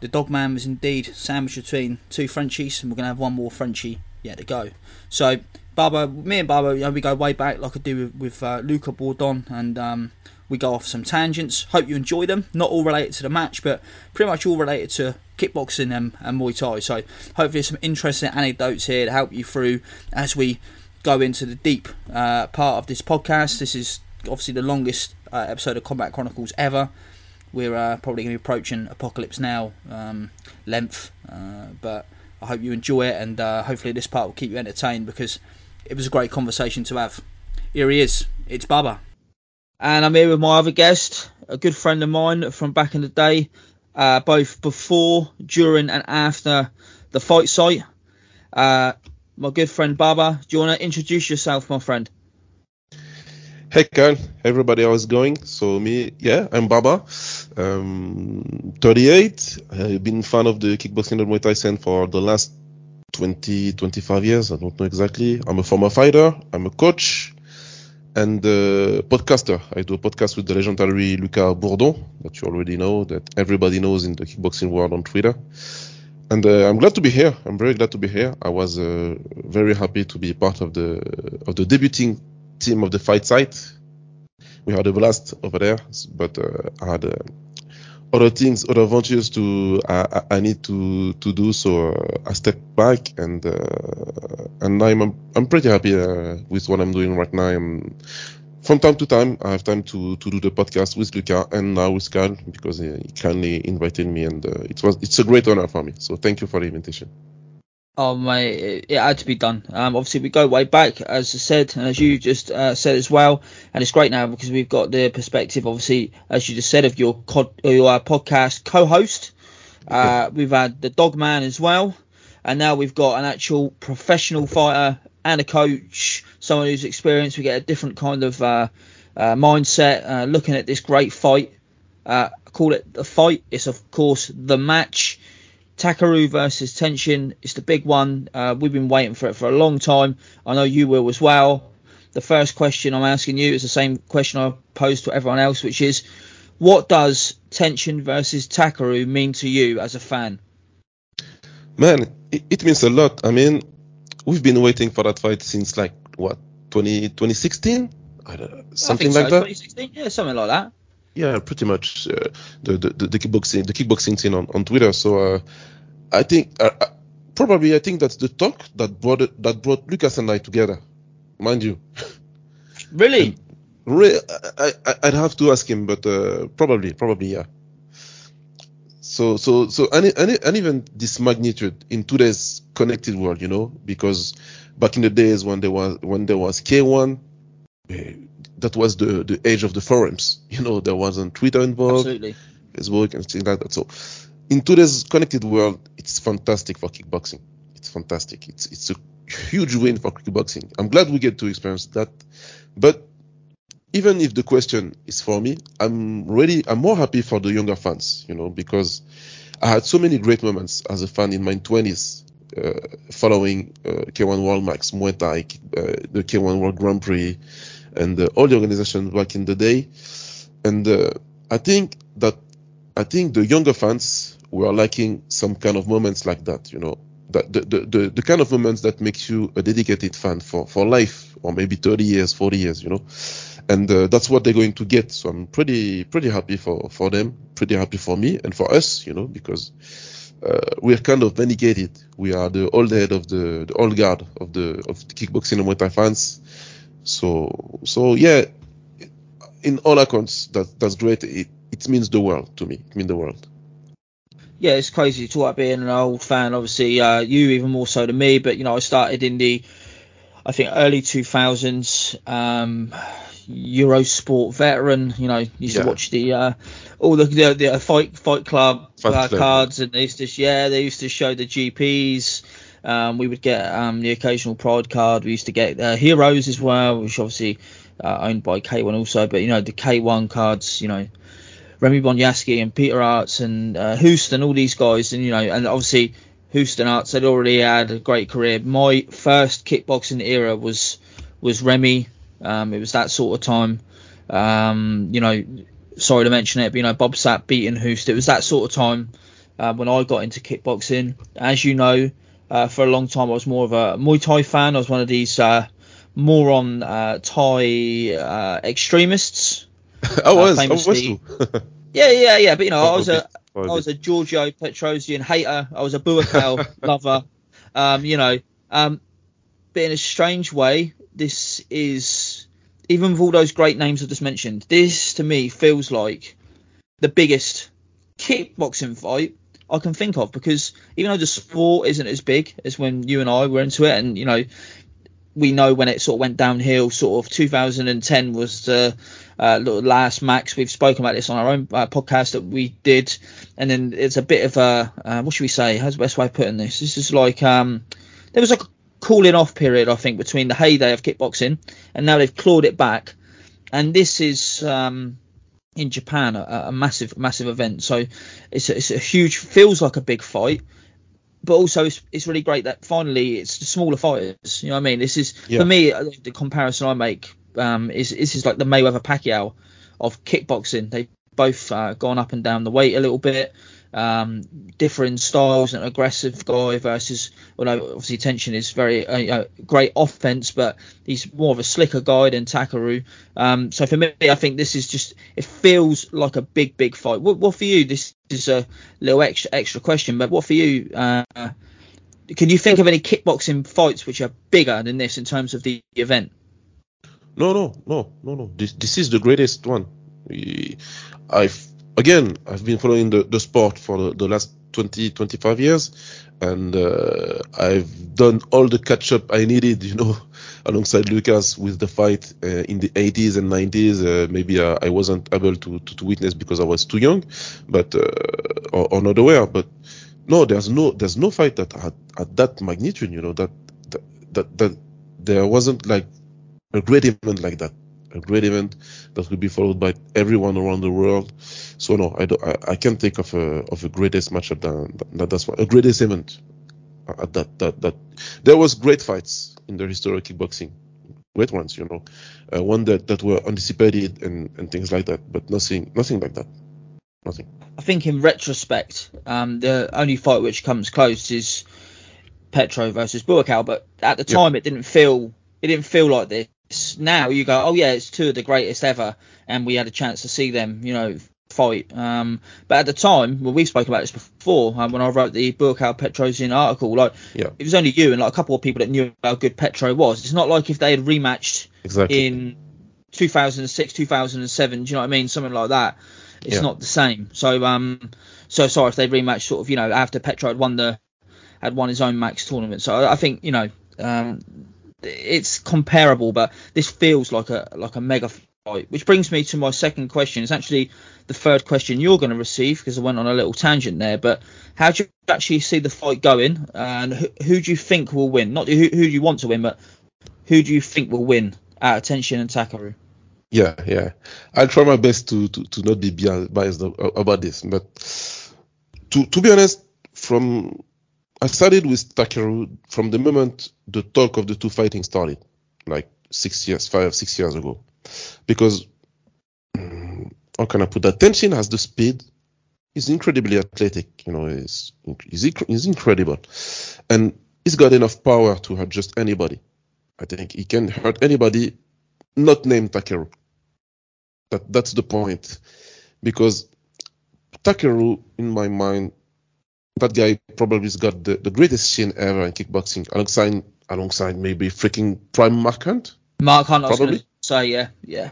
the dog man was indeed sandwiched between two Frenchies, and we're going to have one more Frenchie yet to go. So, Baba, me and Baba, you know, we go way back like I do with, with uh, Luca Bourdon, and um, we go off some tangents. Hope you enjoy them. Not all related to the match, but pretty much all related to kickboxing and, and Muay Thai. So, hopefully, some interesting anecdotes here to help you through as we go into the deep uh, part of this podcast. This is obviously the longest uh, episode of Combat Chronicles ever. We're uh, probably going to be approaching Apocalypse Now um, length, uh, but I hope you enjoy it, and uh, hopefully this part will keep you entertained because it was a great conversation to have. Here he is. It's Baba. And I'm here with my other guest, a good friend of mine from back in the day, uh, both before, during, and after the fight site. Uh, my good friend Baba, do you want to introduce yourself, my friend? Hey Kyle, everybody, how's it going? So me, yeah, I'm Baba, um, 38. I've been fan of the kickboxing and Muay Thai scene for the last 20, 25 years. I don't know exactly. I'm a former fighter. I'm a coach and a podcaster. I do a podcast with the legendary Luca Bourdon that you already know, that everybody knows in the kickboxing world on Twitter. And uh, I'm glad to be here. I'm very glad to be here. I was uh, very happy to be part of the of the debuting team of the fight site. We had a blast over there, but uh, I had uh, other things, other ventures to I, I need to to do. So uh, I step back and uh, and I'm I'm pretty happy uh, with what I'm doing right now. I'm, from time to time, I have time to, to do the podcast with Luca and now with Carl because he, kindly invited me and it was it's a great honor for me. So thank you for the invitation. Oh mate, it, it had to be done. Um, obviously we go way back, as I said, and as you just uh, said as well, and it's great now because we've got the perspective, obviously, as you just said, of your co- your uh, podcast co-host. Uh, we've had the dog man as well, and now we've got an actual professional fighter and a coach, someone who's experienced. We get a different kind of uh, uh, mindset uh, looking at this great fight. Uh, call it the fight. It's of course the match. Takeru versus Tenshin is the big one. Uh, we've been waiting for it for a long time. I know you will as well. The first question I'm asking you is the same question I posed to everyone else, which is, what does Tenshin versus Takeru mean to you as a fan? Man, it, it means a lot. I mean, we've been waiting for that fight since like what 20, 2016, something like so. that. 2016, yeah, something like that. Yeah, pretty much uh, the, the the kickboxing the kickboxing scene on, on Twitter. So uh, I think uh, uh probably I think that's the talk that brought it, that brought Lucas and I together, mind you. Really? Re- I, I I'd have to ask him, but uh, probably probably yeah. So so so and, and, and even this magnitude in today's connected world, you know, because back in the days when there was when there was K1, eh, that was the the age of the forums. You know, there wasn't Twitter involved, Absolutely. Facebook and things like that. So in today's connected world, it's fantastic for kickboxing. It's fantastic. It's it's a huge win for kickboxing. I'm glad we get to experience that. But even if the question is for me, I'm really I'm more happy for the younger fans, you know, because I had so many great moments as a fan in my 20s, uh, following uh, K1 World Max, Muay Thai, uh, the K1 World Grand Prix, and uh, all the organizations back in the day. And uh, I think that I think the younger fans were lacking some kind of moments like that, you know, that the, the, the, the kind of moments that makes you a dedicated fan for, for life, or maybe 30 years, 40 years, you know and uh, that's what they're going to get. So I'm pretty pretty happy for for them, pretty happy for me and for us, you know, because uh, we're kind of vindicated. We are the old head of the the old guard of the of the kickboxing and Muay Thai fans. So so yeah, in all accounts, that that's great. It it means the world to me. It means the world. Yeah, it's crazy to talk about being an old fan. Obviously, uh, you even more so than me. But you know, I started in the I think early 2000s. Um, Eurosport veteran. You know, used yeah. to watch the uh, all the the, the fight fight club uh, cards, and they used to yeah they used to show the GPs. Um, we would get um, the occasional Pride card. We used to get uh, Heroes as well, which obviously uh, owned by K1 also. But you know the K1 cards, you know Remy Bonjasky and Peter Aerts and uh, Houston, all these guys, and you know, and obviously Houston Aerts had already had a great career. My first kickboxing era was was Remy. Um, it was that sort of time. Um, you know, sorry to mention it, but you know, Bob Sapp beating Hoost. It was that sort of time uh, when I got into kickboxing. As you know, uh, for a long time I was more of a Muay Thai fan. I was one of these uh, more on uh, Thai uh, extremists. I was, I was yeah, yeah, yeah. But you know, I was a I was a Giorgio Petrosian hater. I was a Buakaw lover. Um, you know, um, but in a strange way, this is even with all those great names I just mentioned. This to me feels like the biggest kickboxing fight I can think of because even though the sport isn't as big as when you and I were into it, and you know we know when it sort of went downhill. Sort of 2010 was the uh, last max. We've spoken about this on our own uh, podcast that we did, and then it's a bit of a uh, what should we say? How's the best way of putting this? This is like um, there was like a cooling off period, I think, between the heyday of kickboxing and now they've clawed it back. And this is um, in Japan a, a, massive, massive event. So it's a, it's a huge, feels like a big fight, but also it's, it's really great that finally it's the smaller fighters. You know what I mean? This is yeah. for me the comparison I make um, is this is like the Mayweather Pacquiao of kickboxing. They've both uh, gone up and down the weight a little bit. Um, styles, an aggressive guy versus, although obviously Tenshin is very uh, you know, great offense, but he's more of a slicker guy than Takeru. Um, so for me, I think this is just it feels like a big, big fight. What, what for you? This is a little extra extra question, but what for you? Uh, can you think of any kickboxing fights which are bigger than this in terms of the event? No, no, no, no, no. This this is the greatest one. I've again I've been following the, the sport for the, the last 20 25 years and uh, I've done all the catch up I needed you know alongside Lucas with the fight uh, in the 80s and 90s uh, maybe I wasn't able to, to, to, witness because I was too young but or, or, not aware but no there's no there's no fight that had at that magnitude you know that that, that, that there wasn't like a great event like that a great event that will be followed by everyone around the world. So no, I don't, I, I can't think of a of a greatest match at that. that that's a greatest event at that that that there was great fights in the history of kickboxing, great ones, you know, uh, one that that were anticipated and and things like that, but nothing nothing like that, nothing. I think in retrospect, um, the only fight which comes close is Petro versus Buakaw, but at the time it didn't feel it didn't feel like this now you go, oh yeah, it's two of the greatest ever, and we had a chance to see them, you know, fight. Um, but at the time, well, we spoke about this before um, when I wrote the Buakaw Petrosian article. Like, yeah. it was only you and like a couple of people that knew how good Petro was. It's not like if they had rematched exactly. in 2006, 2007. Do you know what I mean? Something like that. It's yeah. not the same. So, um, so sorry if they rematched sort of, you know, after Petro had won the had won his own max tournament. So I, I think, you know, um, it's comparable, but this feels like a like a mega fight. Which brings me to my second question. It's actually the third question you're going to receive because I went on a little tangent there. But how do you actually see the fight going, and who, who do you think will win? Not who, who do you want to win, but who do you think will win out of and Takeru? Yeah, yeah. I'll try my best to, to, to not be biased about this, but to to be honest, from I started with Takeru from the moment the talk of the two fighting started, like six years, five, six years ago. Because, mm, how can I put that? Tenshin has the speed. He's incredibly athletic, you know, he's, he's, he's incredible. And he's got enough power to hurt just anybody. I think he can hurt anybody not named Takeru. That, that's the point. Because Takeru, in my mind, that guy probably has got the, the greatest chin ever in kickboxing, alongside alongside maybe freaking Prime Mark Hunt. Mark Hunt, probably. So yeah, yeah.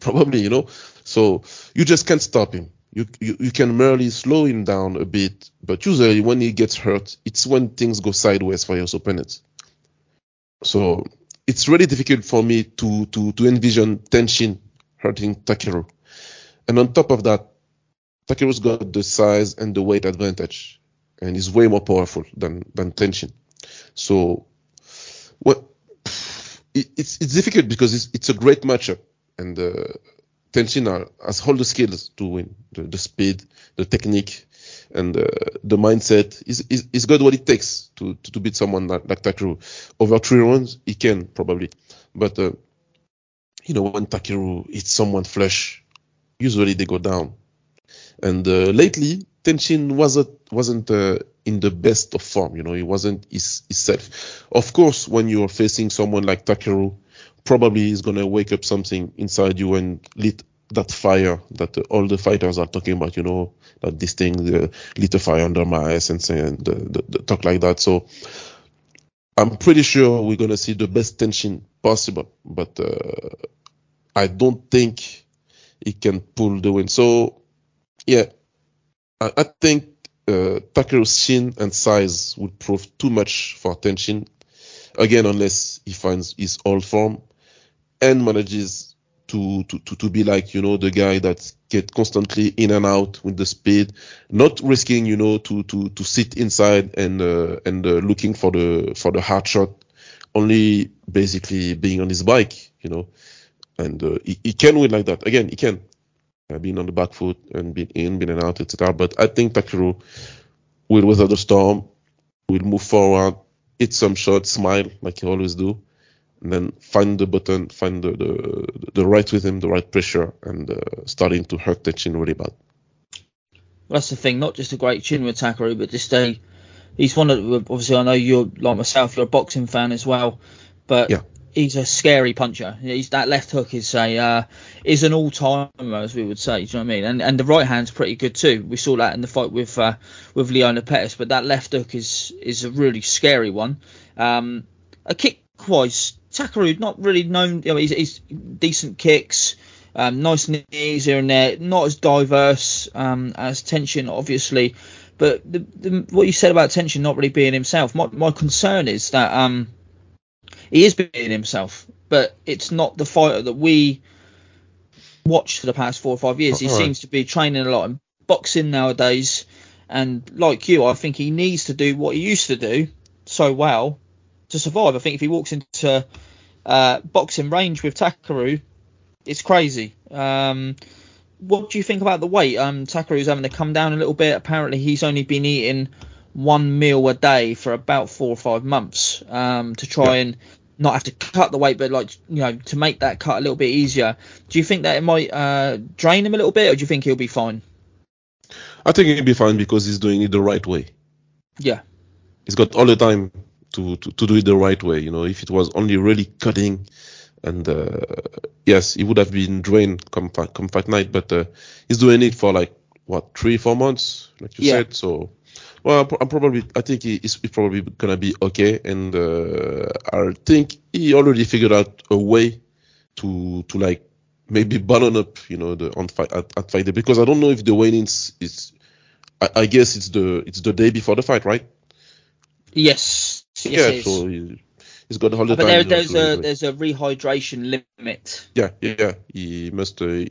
Probably, you know. So you just can't stop him. You, you you can merely slow him down a bit, but usually when he gets hurt, it's when things go sideways for your opponent. So it's really difficult for me to to to envision Tenshin hurting Takeru. And on top of that, Takeru's got the size and the weight advantage and is way more powerful than than Tenshin. So, what it, it's it's difficult because it's it's a great matchup, and uh, Tenshin are, has all the skills to win: the, the speed, the technique, and uh, the mindset. Is he's, he's got what it takes to to, to beat someone like, like. Over three rounds, he can probably, but uh, you know when Takeru hits someone flush, usually they go down. And uh, lately, Tenshin wasn't wasn't uh, in the best of form. You know, he wasn't his, himself. Of course, when you're facing someone like Takeru, probably he's gonna wake up something inside you and lit that fire that uh, all the fighters are talking about. You know, that this thing uh, lit a fire under my ass and and the, the, talk like that. So. I'm pretty sure we're gonna see the best Tenshin possible, but uh, I don't think he can pull the win. So, yeah, I, I think uh, Takeru's chin and size would prove too much for Tenshin. Again, unless he finds his old form and manages to, to, to, to be like, you know, the guy that get constantly in and out with the speed, not risking, you know, to, to, to sit inside and, uh, and uh, looking for the, for the hard shot, only basically being on his bike, you know, and uh, he, he can win like that. Again, he can being on the back foot and being in, being out, etc. But I think Takeru will weather the storm, will move forward, hit some shots, smile like he always do, and then find the button, find the the, the right rhythm, the right pressure, and uh, starting to hurt the chin really bad. that's the thing. Not just a great chin with Takeru, but just a he's one of obviously I know you're like myself, you're a boxing fan as well, but Yeah. He's a scary puncher. He's that left hook is a uh, is an all timer as we would say. Do you know what I mean? And and the right hand's pretty good too. We saw that in the fight with uh, with Leona Pettas, but that left hook is is a really scary one. Um, a kick wise, Takeru not really known. You know, he's, he's decent kicks. Um, nice knees here and there, not as diverse um, as Tenshin, obviously, but the, the, what you said about Tenshin not really being himself. My, my concern is that um, he is being himself, but it's not the fighter that we watched for the past four or five years. He right. seems to be training a lot in boxing nowadays, and like you, I think he needs to do what he used to do so well to survive. I think if he walks into uh, boxing range with Takeru, it's crazy. Um, what do you think about the weight? Um, Takeru's having to come down a little bit. Apparently, he's only been eating one meal a day for about four or five months um, to try and not have to cut the weight, but like you know to make that cut a little bit easier. Do you think that it might uh, drain him a little bit, or do you think he'll be fine? I think he'll be fine because he's doing it the right way. Yeah. He's got all the time to, to, to do it the right way. You know, if it was only really cutting, and uh, yes, he would have been drained come fight, come fight night, but uh, he's doing it for like what three four months, like you Yeah. said. So, well, I'm, probably I think he's probably gonna be okay, and uh, I think he already figured out a way to to like maybe balance up, you know, the on fight at, at fight day because I don't know if the weigh-ins is. I, I guess it's the it's the day before the fight, right? Yes. yes yeah, is. so he, he's got all the but time. there, there's a there's a rehydration limit. yeah, yeah, yeah. He must. Uh,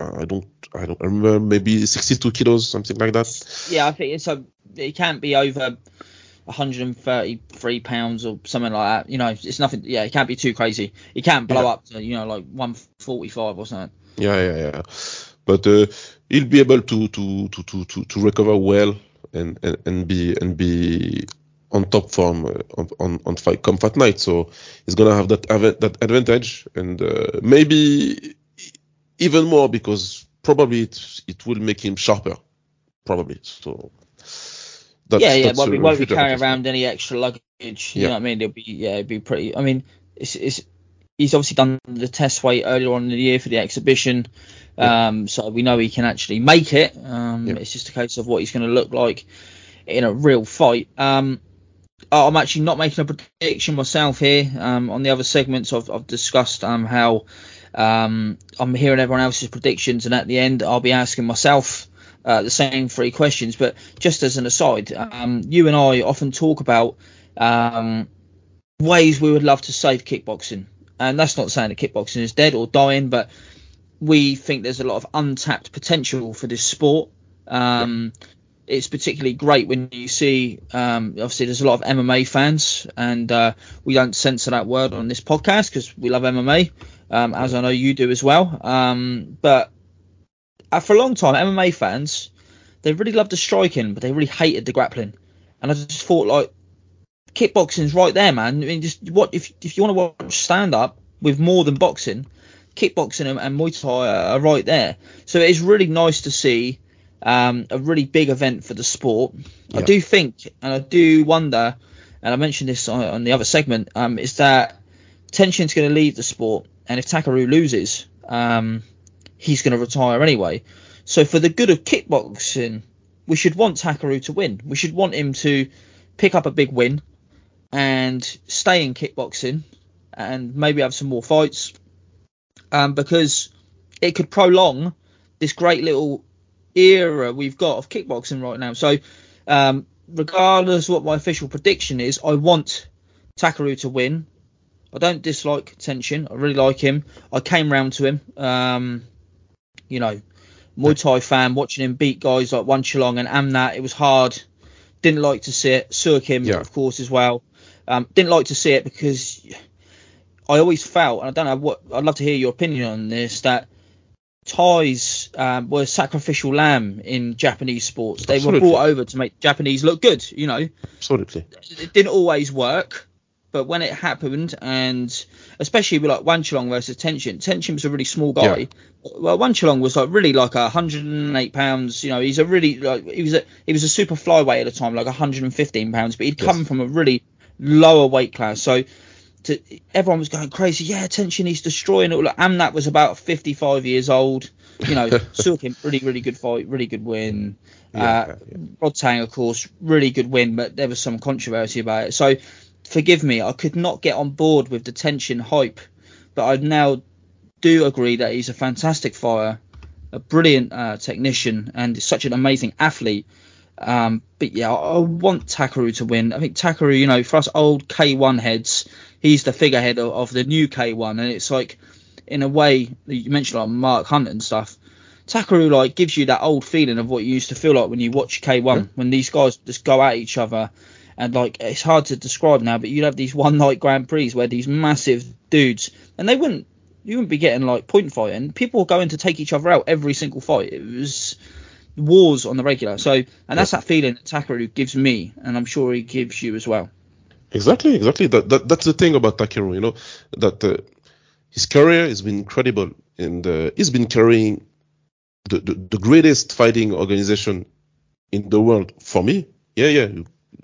I don't. I don't remember. Maybe 62 kilos, something like that. Yeah, I think it's a it can't be over 133 pounds or something like that. You know, it's nothing. Yeah, it can't be too crazy. It can't blow Yeah. up to you know like 145 or something. Yeah, yeah, yeah. But uh, he'll be able to to to to to, to recover well and, and and be and be on top form uh, on on on fight come fight night. So he's gonna have that that advantage and uh, maybe even more because probably it it will make him sharper. Probably. So. That's, yeah, yeah. that's Won't be, won't be carrying around any extra luggage. You Yeah. know what I mean? It'll be yeah, it'd be pretty. I mean, it's it's he's obviously done the test weight earlier on in the year for the exhibition. Um, so we know he can actually make it. Um, Yeah. it's just a case of what he's going to look like in a real fight. Um, I'm actually not making a prediction myself here. Um, on the other segments, I've, I've discussed um, how um, I'm hearing everyone else's predictions, and at the end, I'll be asking myself uh, the same three questions. But just as an aside, um, you and I often talk about um, ways we would love to save kickboxing, and that's not saying that kickboxing is dead or dying, but we think there's a lot of untapped potential for this sport. Um, It's particularly great when you see, um, obviously, there's a lot of MMA fans, and uh, we don't censor that word on this podcast because we love MMA, um, as I know you do as well. Um, but uh, for a long time, MMA fans, they really loved the striking, but they really hated the grappling. And I just thought, like, kickboxing's right there, man. I mean, just what if if you want to watch stand up with more than boxing, kickboxing and, and Muay Thai are, are right there. So it is really nice to see um, a really big event for the sport. I do think, and I do wonder, and I mentioned this on, on the other segment, um, is that Tenshin's going to leave the sport, and if Takeru loses, um, he's going to retire anyway. So for the good of kickboxing, we should want Takeru to win. We should want him to pick up a big win and stay in kickboxing and maybe have some more fights um, because it could prolong this great little era we've got of kickboxing right now. So, um, regardless of what my official prediction is, I want Takeru to win. I don't dislike Tenshin. I really like him. I came round to him. Um, you know, Muay Thai fan, watching him beat guys like Wanchalong and Amnat. It was hard. Didn't like to see it. Suakim, Yeah. of course, as well. Um, didn't like to see it because I always felt, and I don't know what, I'd love to hear your opinion on this, that Thais um, were sacrificial lamb in Japanese sports. They Absolutely. were brought over to make Japanese look good, you know. Absolutely. It didn't always work, but when it happened, and especially with like Wanchalong versus Tenshin, Tenshin was a really small guy. Yeah. Well, Wanchalong was like really like a 108 pounds. You know, he's a really like he was a he was a super flyweight at the time, like 115 pounds, but he'd Yes. come from a really lower weight class. So to, everyone was going crazy. Yeah, Tenshin, he's destroying it. all. Amnat was about 55 years old. You know, Suakim, really, really good fight, really good win. Yeah, uh, Rodtang, of course, really good win, but there was some controversy about it. So forgive me, I could not get on board with the Tenshin hype, but I now do agree that he's a fantastic fighter, a brilliant uh, technician, and such an amazing athlete. Um, but yeah, I I want Takeru to win. I think Takeru, you know, for us old K1 heads, he's the figurehead of, of the new K1, and it's like, in a way, you mentioned like Mark Hunt and stuff. Takeru like gives you that old feeling of what you used to feel like when you watch K1 when these guys just go at each other and like it's hard to describe now but you'd have these one night Grand Prix where these massive dudes and they wouldn't you wouldn't be getting like point fighting people were going to take each other out every single fight it was wars on the regular so and that's that feeling that Takeru gives me and I'm sure he gives you as well Exactly, exactly. That, that that's the thing about Takeru, you know, that uh, his career has been incredible, and uh, he's been carrying the, the the greatest fighting organization in the world for me. Yeah, yeah.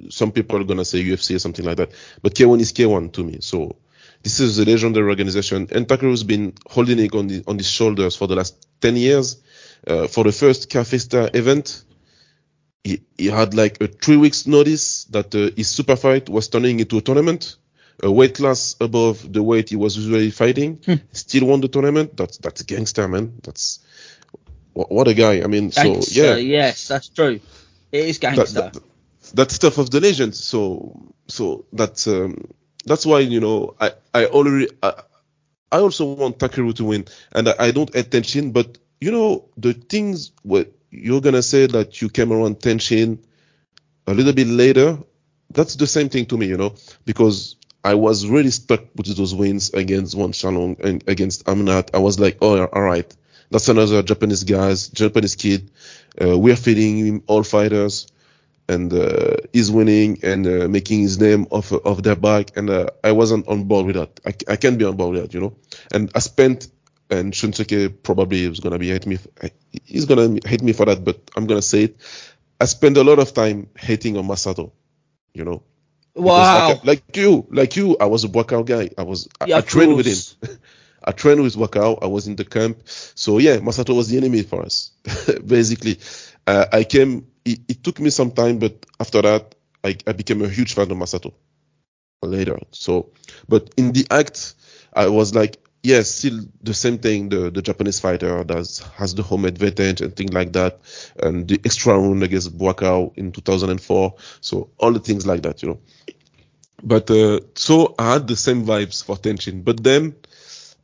Some people are gonna say UFC or something like that, but K1 is K1 to me. So this is a legendary organization, and Takeru's been holding it on the, on his shoulders for the last ten years. Uh, for the first K'Festa event, he, he had like a three weeks notice that uh, his super fight was turning into a tournament, a weight class above the weight he was usually fighting. Still won the tournament. That's that's gangster, man. That's what, what a guy. I mean, gangster so yeah, yes that's true it is that, gangster that, stuff of the legend. So so that's um, that's why you know I I already I, I also want Takeru to win, and I, I don't hate Tenshin, but you know the things what you're gonna say that you came around Tenshin a little bit later. That's the same thing to me, you know, because I was really stuck with those wins against Wanchalong and against Amnat. I was like, oh, all right, that's another Japanese guys, Japanese kid. Uh, we're feeding him all fighters, and uh, he's winning and uh, making his name off of their back. And uh, I wasn't on board with that. I, I can't be on board with that, you know. And I spent, and Shunsuke probably is gonna be hate me. He's gonna hate me for that, but I'm gonna say it. I spent a lot of time hating on Masato, you know. Wow Like, like you, like you, I was a Buakaw guy. I was, I, Yeah, I of trained with him. I trained with Buakaw. I was in the camp. So yeah, Masato was the enemy for us, basically. Uh, I came. It, it took me some time, but after that, I, I became a huge fan of Masato later. So, but in the act, I was like, yes, still the same thing. The the Japanese fighter does has the home advantage and things like that, and the extra round against Buakaw in 2004. So all the things like that, you know. But uh, so I had the same vibes for Tenshin, but then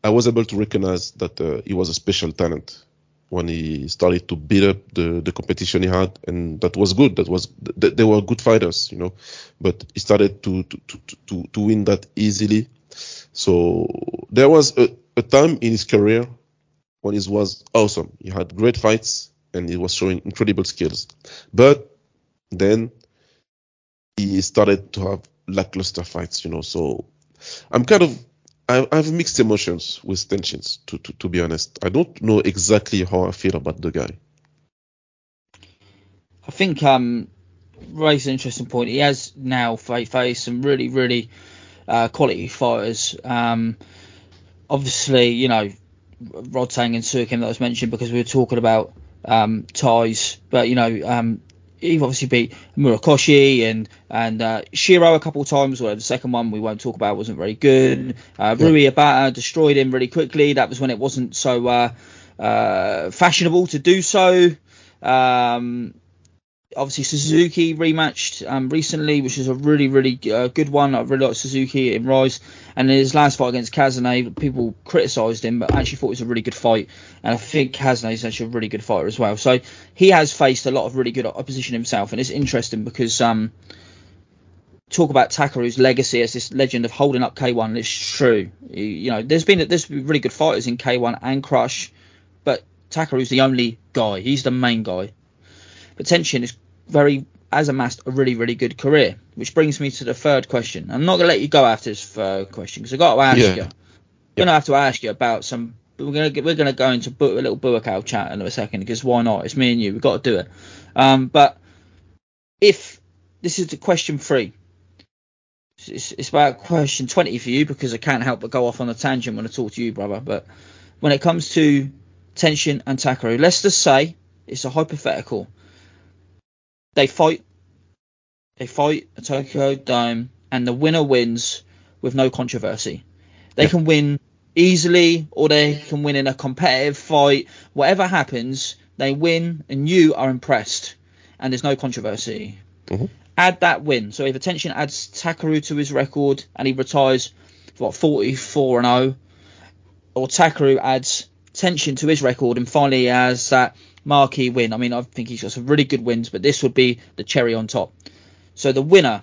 I was able to recognize that uh, he was a special talent when he started to beat up the, the competition he had, and that was good. That was th- they were good fighters, you know, but he started to to to to, to win that easily. So there was a, a time in his career when he was awesome. He had great fights and he was showing incredible skills, but then he started to have lackluster fights, you know. So I'm kind of I, have mixed emotions with tensions, to, to to be honest. I don't know exactly how I feel about the guy. I think um, Ray's an interesting point. He has now faced some really, really uh, quality fighters. Um, obviously, you know, Rodtang and Suakim that was mentioned because we were talking about um, Thais, but you know, um, he obviously beat Murakoshi and and uh, Shiro a couple of times. Where the second one we won't talk about wasn't very good. Uh, Rui Ebata destroyed him really quickly. That was when it wasn't so uh, uh, fashionable to do so. Um, obviously Suzuki rematched um, recently, which is a really really uh, good one. I really like Suzuki in Rise, and in his last fight against Kazane, people criticised him, but actually thought it was a really good fight. And I think Kazane is actually a really good fighter as well. So he has faced a lot of really good opposition himself, and it's interesting because um, talk about Takeru's legacy as this legend of holding up K1. and It's true. You, know, there's been there's been really good fighters in K1 and Krush, but Takeru's the only guy. He's the main guy. But is very has amassed a really, really good career. Which brings me to the third question. I'm not gonna let you go after this third question because I've got to ask Yeah. you. I'm gonna have to ask you about some. We're gonna get, we're gonna go into bu- a little Buakaw chat in a second because why not? It's me and you. We've got to do it. Um, but if this is the question three, it's, it's about question 20 for you because I can't help but go off on a tangent when I talk to you, brother. But when it comes to Tenshin and Takeru, let's just say it's a hypothetical. They fight, they fight at Tokyo Dome, and the winner wins with no controversy. They can win easily, or they can win in a competitive fight. Whatever happens, they win, and you are impressed, and there's no controversy. Mhm. Add that win. So if Attention adds Takeru to his record and he retires what 44 and 0, or Takeru adds Tenshin to his record and finally has that marquee win. I mean, I think he's got some really good wins, but this would be the cherry on top. So the winner,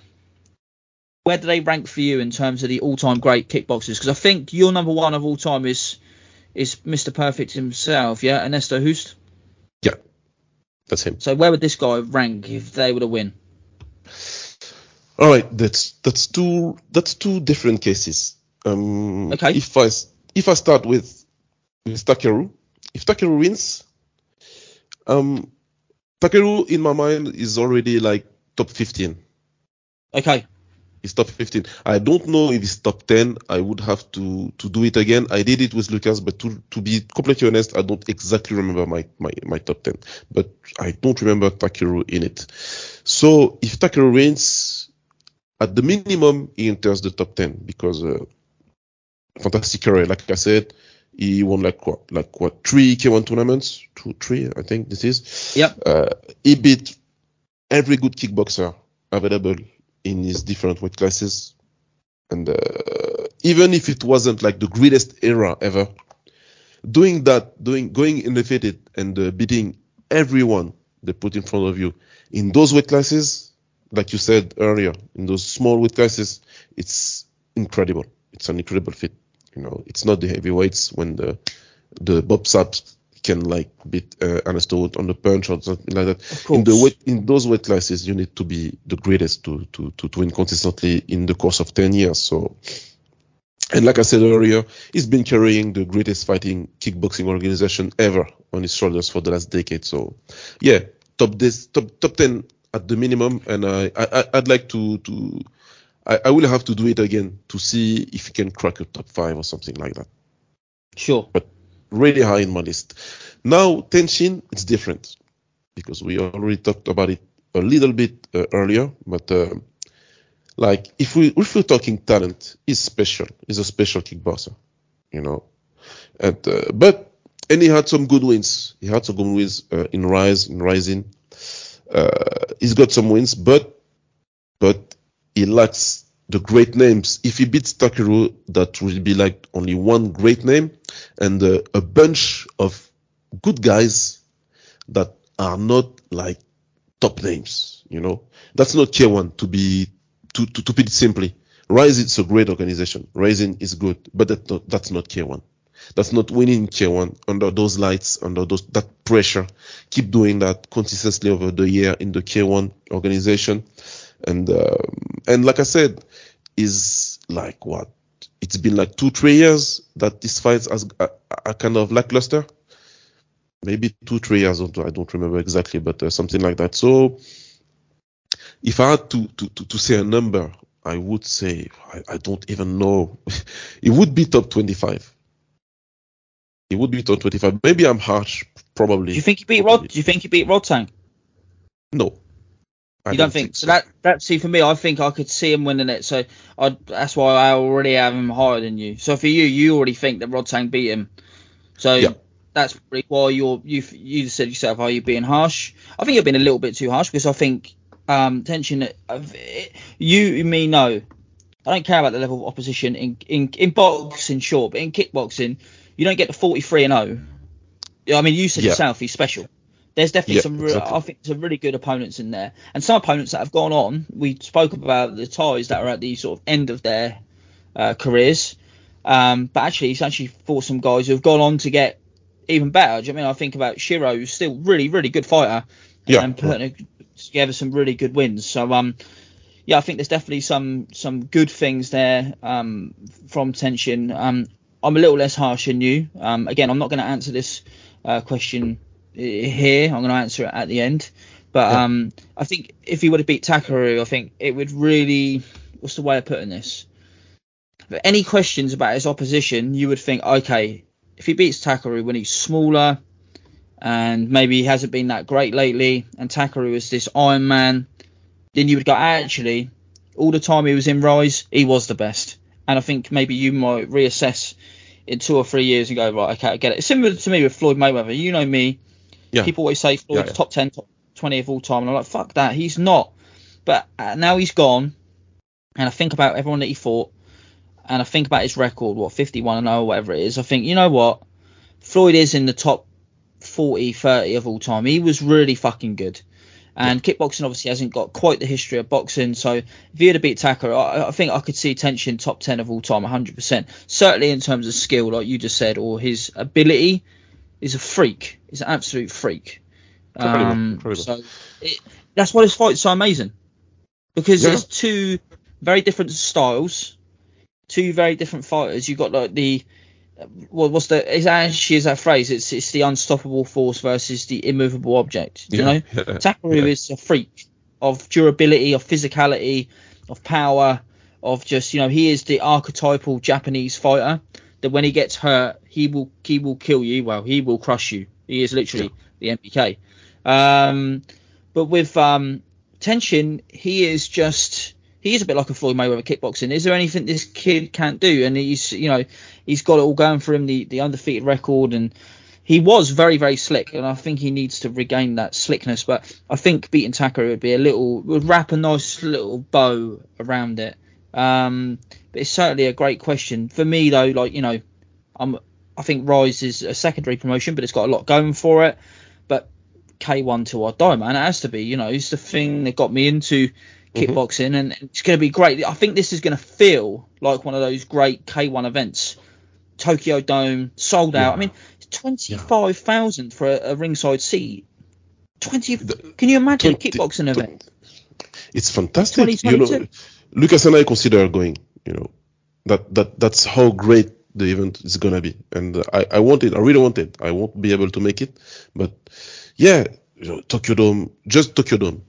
where do they rank for you in terms of the all-time great kickboxers? Because I think your number one of all time is is Mr. Perfect himself, yeah, Ernesto Hoost. Yeah, that's him. So where would this guy rank if they were to win? All right, that's that's two that's two different cases. Um, Okay. If I if I start with with Takeru, if Takeru wins, um, Takeru in my mind is already like top 15. Okay, He's top 15. I don't know if he's top 10. I would have to to do it again. I did it with Lucas, but to to be completely honest, I don't exactly remember my my, my top 10. But I don't remember Takeru in it. So if Takeru wins, at the minimum, he enters the top 10 because uh, fantastic career. Like I said, he won like what, like what, three K1 tournaments, two, three, I think this is. Yeah. Uh, he beat every good kickboxer available in his different weight classes, and uh, even if it wasn't like the greatest era ever, doing that, doing going undefeated and uh, beating everyone they put in front of you in those weight classes, like you said earlier, in those small weight classes, it's incredible. It's an incredible feat. You know, it's not the heavyweights when the the Bob can like beat uh, Ernesto Hoost on the punch or something like that. In the weight in those weight classes, you need to be the greatest to to to, to win consistently in the course of ten years. So. And like I said earlier, he's been carrying the greatest fighting kickboxing organization ever on his shoulders for the last decade. So, yeah, top this top top ten at the minimum, and I, I I'd like to to I, I will have to do it again to see if he can crack a top five or something like that. sure. But really high in my list. Now Tenshin, it's different because we already talked about it a little bit uh, earlier, but uh, like if we if we're talking talent, he's special. He's a special kickboxer, you know. And uh, but and he had some good wins. He had some good wins uh, in Rise, in Rizin. Uh, he's got some wins, but but he lacks the great names. If he beats Takeru, that will be like only one great name and uh, a bunch of good guys that are not like top names. You know, that's not K1 to be to to, to put it simply. Rise is a great organization. Rizin is good, but that not, that's not K1. That's not winning K1 under those lights, under those that pressure. Keep doing that consistently over the year in the K1 organization, and um, and like I said, is like what it's been like two three years that this fight has a, a kind of lackluster. Maybe two three years. I don't, I don't remember exactly, but uh, something like that. So if I had to to to, to say a number, I would say I, I don't even know. it would be top twenty five. It would be top twenty five. Maybe I'm harsh. Probably. Do you think he beat Rod? Do you think he beat Rodtang? No. I you don't, think, so? That that see for me, I think I could see him winning it. So I that's why I already have him higher than you. So for you, you already think that Rod Rodtang beat him. So Yeah. that's probably why you're you you said yourself, are you being harsh? I think you're being a little bit too harsh because I think um Tenshin. uh, You and me know. I don't care about the level of opposition in in in boxing, sure, but in kickboxing, you don't get to 43 and 0. Yeah, I mean, you said Yeah. yourself he's special. There's definitely Yeah, some, real, exactly. I think, some really good opponents in there, and some opponents that have gone on. We spoke about the Thais that are at the sort of end of their uh, careers, um, but actually, it's actually for some guys who have gone on to get even better. Do you know I mean? I think about Shiro, who's still really, really good fighter, Yeah. and putting together some really good wins. So um, yeah, I think there's definitely some some good things there um from Tenshin. Um, I'm a little less harsh than you. Um, again, I'm not going to answer this uh, question here. I'm going to answer it at the end. But Yeah. um, I think if he would have beat Takeru, I think it would really. What's the way of putting this? But any questions about his opposition, you would think, okay, if he beats Takeru when he's smaller, and maybe he hasn't been that great lately, and Takeru is this Iron Man, then you would go, actually, all the time he was in Rise, he was the best. And I think maybe you might reassess in two or three years and go, right, okay, I get it. It's similar to me with Floyd Mayweather. You know me. Yeah. People always say Floyd's Yeah, yeah. top 10, top 20 of all time. And I'm like, fuck that. He's not. But uh, now he's gone. And I think about everyone that he fought. And I think about his record, what, 51 and 0 or whatever it is. I think, you know what? Floyd is in the top 40, 30 of all time. He was really fucking good. And kickboxing obviously hasn't got quite the history of boxing. So if he had to beat Takeru, I, I think I could see Tenshin top 10 of all time, 100%. Certainly in terms of skill, like you just said, or his ability, is a freak. He's an absolute freak. Incredible, Um, incredible. so it, that's why this fight's so amazing. Because Yeah. it's two very different styles, two very different fighters. You've got like the what what's the is actually is that phrase? It's it's the unstoppable force versus the immovable object. You Yeah, know? yeah, Takeru yeah. is a freak of durability, of physicality, of power, of just you know he is the archetypal Japanese fighter that when he gets hurt he will he will kill you. Well, he will crush you. He is literally the MPK. Um, but with um, Tenshin, he is just he is a bit like a Floyd Mayweather kickboxing. Is there anything this kid can't do? And he's you know he's got it all going for him, the the undefeated record, and he was very very slick, and I think he needs to regain that slickness. But I think beating Takeru would be a little would wrap a nice little bow around it. Um, but it's certainly a great question for me though. Like you know, I'm I think Rise is a secondary promotion, but it's got a lot going for it. But K1 to our die, man, it has to be. You know, it's the thing that got me into mm-hmm. kickboxing, and it's going to be great. I think this is going to feel like one of those great K1 events. Tokyo Dome sold out. I mean, twenty five thousand for a, a ringside seat. Twenty. Can you imagine a kickboxing event? It's fantastic. You know, Lucas and I consider going. You know, that that that's how great the event is gonna be, and I I want it. I really want it. I won't be able to make it, but yeah, you know, Tokyo Dome, just Tokyo Dome,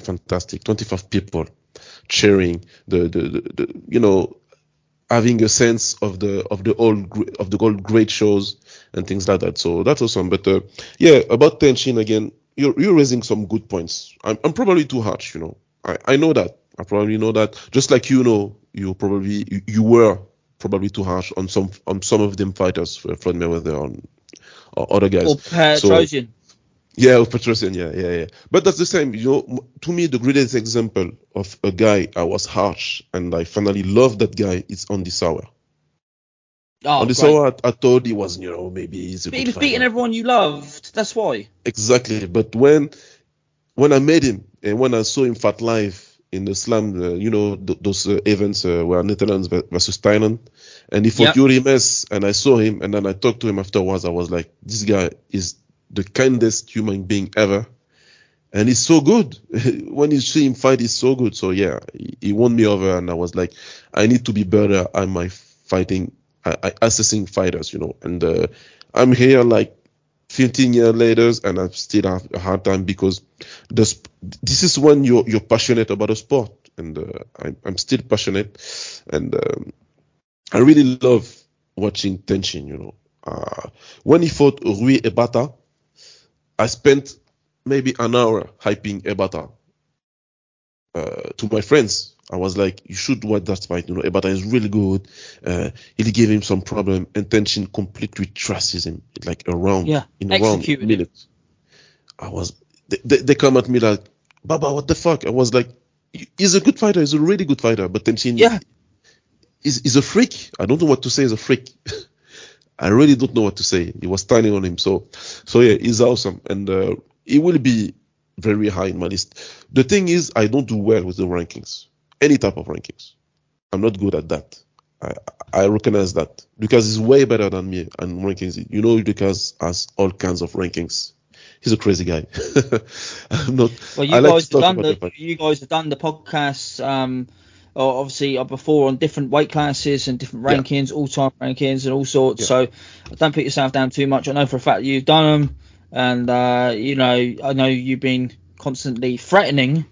fantastic. Twenty five people cheering. The, the the the you know having a sense of the of the old of the old great shows and things like that. So that's awesome. But uh, yeah, about Tenshin again, you're you're raising some good points. I'm I'm probably too harsh, you know. I I know that. I probably know that. Just like you know, you probably you, you were probably too harsh on some on some of them fighters, uh, Floyd Mayweather on or other guys. Or So- yeah, of Petrosian, yeah, yeah, yeah. But that's the same. You know, to me, the greatest example of a guy I was harsh and I finally loved that guy is on this hour. Oh, on this great. hour, I, I thought he was, you know, maybe he's a But he was beating everyone you loved. That's why. Exactly. But when when I met him and when I saw him fight live in the slam, uh, you know, th- those uh, events uh, where Netherlands versus Thailand, and he fought Yep. Yuri Mes, and I saw him, and then I talked to him afterwards. I was like, this guy is the kindest human being ever. And he's so good. when you see him fight, he's so good. So yeah, he, he won me over, and I was like, I need to be better at my fighting, I, I, assessing fighters, you know. And uh, I'm here like 15 years later, and I still have a hard time because the sp- this is when you're you're passionate about a sport, and uh, I'm I'm still passionate, and um, I really love watching Tenshin. You know, uh, when he fought Rui Ebata, I spent maybe an hour hyping Ebata uh, to my friends. I was like, you should watch that fight. You know, Ebata is really good. Uh, he gave him some problem, and Tenshin completely trusts him, like around Yeah, in around minutes. I was, they, they, they come at me like, Baba, what the fuck? I was like, he's a good fighter. He's a really good fighter, but Tenshin, Yeah. is is a freak. I don't know what to say. He's a freak. I really don't know what to say. He was standing on him. So, so yeah, he's awesome, and uh, he will be very high in my list. The thing is, I don't do well with the rankings, any type of rankings. I'm not good at that. I I recognize that Lucas is way better than me and rankings. You know, Lucas has all kinds of rankings. he's a crazy guy. I'm not. Well, you I guys have done the you guys have done the podcast. Um, obviously uh, before on different weight classes and different Yeah. rankings, all time rankings and all sorts. Yeah. So don't put yourself down too much. I know for a fact that you've done them, and uh, you know I know you've been constantly threatening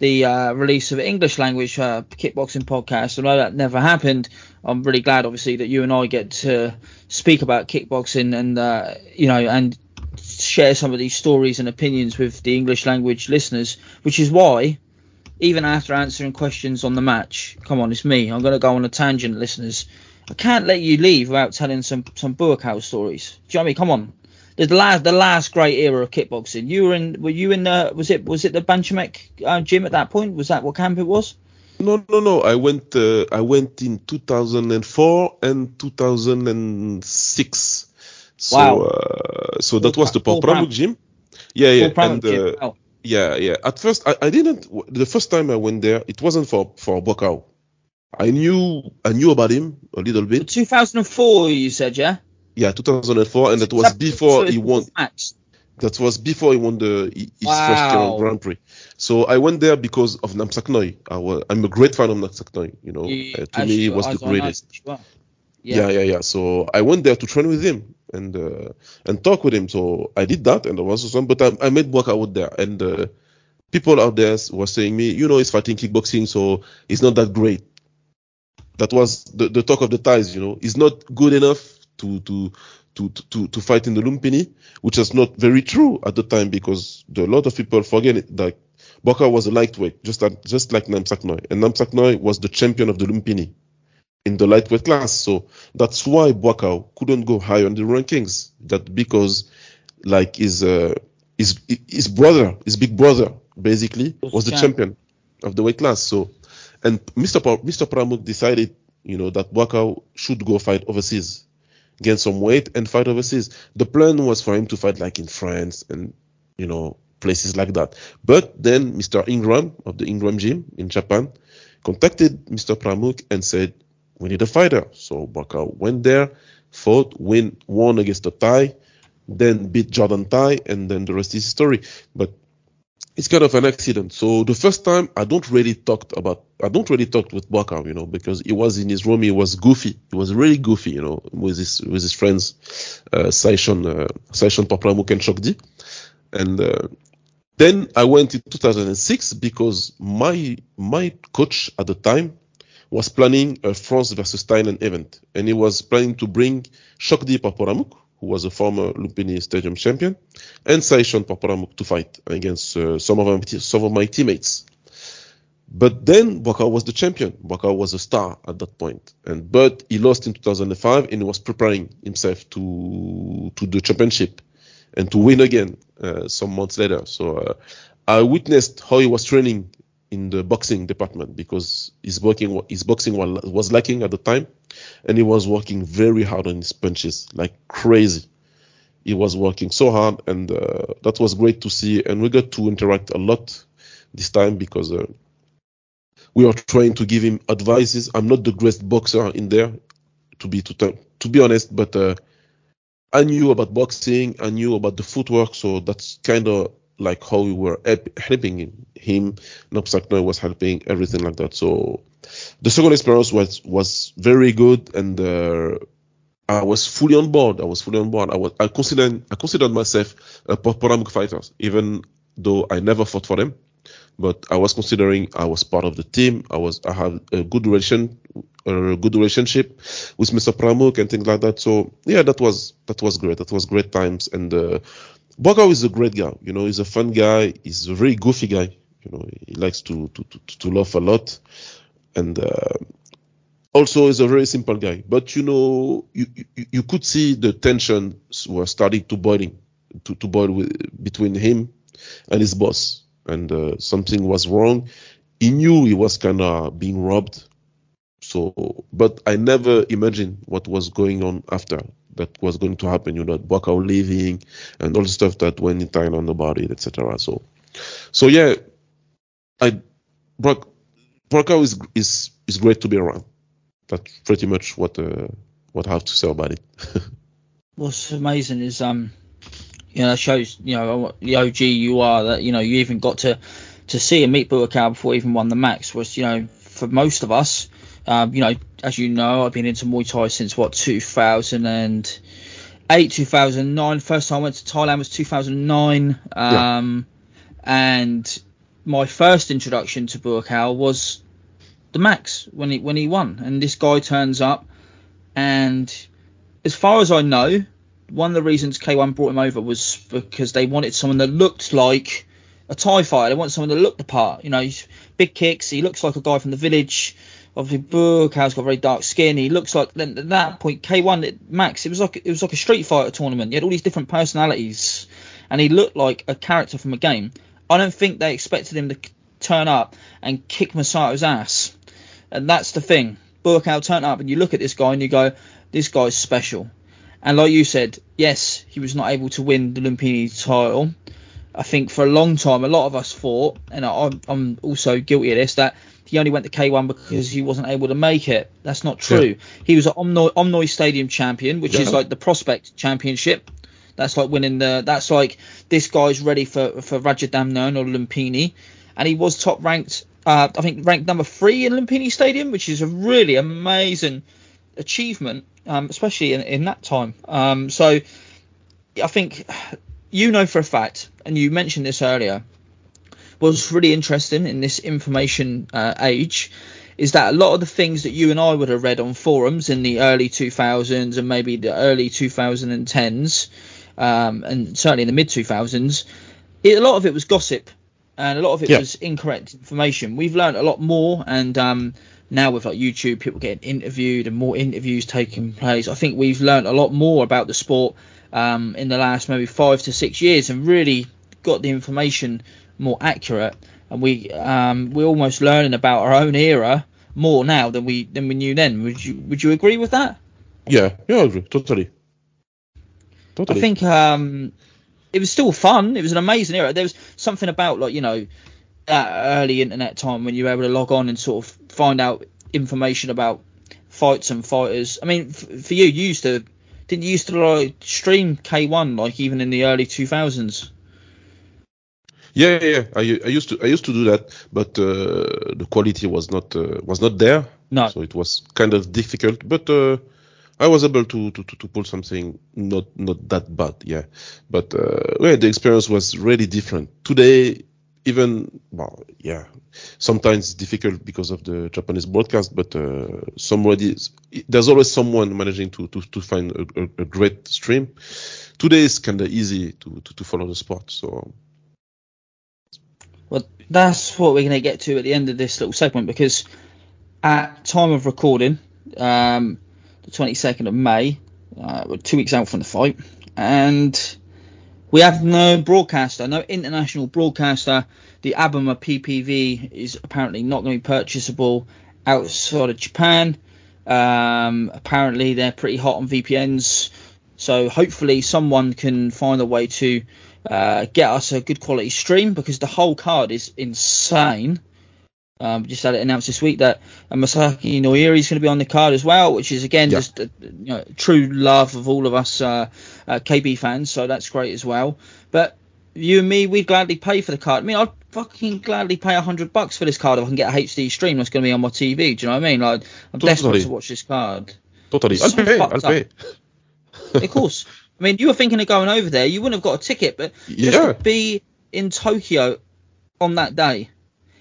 the uh, release of English language uh, kickboxing podcast. Although that never happened, I'm really glad, obviously, that you and I get to speak about kickboxing and uh, you know and share some of these stories and opinions with the English language listeners. Which is why, even after answering questions on the match, come on, it's me. I'm going to go on a tangent, listeners. I can't let you leave without telling some some Buakaw stories. Do you know what I mean? Come on. The last the last great era of kickboxing. You were in. Were you in the? Was it was it the Banchamek uh, gym at that point? Was that what camp it was? No, no, no. I went. Uh, I went in 2004 and 2006. So, Wow. uh, so that was the Paul gym. Yeah, yeah. And, uh, Wow. yeah, yeah. At first, I, I didn't. The first time I went there, it wasn't for for Buakaw. I knew I knew about him a little bit. 2004, you said, yeah. Yeah, 2004, and that was before he won. match. That was before he won the his first Wow. on Grand Prix. So I went there because of Namsak Noi. I was, I'm a great fan of Namsak Noi. You know, uh, to me, he was the as I know greatest. are. Yeah. yeah, yeah, So I went there to train with him and uh, and talk with him. So I did that, and i was some. But I, I met Buakaw out there, and uh, people out there were saying me, you know, he's fighting kickboxing, so he's not that great. That was the, the talk of the Thais, you know. He's not good enough to to to to to fight in the Lumpini, which is not very true at the time because the, a lot of people forget that Buakaw was a lightweight, just like just like Namsak and Namsak Noi was the champion of the Lumpini in the lightweight class. So that's why Buakaw couldn't go higher in the rankings. That because like his uh, his his brother, his big brother, basically Was the champ. champion of the weight class. So and Mr. Pa- Mr. Pramuk decided, you know, that Buakaw should go fight overseas, gain some weight and fight overseas. The plan was for him to fight like in France and you know places like that. But then Mr. Ingram of the Ingram Gym in Japan contacted Mr. Pramuk and said, "We need a fighter." So Buakaw went there, fought, win, won against the Thai, then beat Jordan Thai, and then the rest is history. But it's kind of an accident. So the first time I don't really talked about I don't really talked with Buakaw, you know, because he was in his room, he was goofy. He was really goofy, you know, with his with his friends, uh, Saishon, uh, Saishon Papramuk and Shokdi. And uh, then I went in 2006 because my my coach at the time was planning a France versus Thailand event, and he was planning to bring Shokdi Paparamuk, who was a former Lumpini Stadium champion, and Saishon Paparamuk to fight against uh, some of my some of my teammates. But then Buakaw was the champion. Buakaw was a star at that point, and but he lost in 2005, and he was preparing himself to to the championship and to win again uh, some months later. So uh, I witnessed how he was training in the boxing department because his boxing his boxing was, was lacking at the time, and he was working very hard on his punches like crazy. He was working so hard, and uh, that was great to see. And we got to interact a lot this time because uh, we are trying to give him advices. I'm not the greatest boxer in there, to be to, to be honest, but uh, I knew about boxing, I knew about the footwork, so that's kind of like how we were helping him. Namsak Noi was helping everything like that. So the second experience was was very good, and uh, I was fully on board. I was fully on board. I was I considered I considered myself a Paramuk fighter, even though I never fought for them. But I was considering I was part of the team. I was I have a good relation a good relationship with Mr. Pramuk and things like that. So yeah, that was that was great. That was great times. And uh, Buakaw is a great guy. You know, he's a fun guy. He's a very goofy guy. You know, he likes to to to, to laugh a lot, and uh, also is a very simple guy. But you know, you you, you could see the tensions were starting to boiling to to boil with, between him and his boss, and uh, something was wrong. He knew he was kind of being robbed so, but I never imagined what was going on after that was going to happen. You know, Buakaw leaving and all the stuff that went in Thailand about it, etc. So, so yeah, I Buakaw is is is great to be around. That's pretty much what uh, what I have to say about it. What's amazing is um, You know, shows you know the OG you are. That you know you even got to to see and meet Buakaw before even won the max. Was you know for most of us, um, you know, as you know, I've been into Muay Thai since what 2008, 2009. First time I went to Thailand was 2009. Um, and my first introduction to Buakaw was the max when he when he won. And this guy turns up, and as far as I know, one of the reasons K1 brought him over was because they wanted someone that looked like a Thai fighter. They want someone that looked the part. You know, he's big kicks. He looks like a guy from the village. Obviously, Buakaw's got very dark skin. He looks like then at that point K1 it, Max. It was like it was like a Street Fighter tournament. He had all these different personalities, and he looked like a character from a game. I don't think they expected him to turn up and kick Masato's ass, and that's the thing. Buakaw turned up, and you look at this guy and you go, this guy's special. And like you said, yes, he was not able to win the Lumpini title. I think for a long time, a lot of us thought, and I, I'm also guilty of this, that he only went to K1 because he wasn't able to make it. That's not true. He was an Omnoy, Omnoy Stadium champion, which is like the Prospect Championship. That's like winning the. That's like this guy's ready for for Rajadamnern or Lumpini, and he was top ranked. Uh, I think ranked number three in Lumpini Stadium, which is a really amazing achievement, um, especially in, in that time. Um, so I think you know for a fact, and you mentioned this earlier, what's really interesting in this information uh, age is that a lot of the things that you and I would have read on forums in the early 2000s and maybe the early 2010s, um, and certainly in the mid 2000s, a lot of it was gossip and a lot of it Yeah. was incorrect information. We've learned a lot more, and um, now with like YouTube, people getting interviewed and more interviews taking place. I think we've learned a lot more about the sport um, in the last maybe five to six years, and really got the information more accurate. And we um, we're almost learning about our own era more now than we than we knew then. Would you would you agree with that? Yeah, yeah, I agree. Totally. Totally. I think um, it was still fun. It was an amazing era. There was something about like you know that early internet time when you were able to log on and sort of find out information about fights and fighters. I mean, f- for you, you used to didn't you used to like stream K1 like even in the early 2000s? Yeah, yeah, yeah. I, I used to I used to do that, but uh, the quality was not uh, was not there. No. So it was kind of difficult, but uh, I was able to, to, to, to pull something not not that bad. Yeah, but uh, yeah, the experience was really different. Today, even well, yeah, sometimes it's difficult because of the Japanese broadcast, but uh, somebody there's always someone managing to to, to find a, a, a great stream. Today is kind of easy to, to to follow the sport. So. Well, that's what we're going to get to at the end of this little segment because at time of recording, um, the 22nd of May, uh, we're two weeks out from the fight, and we have no broadcaster, no international broadcaster. The Abema PPV is apparently not going to be purchasable outside of Japan. Um, apparently, they're pretty hot on VPNs, so hopefully, someone can find a way to uh, get us a good quality stream because the whole card is insane. Um, just had it announced this week that uh, Masaaki Noiri is going to be on the card as well, which is again Yeah. just uh, you know, true love of all of us uh, uh, KB fans. So that's great as well. But you and me, we'd gladly pay for the card. I mean, I'd fucking gladly pay a hundred bucks for this card if I can get a HD stream that's going to be on my TV. Do you know what I mean? Like, I'm desperate to watch this card. Totally. I'll so pay. I'll up. pay. of course. I mean, you were thinking of going over there. You wouldn't have got a ticket, but just to be in Tokyo on that day,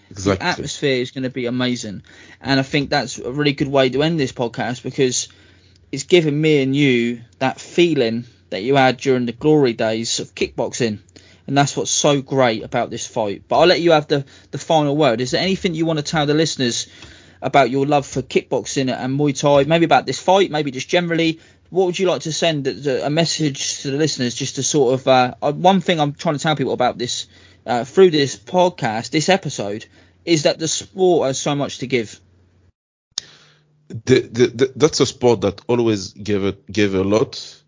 the atmosphere is going to be amazing. And I think that's a really good way to end this podcast because it's giving me and you that feeling that you had during the glory days of kickboxing. And that's what's so great about this fight. But I'll let you have the, the final word. Is there anything you want to tell the listeners about your love for kickboxing and Muay Thai? Maybe about this fight, maybe just generally. What would you like to send a a message to the listeners just to sort of. Uh, uh, one thing I'm trying to tell people about this uh, through this podcast, this episode, is that the sport has so much to give. the, the, the, that's a sport that always gave it gave a lot,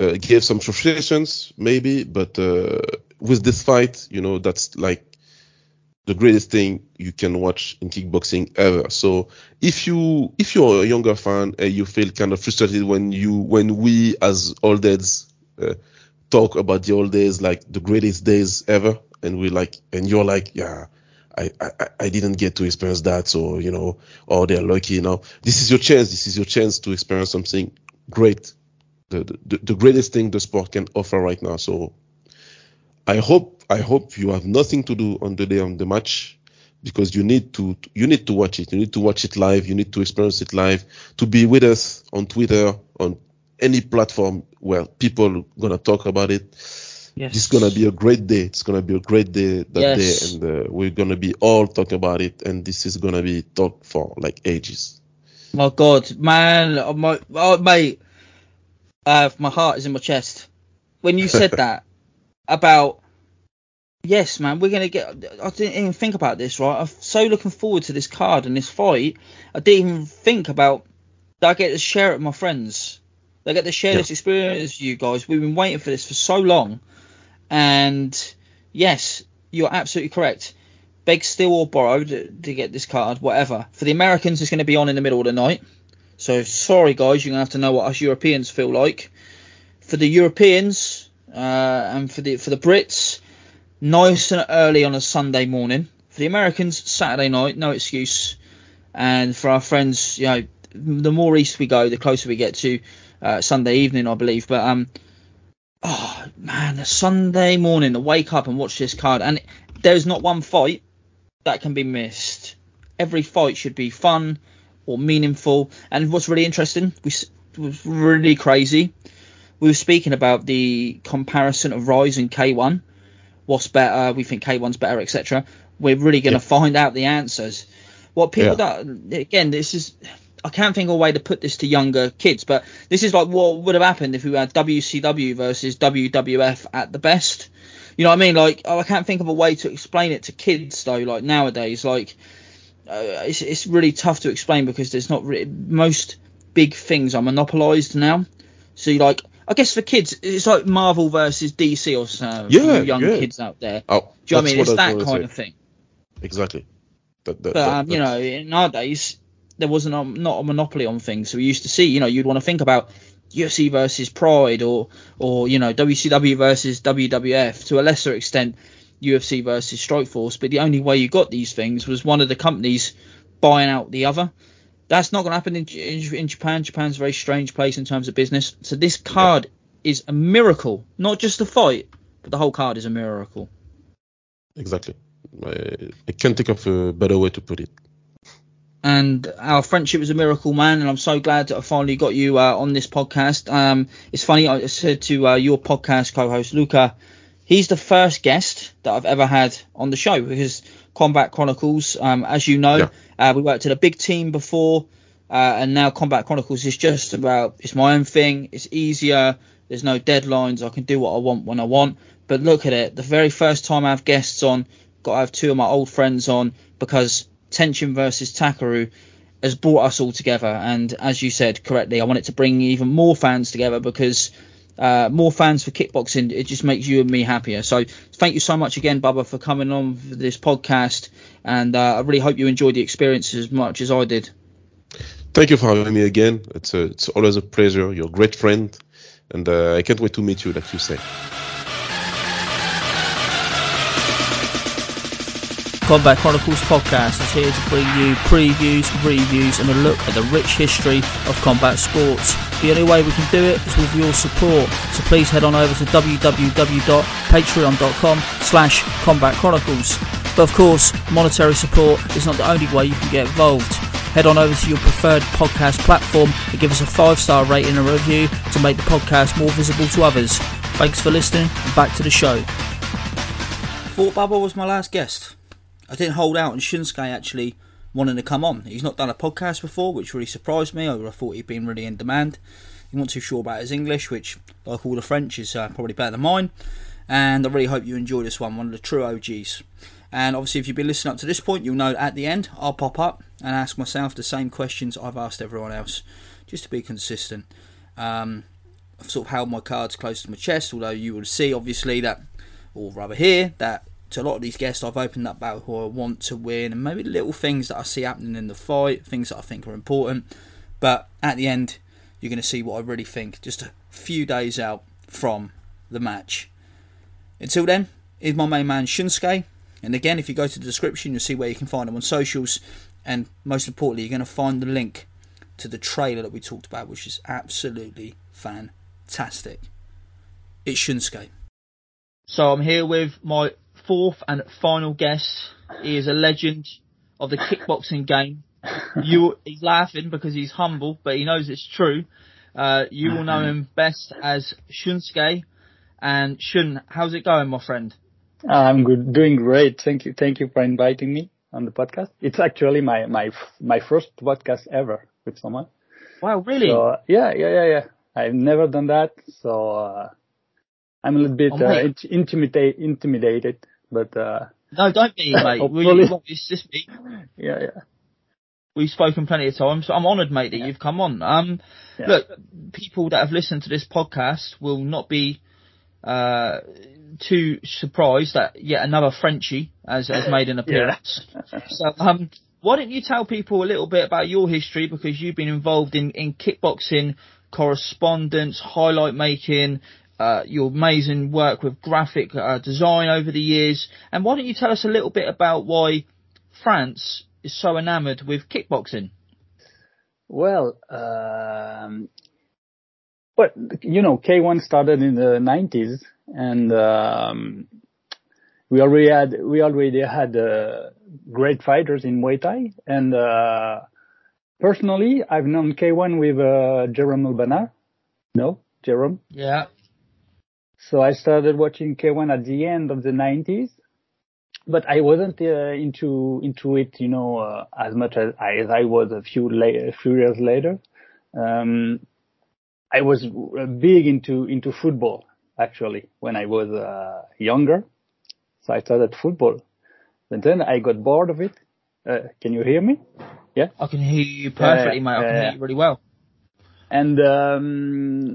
uh, gave some frustrations maybe, but uh, with this fight, you know, that's like the greatest thing you can watch in kickboxing ever. So if you if you're a younger fan and you feel kind of frustrated when you when we as old heads uh, talk about the old days, like the greatest days ever, and we're like, and you're like, yeah, I, I, I didn't get to experience that, so you know, oh, they're lucky. Know, this is your chance. This is your chance to experience something great, the the, the greatest thing the sport can offer right now. So, I hope I hope you have nothing to do on the day of the match because you need to you need to watch it. You need to watch it live. You need to experience it live. To be with us on Twitter, on any platform where people are gonna talk about it. Yes. It's gonna be a great day. It's gonna be a great day that Yes. day, and uh, we're gonna be all talking about it. And this is gonna be talked for like ages. My God, man, oh, my oh, mate, uh, my heart is in my chest when you said that about. Yes, man, we're gonna get. I didn't even think about this, right? I'm so looking forward to this card and this fight. I didn't even think about that. I get to share it with my friends. They get to share Yeah. this experience with you guys. We've been waiting for this for so long, and yes, you're absolutely correct. Beg, steal, or borrow to, to get this card, whatever. For the Americans, it's going to be on in the middle of the night. So sorry, guys, you're going to have to know what us Europeans feel like. For the Europeans uh, and for the for the Brits, nice and early on a Sunday morning. For the Americans, Saturday night, no excuse. And for our friends, you know, the more east we go, the closer we get to uh, Sunday evening, I believe. But um, oh man, a Sunday morning to wake up and watch this card, and there's not one fight that can be missed. Every fight should be fun or meaningful. And what's really interesting, we was really crazy. We were speaking about the comparison of Rise and K1. What's better? We think K1's better, etc. We're really going to find out the answers. What people that again, this is I can't think of a way to put this to younger kids, but this is like what would have happened if we had WCW versus WWF at the best. You know what I mean? Like oh, I can't think of a way to explain it to kids though. Like nowadays, like uh, it's it's really tough to explain because there's not really, most big things are monopolized now. So you like I guess for kids it's like Marvel versus DC or so. Yeah, you young yeah. kids out there. Oh, Do you know what I mean? It's that kind of thing. Exactly. That, that, But um, you know, in our days, there wasn't a, not a monopoly on things. So we used to see, you know, you'd want to think about UFC versus Pride, or or you know, WCW versus WWF. To a lesser extent, UFC versus Strikeforce. But the only way you got these things was one of the companies buying out the other. That's not going to happen in, in, in Japan. Japan's a very strange place in terms of business. So this card is a miracle, not just the fight, but the whole card is a miracle. exactly. I, I can't think of a better way to put it. and our friendship is a miracle, man. And I'm so glad that I finally got you uh, on this podcast. Um, it's funny, I said to uh, your podcast co-host Luca, he's the first guest that I've ever had on the show because Combat Chronicles, um, as you know, uh, we worked at a big team before, uh, and now Combat Chronicles is just about it's my own thing. It's easier. There's no deadlines. I can do what I want when I want. But look at it. The very first time I have guests on, got to have two of my old friends on because Tenshin versus Takeru has brought us all together. And as you said correctly, I want it to bring even more fans together because uh, more fans for kickboxing, it just makes you and me happier. So thank you so much again, Baba, for coming on for this podcast. And uh, I really hope you enjoyed the experience as much as I did. Thank you for having me again. It's a, it's always a pleasure. You're a great friend, and uh, I can't wait to meet you, like you say. Combat Chronicles podcast is here to bring you previews, reviews, and a look at the rich history of combat sports. The only way we can do it is with your support, so please head on over to www.patreon.com slash combat chronicles. But of course, monetary support is not the only way you can get involved. Head on over to your preferred podcast platform and give us a five star rating and review to make the podcast more visible to others. Thanks for listening, and back to the show. Thought Baba was my last guest. I didn't hold out on Shunsuke actually wanting to come on. He's not done a podcast before, which really surprised me. I thought he'd been really in demand. He wasn't too sure about his English, which, like all the French, is uh, probably better than mine. And I really hope you enjoy this one, one of the true OGs. And obviously, if you've been listening up to this point, you'll know at the end I'll pop up and ask myself the same questions I've asked everyone else, just to be consistent. Um, I've sort of held my cards close to my chest, although you will see, obviously, that, or rather here, that to a lot of these guests I've opened up about who I want to win, and maybe little things that I see happening in the fight, things that I think are important. But at the end, you're going to see what I really think, just a few days out from the match. Until then, here's my main man Shunsuke. And again, if you go to the description, you'll see where you can find him on socials. And most importantly, you're going to find the link to the trailer that we talked about, which is absolutely fantastic. It's Shunsuke. So I'm here with my fourth and final guest. He is a legend of the kickboxing game. You, he's laughing because he's humble, but he knows it's true. Uh, you will know him best as Shunsuke. And Shun, how's it going, my friend? I'm good, doing great. Thank you, thank you for inviting me on the podcast. It's actually my my my first podcast ever with someone. Wow, really? So, yeah, yeah, yeah, yeah. I've never done that, so uh, I'm a little bit Oh, uh, mate. int- intimidate, intimidated, but uh, No, don't be, mate. We, it's just me. yeah, yeah. We've spoken plenty of times. So I'm honoured, mate, that you've come on. Um, Yeah. look, people that have listened to this podcast will not be uh, too surprised that yet another Frenchie has, has made an appearance. So, um, why don't you tell people a little bit about your history because you've been involved in, in kickboxing correspondence, highlight making, uh, your amazing work with graphic uh, design over the years, and why don't you tell us a little bit about why France is so enamoured with kickboxing? Well, um, but you know, K1 started in the 90s, and um, we already had we already had uh, great fighters in Muay Thai. And uh, personally, I've known K1 with uh, Jerome Le Banner. No, Jerome. Yeah. So I started watching K1 at the end of the 90s, but I wasn't uh, into into it, you know, uh, as much as I, as I was a few la- a few years later. Um, I was uh, big into into football actually when I was uh, younger. So I started football, but then I got bored of it. Uh, can you hear me? Yeah. I can hear you perfectly, mate. I can hear you really well. And um,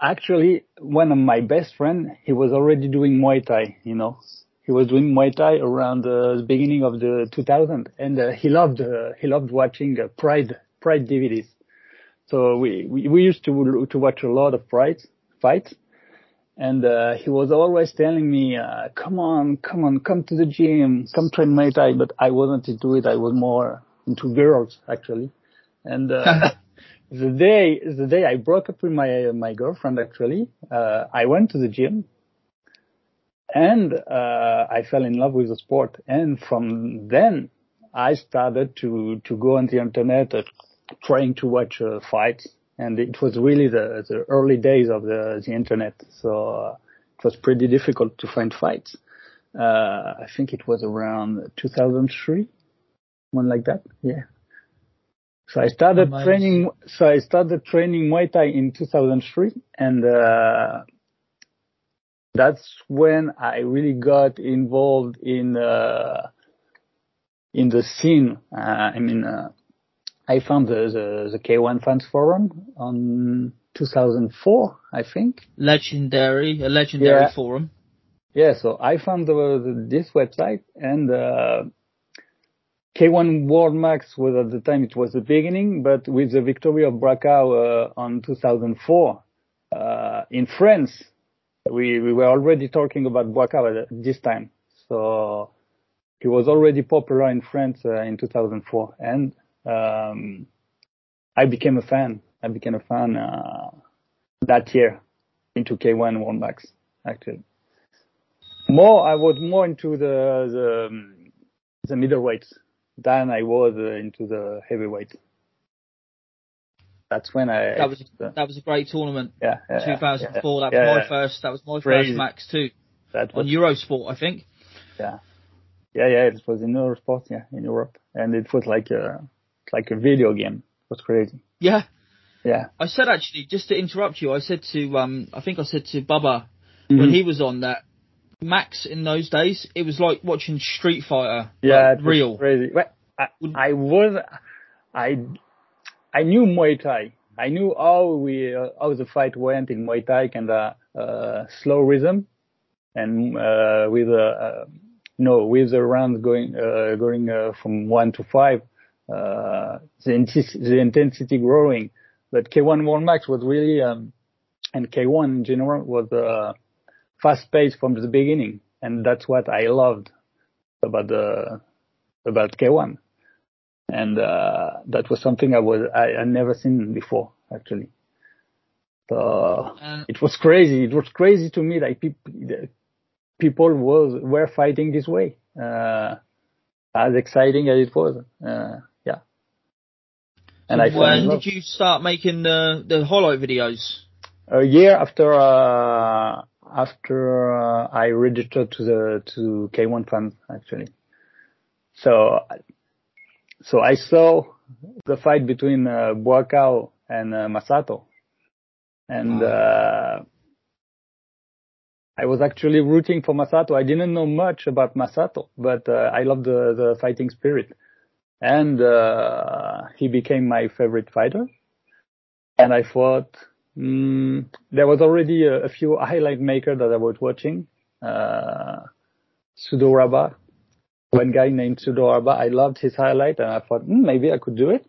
actually, one of my best friend, he was already doing Muay Thai. You know, he was doing Muay Thai around the beginning of the 2000, and uh, he loved uh, he loved watching uh, Pride Pride DVDs. So we, we we used to to watch a lot of Pride fights. And uh, he was always telling me, uh, "Come on, come on, come to the gym, come train Muay Thai." But I wasn't into it. I was more into girls actually. And uh, the day the day I broke up with my my girlfriend actually, uh, I went to the gym, and uh, I fell in love with the sport. And from then, I started to to go on the internet, uh, trying to watch uh, fights. And it was really the the early days of the the internet, so uh, it was pretty difficult to find fights. Uh, I think it was around 2003, one like that. Yeah. So I started training. So I started training Muay Thai in 2003, and uh, that's when I really got involved in uh, in the scene. Uh, I mean, uh, I found the, the the K1 fans forum on 2004, I think. Legendary, a legendary Yeah. forum. Yeah, so I found the, the, this website and uh, K1 World Max was at the time it was the beginning, but with the victory of Buakaw uh, on 2004 uh, in France, we we were already talking about Buakaw at this time. So he was already popular in France uh, in 2004, and um, I became a fan. I became a fan uh, that year into K1 World Max actually. More, I was more into the the, um, the middleweights than I was uh, into the heavyweight. That's when I. That was that was a great tournament. yeah, yeah, 2004. yeah, that was yeah, my first. That was my Crazy. first max too That on Eurosport, I think. yeah, yeah, yeah. It was in Eurosport, yeah, in Europe, and it was like a like a video game. It was crazy. Yeah. Yeah. I said actually, just to interrupt you, I said to um, I think I said to Baba Mm-hmm. when he was on that Max in those days, it was like watching Street Fighter. Yeah, like, real. crazy. Well, I, I was, I, I knew Muay Thai. I knew how we, uh, how the fight went in Muay Thai and uh, uh, slow rhythm, and uh, with uh, uh, no with the rounds going uh, going uh, from one to five, uh, the, the intensity growing. But K1 World Max was really um, and K1 in general was uh, fast paced from the beginning, and that's what I loved about the about K1, and uh, that was something I was I, I never seen before actually. So Uh, it was crazy. It was crazy to me that people people was were fighting this way. Uh, as exciting as it was, uh, yeah. And I so when did you start making the the highlight videos? a year after uh, after uh, I registered to the to K1 fans actually. So so I saw the fight between uh, Buakaw and uh, Masato, and uh, I was actually rooting for Masato. I didn't know much about Masato, but uh, I love the the fighting spirit, and uh, he became my favorite fighter. And I thought Mm, there was already a, a few highlight makers that I was watching. Uh, Sudoraba, one guy named Sudoraba. I loved his highlight and I thought mm, maybe I could do it.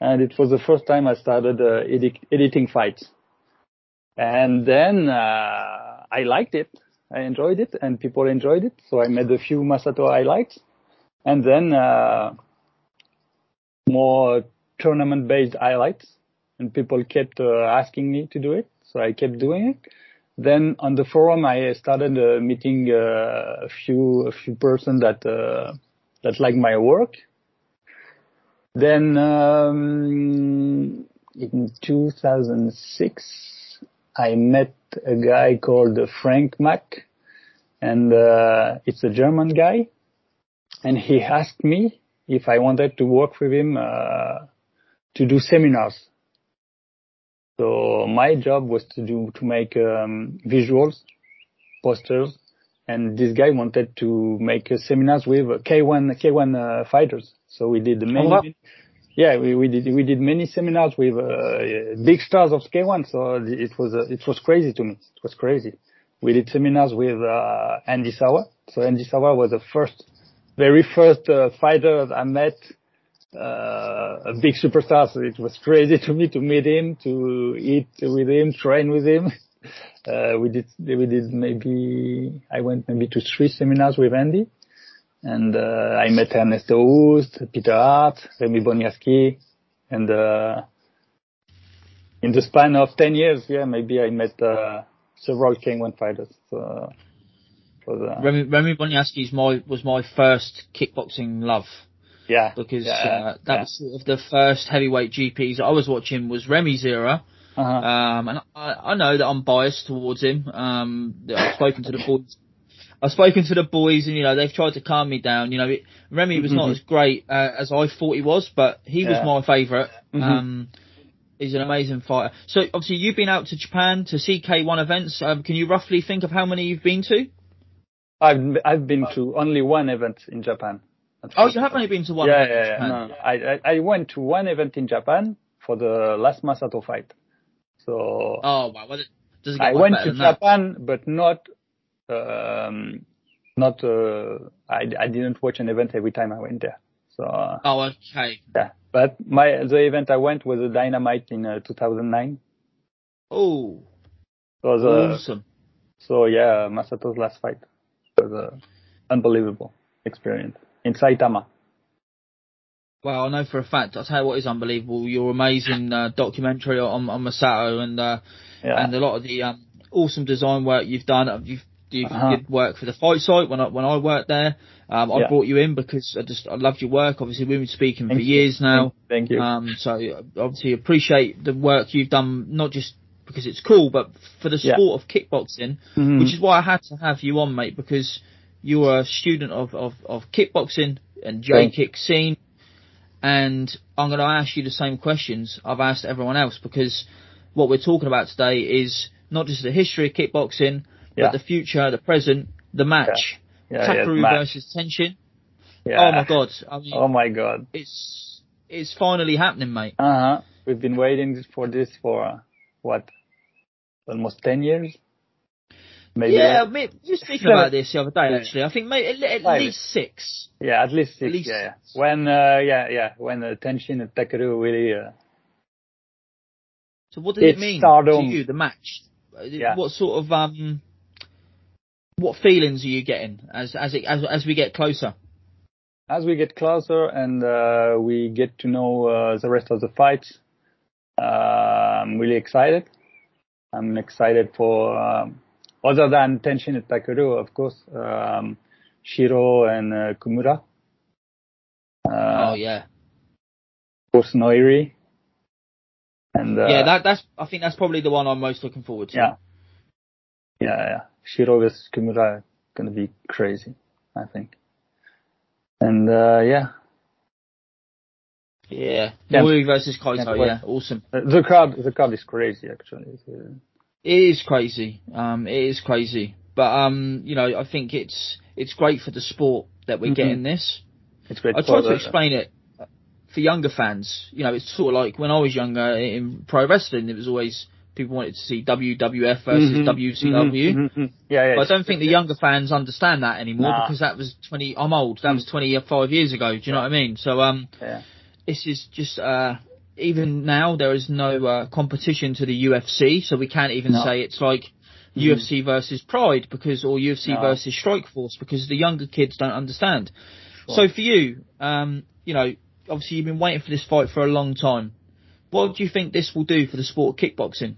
And it was the first time I started uh, edit- editing fights. And then uh, I liked it. I enjoyed it and people enjoyed it. So I made a few Masato highlights. And then uh, more tournament based highlights and people kept uh, asking me to do it, so I kept doing it. Then on the forum, I started uh, meeting uh, a few a few person that uh, that like my work. Then um, in 2006, I met a guy called Frank Mack, and uh, it's a German guy, and he asked me if I wanted to work with him uh, to do seminars so my job was to do to make um, visuals, posters, and this guy wanted to make uh, seminars with K1 K1 uh, fighters. So we did many. Oh, wow. Yeah, we, we did we did many seminars with uh, big stars of K1. So it was uh, it was crazy to me. It was crazy. We did seminars with uh, Andy Souwer. So Andy Souwer was the first, very first uh, fighter I met uh, a big superstar. So it was crazy to me to meet him, to eat with him, train with him. Uh, we did, we did maybe, I went maybe to three seminars with Andy. And, uh, I met Ernesto Hoost, Peter Aerts, Remy Bonjasky, and, uh, in the span of 10 years, yeah, maybe I met, uh, several K1 fighters. It was, uh, Remy, Remy Bonjasky's my was my first kickboxing love yeah, because yeah, uh, that yeah. was sort of the first heavyweight GPs I was watching was Remy's era. Uh-huh. Um, and I, I know that I'm biased towards him. Um, I've spoken to the boys. I've spoken to the boys, and you know they've tried to calm me down. You know, it, Remy was not Mhm. as great uh, as I thought he was, but he was my favorite Mhm. Um, he's an amazing fighter. So obviously you've been out to Japan to see K1 events. Um, can you roughly think of how many you've been to? I've, I've been to only one event in Japan. Oh, you have only been to one. Yeah, yeah, yeah. No, I, I, went to one event in Japan for the last Masato fight. So Oh wow, well, it does it get I went to than that? Japan, but not, um, not, uh, I, I didn't watch an event every time I went there. So, uh, Oh, okay. yeah. But my, the event I went was a Dynamite in uh, 2009. Oh, uh, awesome. so yeah, Masato's last fight was uh, unbelievable experience in Saitama. Well, I know for a fact. I'll tell you what is unbelievable. Your amazing uh, documentary on, on Masato and uh, Yeah. and a lot of the um, awesome design work you've done. You've you Uh-huh. did work for the fight site when I when I worked there. Um, I Yeah. brought you in because I just I loved your work. Obviously, we've been speaking Thank for you. years now. Thank you. Um, so obviously appreciate the work you've done, not just because it's cool, but for the Yeah. sport of kickboxing, Mhm. which is why I had to have you on, mate, because you are a student of, of, of kickboxing and J kick scene. And I'm going to ask you the same questions I've asked everyone else because what we're talking about today is not just the history of kickboxing, Yeah. but the future, the present, the match. Yeah, yeah, Takeru match. versus Tenshin. Yeah. Oh my god. I mean, Oh my god. it's it's finally happening, mate. Uh huh. We've been waiting for this for uh, what? Almost ten years. Maybe. yeah, me, you were speaking Seven. about this the other day. Actually, I think maybe at, at Five. least six. Yeah, at least six. least yeah, yeah. When uh, yeah, yeah, when uh, Tenshin and Takeru really uh, So what does It's it mean stardom. to you, the match? Yeah. What sort of um, what feelings are you getting as as it as as we get closer? as we get closer and uh, we get to know uh, the rest of the fights, uh, I'm really excited. I'm excited for um, other than Tenshin and Takeru, of course, um, Shiro and uh, Kumura. Uh, oh yeah, Of course, Noiri. And uh, yeah. That that's I think that's probably the one I'm most looking forward to. yeah, yeah, yeah. Shiro versus Kumura gonna be crazy, I think. And uh, yeah, Yeah. Yeah. Noiri versus Kaito. Yeah, Yeah, awesome. The crowd, the crowd is crazy actually. It's, It is crazy. Um, it is crazy. But um, you know, I think it's it's great for the sport that we're Mhm. getting this. It's great. I try to explain it for younger fans. You know, it's sort of like when I was younger in pro wrestling, it was always people wanted to see WWF versus Mhm, WCW. mhm, mhm. Yeah, yeah. But I don't think the younger fans understand that anymore Nah. because that was 20, I'm old, that was 25 years ago, do you know what I mean? So, um, Yeah. this is just, uh, even now there is no, uh, competition to the UFC, so we can't even No. say it's like Mhm. UFC versus Pride because, or UFC No. versus Strikeforce because the younger kids don't understand. So for you, um, you know, obviously you've been waiting for this fight for a long time. What do you think this will do for the sport of kickboxing?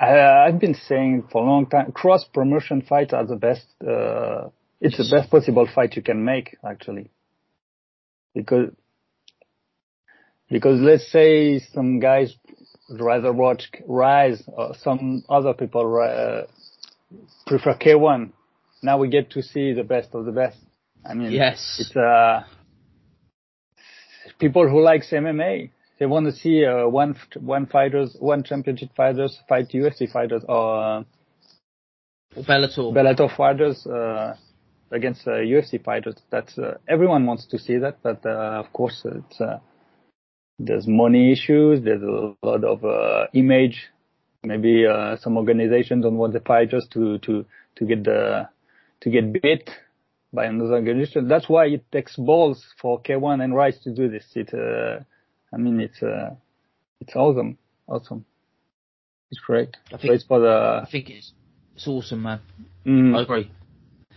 I, I've been saying for a long time, cross promotion fights are the best. Uh, it's the best possible fight you can make, actually, because because let's say some guys would rather watch Rise or some other people uh, prefer K1. Now we get to see the best of the best. I mean, Yes. it's uh, people who likes MMA. They want to see uh, one one fighters, one championship fighters fight UFC fighters or uh, Bellator. Bellator fighters uh, against uh, UFC fighters. That's uh, everyone wants to see that, but uh, of course it's uh, there's money issues. There's a lot of uh, image. Maybe uh, some organizations don't want the fighters to to to get the to get beat by another organization. That's why it takes balls for K1 and Rise to do this. It, uh, I mean, it's uh, it's awesome, awesome. It's great. I So think- it's for the I think it's it's awesome, man. Mm. I agree.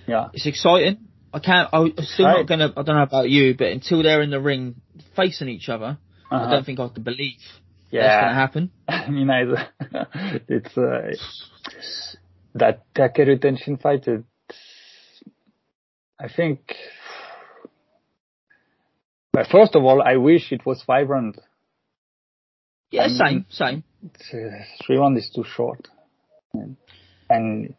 yeah. It's exciting. I can't. I'm still Right. not gonna. I don't know about you, but until they're in the ring facing each other, I Uh-huh. don't think I can believe that's gonna happen. I mean, I, it's uh, that Takeru Tenshin fight. It's, I think. But first of all, I wish it was five rounds. Yeah, I mean- same, same. Uh, three rounds is too short. And, and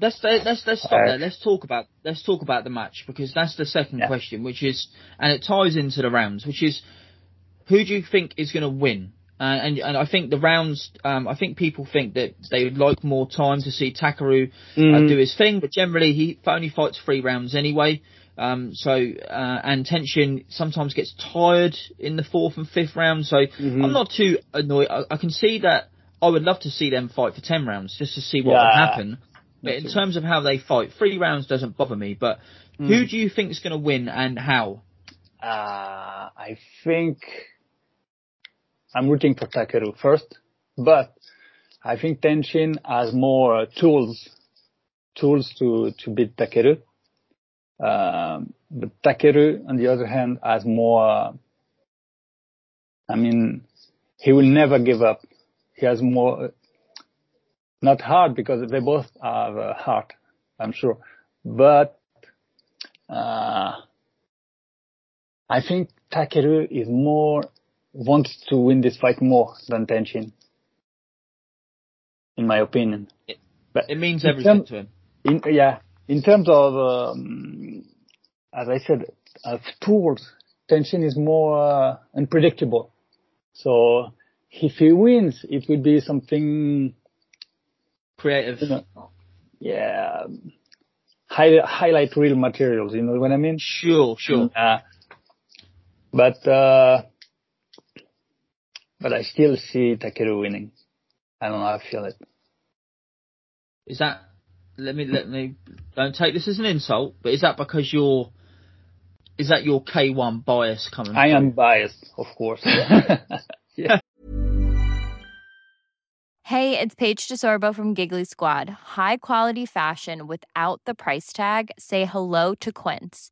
Let's let's let's stop Uh, there. Let's talk about let's talk about the match because that's the second Yeah. question, which is and it ties into the rounds, which is who do you think is going to win? Uh, and and I think the rounds, um, I think people think that they would like more time to see Takeru uh, Mhm. do his thing, but generally he only fights three rounds anyway. Um, so uh, and Tenshin sometimes gets tired in the fourth and fifth round. So Mhm. I'm not too annoyed. I, I can see that. I would love to see them fight for ten rounds just to see what Yeah. would happen. But in terms of how they fight, three rounds doesn't bother me. But who Mm. do you think is going to win and how? Uh, I think I'm rooting for Takeru first, but I think Tenshin has more tools, tools to, to beat Takeru. Um, but Takeru, on the other hand, has more, I mean, he will never give up. He has more, not hard because they both have a heart, I'm sure, but, uh, I think Takeru is more wants to win this fight more than Tenshin, in my opinion. But It means everything term- to him. in, yeah, in terms of, um, as I said, of tools, Tenshin is more uh, unpredictable. So if he wins, it will be something, Creative. you know, yeah, high, highlight real materials. You know what I mean? Sure, sure. Uh, but uh, but I still see Takeru winning. I don't know. I feel it. Is that? Let me let me. Don't take this as an insult, but is that because you're? Is that your K1 bias coming? I through? am biased, of course. yeah. Hey, it's Paige DeSorbo from Giggly Squad. High quality fashion without the price tag. Say hello to Quince.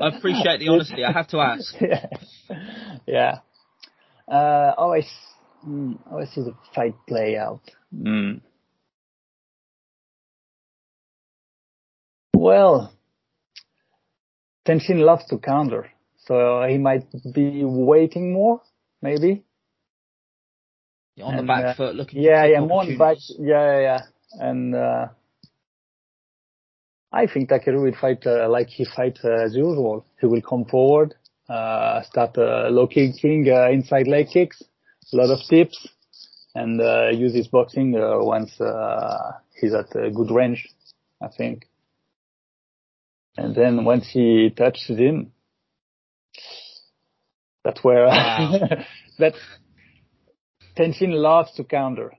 I appreciate the honesty. I have to ask. yeah. yeah. Uh, always, mm, always is a fight play out. Mm. Well, Tenshin loves to counter, so he might be waiting more, maybe. On the back uh, foot, looking. Yeah, yeah, more on the back. Yeah, yeah, yeah. And uh, I think Takeru will fight uh, like he fights uh, as usual. He will come forward, uh, start uh, low kicking, uh, inside leg kicks, a lot of tips, and uh, use his boxing uh, once uh, he's at a good range, I think. And then once he touches him, that's where that Tenshin loves to counter,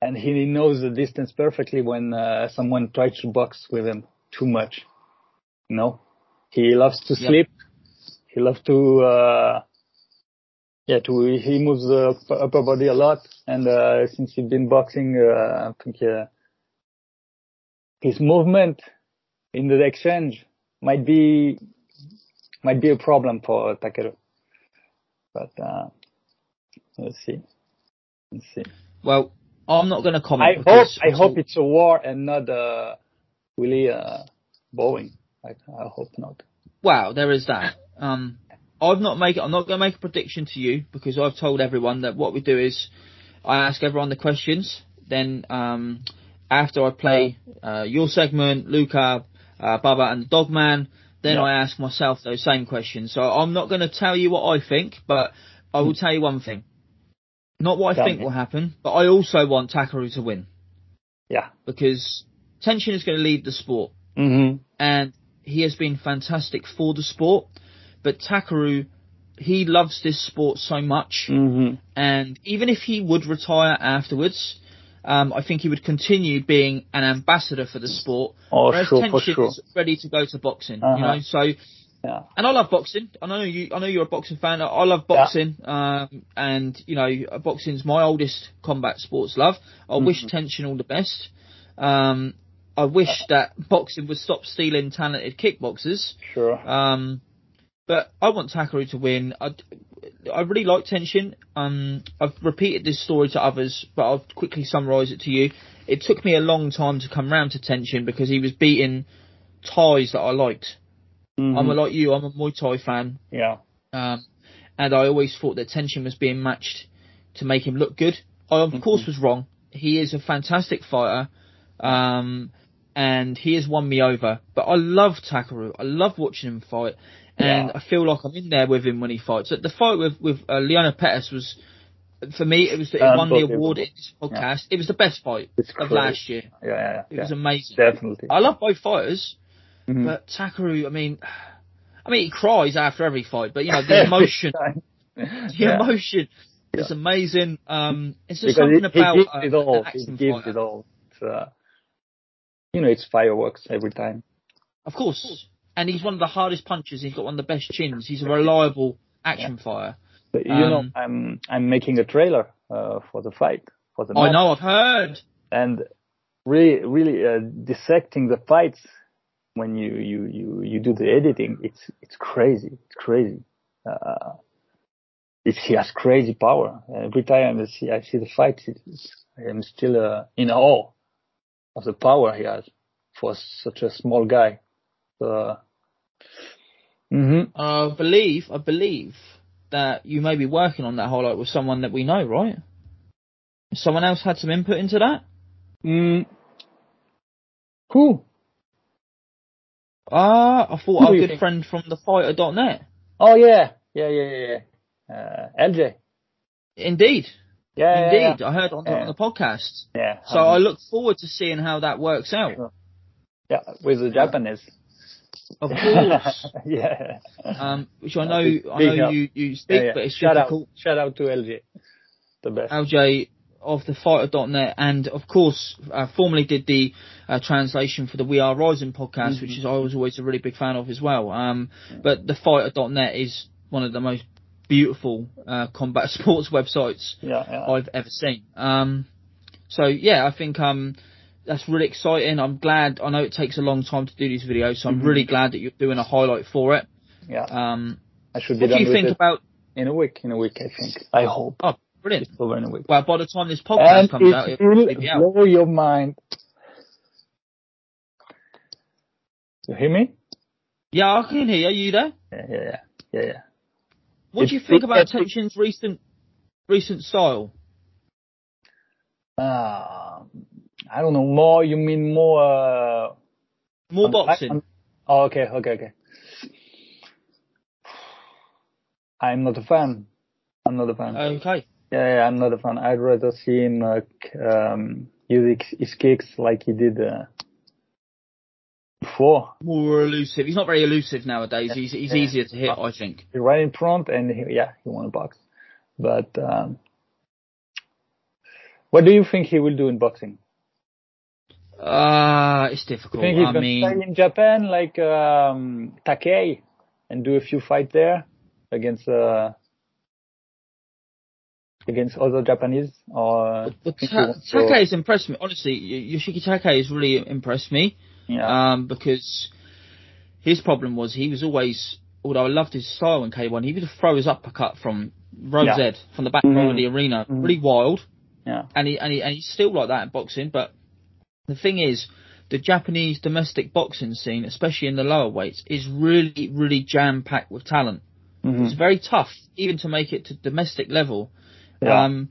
and he knows the distance perfectly when uh, someone tries to box with him too much. You know, he loves to Yep. slip. He loves to, uh, yeah, to he moves the upper- upper body a lot, and uh, since he's been boxing, uh, I think uh, his movement in the exchange might be might be a problem for Takeru. But uh, let's see. Let's see. Well, I'm not going to comment. I hope I hope it's a war and not uh, really uh, Boeing. I, I hope not. Wow, there is that. Um, I've not make. I'm not going to make a prediction to you because I've told everyone that what we do is I ask everyone the questions. Then um, after I play uh, your segment, Luca, uh, Baba, and the Dogman, then Yeah. I ask myself those same questions. So I'm not going to tell you what I think, but I will tell you one thing. Not what I Tell think me. will happen, but I also want Takeru to win Yeah. because Tenshin is going to lead the sport Mm-hmm. and he has been fantastic for the sport. But Takeru, he loves this sport so much, Mm-hmm. and even if he would retire afterwards, um, I think he would continue being an ambassador for the sport. Oh, whereas sure, for sure. is ready to go to boxing, you Uh-huh. know. So, Yeah. and I love boxing. I know you. I know you're a boxing fan. I, I love boxing, um, and you know, boxing's my oldest combat sports love. I wish Mm-hmm. Tenshin all the best. Um, I wish that boxing would stop stealing talented kickboxers. Sure. Um, but I want Takeru to win. I, I really like Tenshin. Um, I've repeated this story to others, but I'll quickly summarise it to you. It took me a long time to come round to Tenshin because he was beating Thais that I liked. Mhm. I'm a, like you, I'm a Muay Thai fan. Yeah. Um, and I always thought that Tenshin was being matched to make him look good. I, of course, was wrong. He is a fantastic fighter. Um, and he has won me over. But I love Takeru. I love watching him fight. And Yeah. I feel like I'm in there with him when he fights. The fight with, with uh, Leona Pettas was, for me, it was, it won the award in this podcast. It was the best fight It's of last year. Yeah, yeah, yeah. It was amazing. Definitely. I love both fighters. Mhm. But Takeru, I mean, I mean, he cries after every fight, but you know, the emotion, the Yeah. emotion is amazing. Um, it's just because something he about gives uh, it all. He gives fighter. it all. It's, uh, you know, it's fireworks every time. Of course. And he's one of the hardest punchers. He's got one of the best chins. He's a reliable action fighter. But you know, Um, I'm I'm making a trailer uh, for the fight for the I match. know, I've heard. and really really uh, dissecting the fights when you you you you do the editing it's it's crazy it's crazy uh it's, he has crazy power every time I see I see the fights it's, it's, I'm still uh, in awe of the power he has for such a small guy so hmm I believe, I believe that you may be working on that highlight with someone that we know, right? Someone else had some input into that? mm. who Ah, I thought Who our good think? friend from the fighter.net. oh yeah yeah yeah yeah, yeah. Uh, LJ Indeed. Yeah, Indeed, yeah, I heard on, the- Yeah. on the podcast. yeah. So I look forward to seeing how that works out. yeah with the Japanese. Of course. yeah. um, which I know, Big- I know you, you speak, Yeah, yeah. but it's shout difficult. out, shout out to LG, the best. LJ of the fighter.net and of course uh, formerly did the uh, translation for the We Are Rising podcast Mm-hmm. which is I was always a really big fan of as well um, but the fighter.net is one of the most beautiful uh, combat sports websites Yeah, yeah. I've ever seen um, so yeah I think um, that's really exciting I'm glad I know it takes a long time to do these videos so I'm Mhm. really glad that you're doing a highlight for it Yeah. um, I should be what do you think about in a week. In a week, I think. I hope. oh brilliant It's over in a week. well by the time this podcast and comes out it will be out blow your mind. You hear me? yeah I can hear you. Are you there Yeah, yeah, yeah, yeah. yeah. What do you think about Tenshin's recent recent style? Uh, I don't know. More? You mean more? Uh, More boxing. on- oh, okay, okay, okay. I'm not a fan. I'm not a fan. Okay. Yeah, yeah, I'm not a fan. I'd rather see him uh, um, use his- his kicks like he did uh, before. More elusive. He's not very elusive nowadays. He's he's Yeah. easier to hit, I think. He's right in front, and he, yeah, he won a box. But um, what do you think he will do in boxing? Uh it's You difficult. think he's I mean, stay in Japan like um, Takei and do a few fights there against uh, against other Japanese? Or but he Ta- wants Takei has impressed me. Honestly, Yoshiki Takei has really impressed me. Yeah. Um, because his problem was he was always, although I loved his style in K1, he would throw his uppercut from row Yeah. Z, from the back row Mhm. of the arena, Mhm. really wild. Yeah. and he, and he and he's still like that in boxing. But the thing is, the Japanese domestic boxing scene, especially in the lower weights, is really really jam packed with talent. Mhm. It's very tough even to make it to domestic level. Yeah. Um,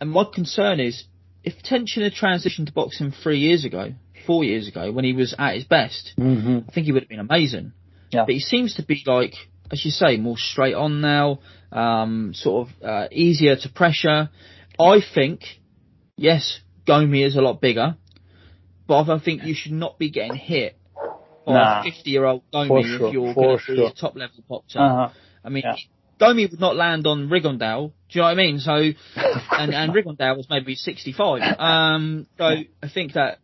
and my concern is if Tenshin had transitioned to boxing three years ago, four years ago, when he was at his best, Mhm. I think he would have been amazing. Yeah. But he seems to be like, as you say, more straight on now, um, sort of uh, easier to pressure. I think, yes, Gomi is a lot bigger, but I think you should not be getting hit by Nah. a 50 year old Gomi For if you're going to be sure. a top level boxer. Uh-huh. I mean, Yeah. Gomi would not land on Rigondeaux. Do you know what I mean? So, and, and Rigondeaux was maybe 65. Um, so I think that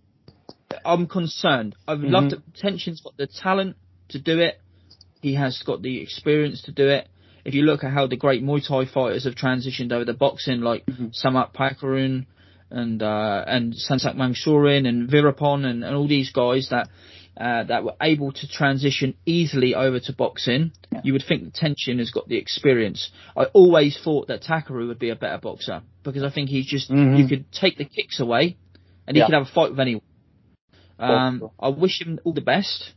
I'm concerned. I would love Mhm. to, Tenshin's got the talent to do it. He has got the experience to do it. If you look at how the great Muay Thai fighters have transitioned over to boxing, like Samart Payakaroon and, uh, and Saensak Muangsurin and Veeraphol and, and all these guys that, uh, that were able to transition easily over to boxing, you would think that Tenshin has got the experience. I always thought that Takeru would be a better boxer because I think he's just, Mhm. you could take the kicks away and he Yeah. could have a fight with anyone. Um. I wish him all the best,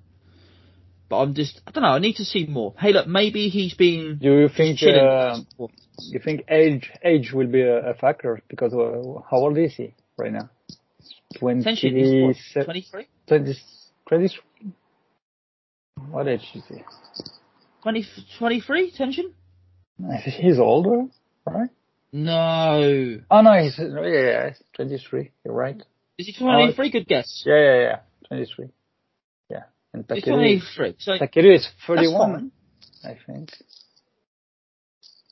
but I'm just, I don't know, I need to see more. Hey, look, maybe he's been. Do you think uh, you think age age will be a, a factor because uh, how old is he right now? Twenty Tenshin is what, 23? 20, 20 What age is he? 20, 23, Tenshin? He's older, right? No. Oh no, he's yeah, yeah, twenty three. You're right. Is he 23? Good guess. Yeah, yeah, yeah. Twenty three. Yeah, and He's Takeru. 23. So, Takeru is thirty one. I think.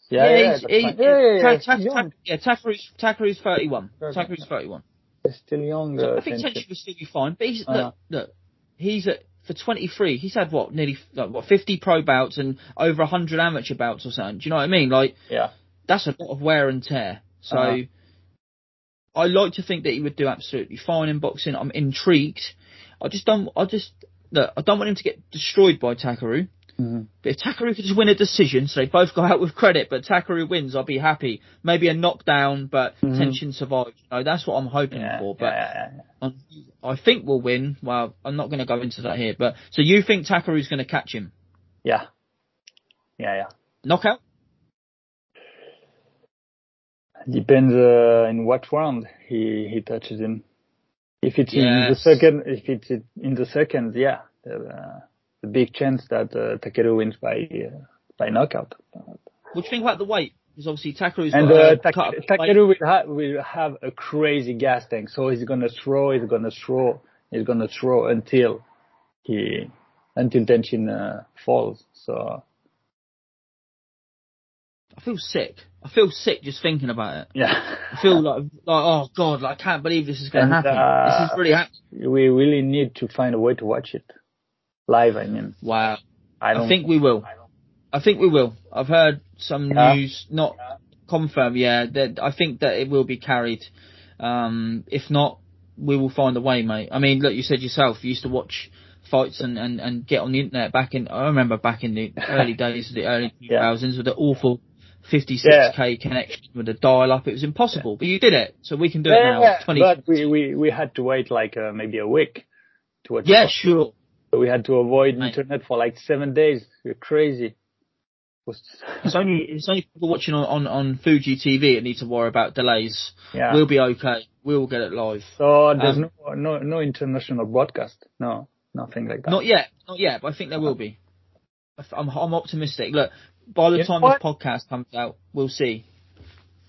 Yeah, Yeah, yeah, he's, he, yeah, yeah, yeah. Ta- he's Ta- Ta- yeah, Takeru's, Takeru's 31. Thirty-one. Takeru's 31. He's still young. So Uh, I think. Tenshin will still be fine. But he's, Uh. look, look, he's at, for 23, he's had what, nearly, like, what, 50 pro bouts and over 100 amateur bouts or something. Do you know what I mean? Like, Yeah. that's a lot of wear and tear. So, Uh-huh. I like to think that he would do absolutely fine in boxing. I'm intrigued. I just don't, I just, look, I don't want him to get destroyed by Takeru. Mhm. But if Takeru could just win a decision, so they both go out with credit, but Takeru wins, I'll be happy. Maybe a knockdown, but Mhm. Tenshin survives. You know, that's what I'm hoping Yeah, for. But yeah, yeah, I think we'll win. Well, I'm not going to go into that here. But so you think Takeru's going to catch him? Yeah. Yeah, yeah. Knockout? Depends uh, in what round he he touches him. If it's in the second, if it's in the second, yeah, the, uh, the big chance that uh, Takeru wins by uh, by knockout. What do you think about the weight? because obviously Takeru's And got uh, cut Takeru will, ha- will have a crazy gas tank, so he's gonna throw, he's gonna throw, he's gonna throw until he until Tenshin uh, falls. So I feel sick. I feel sick just thinking about it. yeah, I feel like, like oh god, like, I can't believe this is going to happen. uh, this is really happening. we really need to find a way to watch it live. I mean, Wow. I don't I think we will. I think we will. I've heard some Yeah. news, not confirmed, yeah. That I think that it will be carried. Um, if not, we will find a way, mate. I mean, look, you said yourself, you used to watch fights and, and, and get on the internet back in, I remember back in the early days, of the early 2000s with the awful 56k connection with a dial up. It was impossible, but you did it. So we can do it now. Yeah, 20, but we, we we had to wait like uh, maybe a week to watch. yeah, sure. So we had to avoid Mate. internet for like seven days. We're crazy. It's only it's only people watching on, on, on Fuji TV that need to worry about delays. Yeah. We'll be okay. We'll get it live. So there's Um, no no no international broadcast. No, nothing like that. Not yet, not yet, but I think there will be. I'm I'm optimistic. Look, by the You time this podcast comes out, we'll see.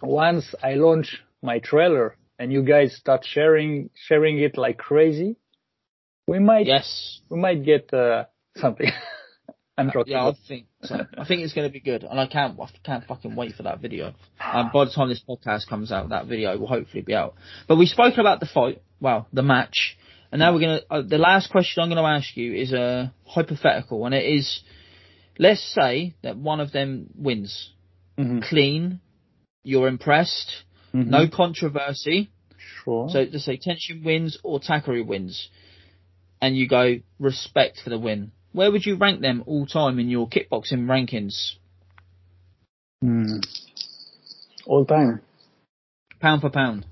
Once I launch my trailer and you guys start sharing sharing it like crazy, we might Yes. we might get uh, something. I'm joking. Yeah, I think so. I think it's going to be good, and I can't I can't fucking wait for that video. Um, by the time this podcast comes out, that video will hopefully be out. But we spoke about the fight, well, the match, and now we're gonna. Uh, the last question I'm going to ask you is a hypothetical, and it is: let's say that one of them wins, Mhm. clean, you're impressed, Mhm. no controversy. Sure. So to say Tenshin wins or Takeru wins, and you go respect for the win. Where would you rank them all time in your kickboxing rankings, Hmm. All time. pound for pound?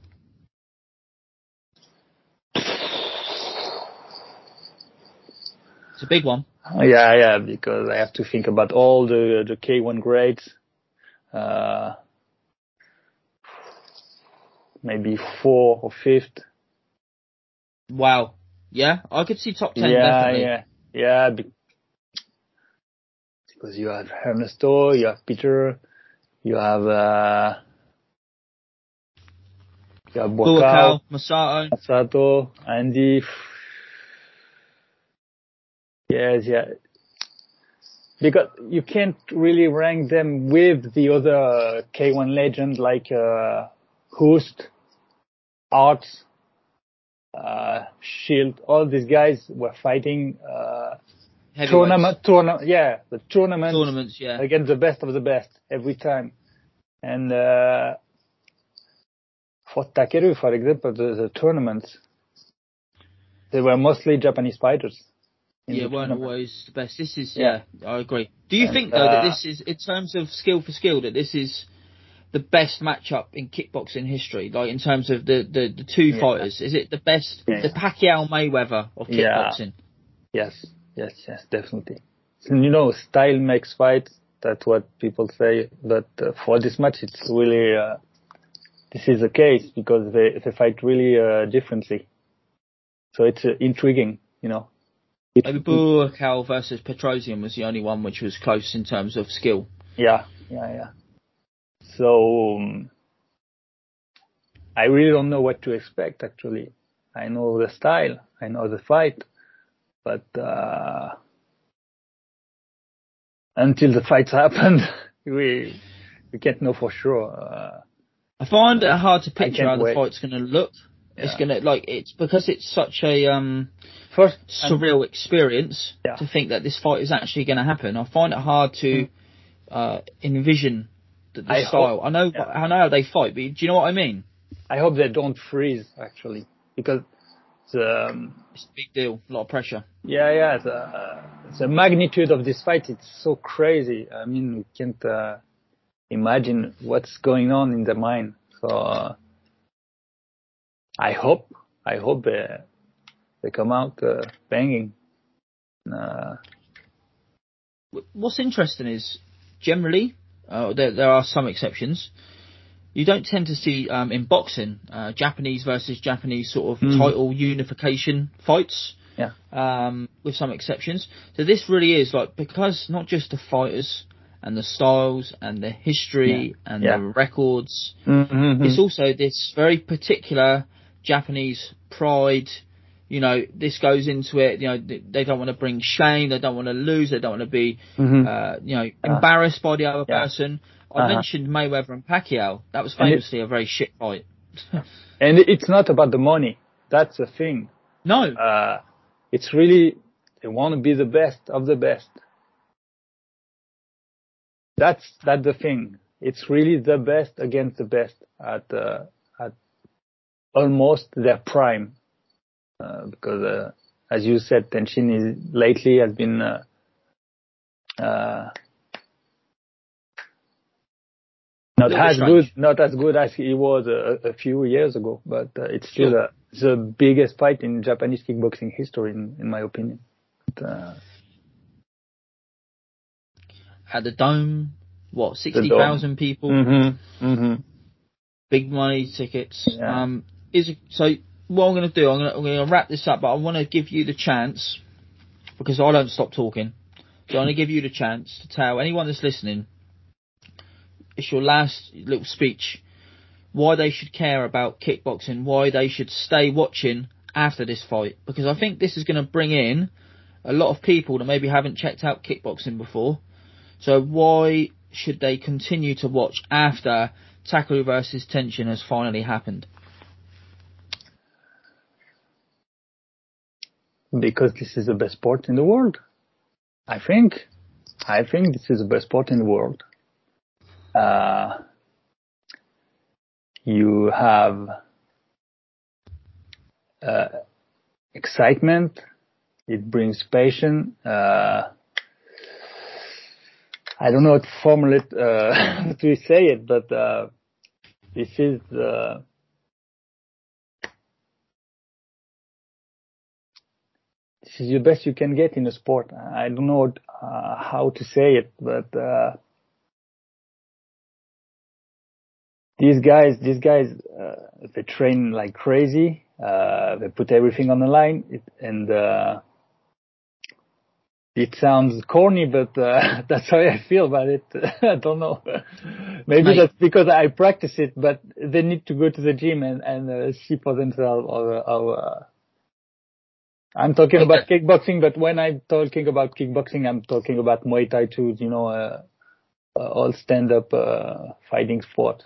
It's a big one. Yeah, yeah, because I have to think about all the the K1 grades. Uh, maybe four or fifth. Wow. Yeah, I could see top ten yeah, definitely. yeah, yeah. be- Because you have Ernesto, you have Peter, you have uh, you have Buakaw, Masato. Masato, Andy. Yes, yeah. Because you can't really rank them with the other K1 legend like uh, Hoost, Aerts, uh, Schilt. All these guys were fighting uh, tournament, tournament, yeah, the tournament Tournaments, yeah. against the best of the best every time. And uh, for Takeru, for example, the, the tournaments, they were mostly Japanese fighters. Yeah, weren't always the best. This is Yeah. yeah, I agree. Do you And, think though that uh, this is in terms of skill for skill that this is the best matchup in kickboxing history? Like in terms of the the, the two Yeah. fighters, is it the best Yeah. the Pacquiao Mayweather of kickboxing? Yes, yes, yes, definitely. And you know, style makes fight. That's what people say. But uh, for this match, it's really uh, this is the case because they they fight really uh, differently. So it's uh, intriguing, you know. Buakaw versus Petrosian was the only one which was close in terms of skill. Yeah, yeah, yeah. So um, I really don't know what to expect. Actually, I know the style, I know the fight, but uh, until the fights happen, we we can't know for sure. Uh, I find it hard to picture how the wait. fight's going to look. It's going to like it's because it's such a um first, surreal experience Yeah. to think that this fight is actually going to happen. I find it hard to uh, envision the, the I style. hope- I know yeah. I know how they fight, but do you know what I mean? I hope they don't freeze actually, because the um, It's a big deal, a lot of pressure. Yeah, yeah. The, uh, the magnitude of this fight, it's so crazy. I mean, we can't uh, imagine what's going on in the mind. So uh, I hope, I hope they, they come out uh, banging. Uh, What's interesting is generally uh, there, there are some exceptions. You don't tend to see um, in boxing uh, Japanese versus Japanese sort of Mm. title unification fights. Yeah. Um, with some exceptions. So this really is like because not just the fighters and the styles and the history and Yeah. the records. Mhm. It's also this very particular Japanese pride. You know, this goes into it. You know, they don't want to bring shame. They don't want to lose. They don't want to be, Mhm. uh, you know, embarrassed by the other Yeah. person. I Uh-huh. mentioned Mayweather and Pacquiao. That was And it- famously a very shit fight. And it's not about the money. That's the thing. No. Uh, it's really they want to be the best of the best. That's that's the thing. It's really the best against the best at uh, almost their prime. Uh, because uh, as you said, Tenshin is lately has been uh, uh, not as strange. good, not as good as he was a, a few years ago, but uh, it's still Sure. the biggest fight in Japanese kickboxing history, in, in my opinion. But, uh, At the Dome, what, 60,000 people? Mm-hmm. Mm-hmm. big money tickets. Yeah. Um, is so what I'm going to do? I'm going to, wrap this up, but I want to give you the chance because I don't stop talking. So I'm going to give you the chance to tell anyone that's listening. It's your last little speech. Why they should care about kickboxing? Why they should stay watching after this fight? Because I think this is going to bring in a lot of people that maybe haven't checked out kickboxing before. So why should they continue to watch after Takeru versus Tenshin has finally happened? Because this is the best sport in the world. I think. I think this is the best sport in the world. Uh, you have uh, excitement. It brings passion. Uh, I don't know what to formulate uh, to say it, but uh, this is uh, is the best you can get in a sport. I don't know uh, how to say it, but uh, these guys, these guys, uh, they train like crazy. Uh, they put everything on the line, it, and uh, it sounds corny, but uh, that's how I feel about it. I don't know. Maybe that's because I practice it, but they need to go to the gym and and uh, see for themselves how uh, I'm talking about kickboxing, but when I'm talking about kickboxing, I'm talking about Muay Thai too. You know, uh, uh, all stand-up uh, fighting sport.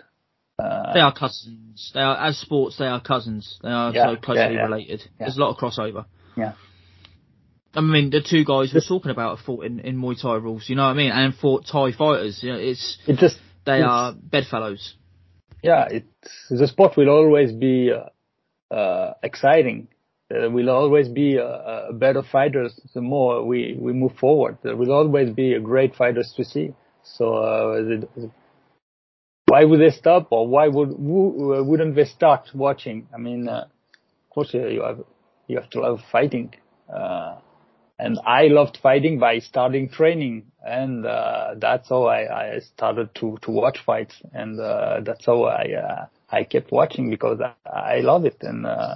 Uh, They are cousins. They are as sports. They are cousins. They are Yeah, so closely yeah, yeah. related. There's a lot of crossover. Yeah. I mean, the two guys we're talking about fought in, in Muay Thai rules. You know what I mean? And fought Thai fighters. You know, it's it just they it's- are bedfellows. yeah, it's the sport will always be uh, uh, exciting. There will always be uh, uh, better fighters the more we, we move forward. There will always be a great fighters to see. So uh, the, why would they stop, or why would who, uh, wouldn't they start watching? I mean, uh, of course uh, you have you have to love fighting, uh, and I loved fighting by starting training, and uh, that's how I, I started to to watch fights, and uh, that's how I uh, I kept watching because I, I love it, and uh,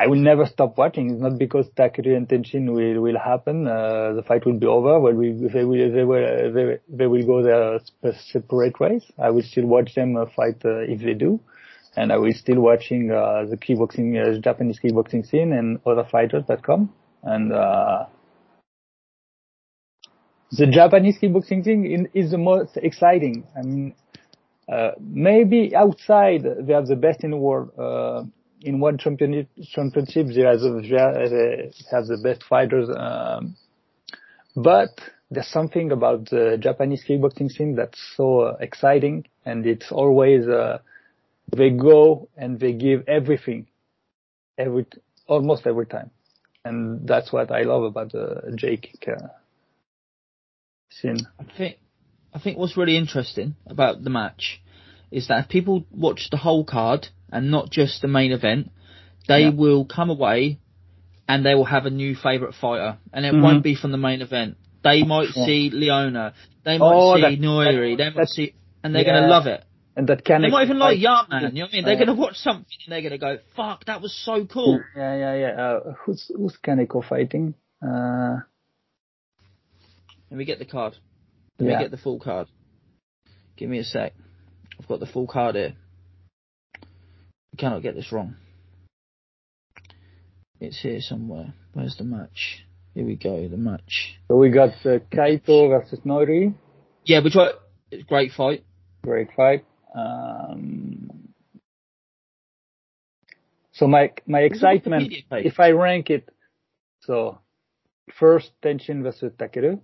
I will never stop watching. It's not because Takeru and Tenshin will will happen. Uh, the fight will be over. Well, we, they will they will they, they will go their separate ways. I will still watch them uh, fight uh, if they do, and I will still watching uh, the kickboxing uh, Japanese kickboxing scene and other fighters that come. And uh, the Japanese kickboxing thing in, is the most exciting. I mean, uh, maybe outside they have the best in the world. Uh, in one championship, championship they have have the best fighters. Um, but there's something about the Japanese kickboxing scene that's so uh, exciting, and it's always uh, they go and they give everything, every almost every time, and that's what I love about the J kick uh, scene. I think I think what's really interesting about the match is that if people watch the whole card and not just the main event, they Yeah. will come away and they will have a new favourite fighter, and it Mhm. won't be from the main event. They might Yeah. see Leona, they might Oh, see that- Noiri, they might see, and they're yeah. gonna love it. And that can They might even like Yard Man. You know what I mean? They're Uh, gonna watch something and they're gonna go, "Fuck, that was so cool." Yeah, yeah, yeah. Uh, who's who's Kaneko fighting? Uh, And we get the card. Let Yeah. me get the full card. Give me a sec. I've got the full card here. I cannot get this wrong. It's here somewhere. Where's the match? Here we go, the match. So we got uh, Kaito versus Noiri. Yeah, which. It's a great fight. Great fight. Um, so my my excitement, if I rank it, so first Tenshin versus Takeru.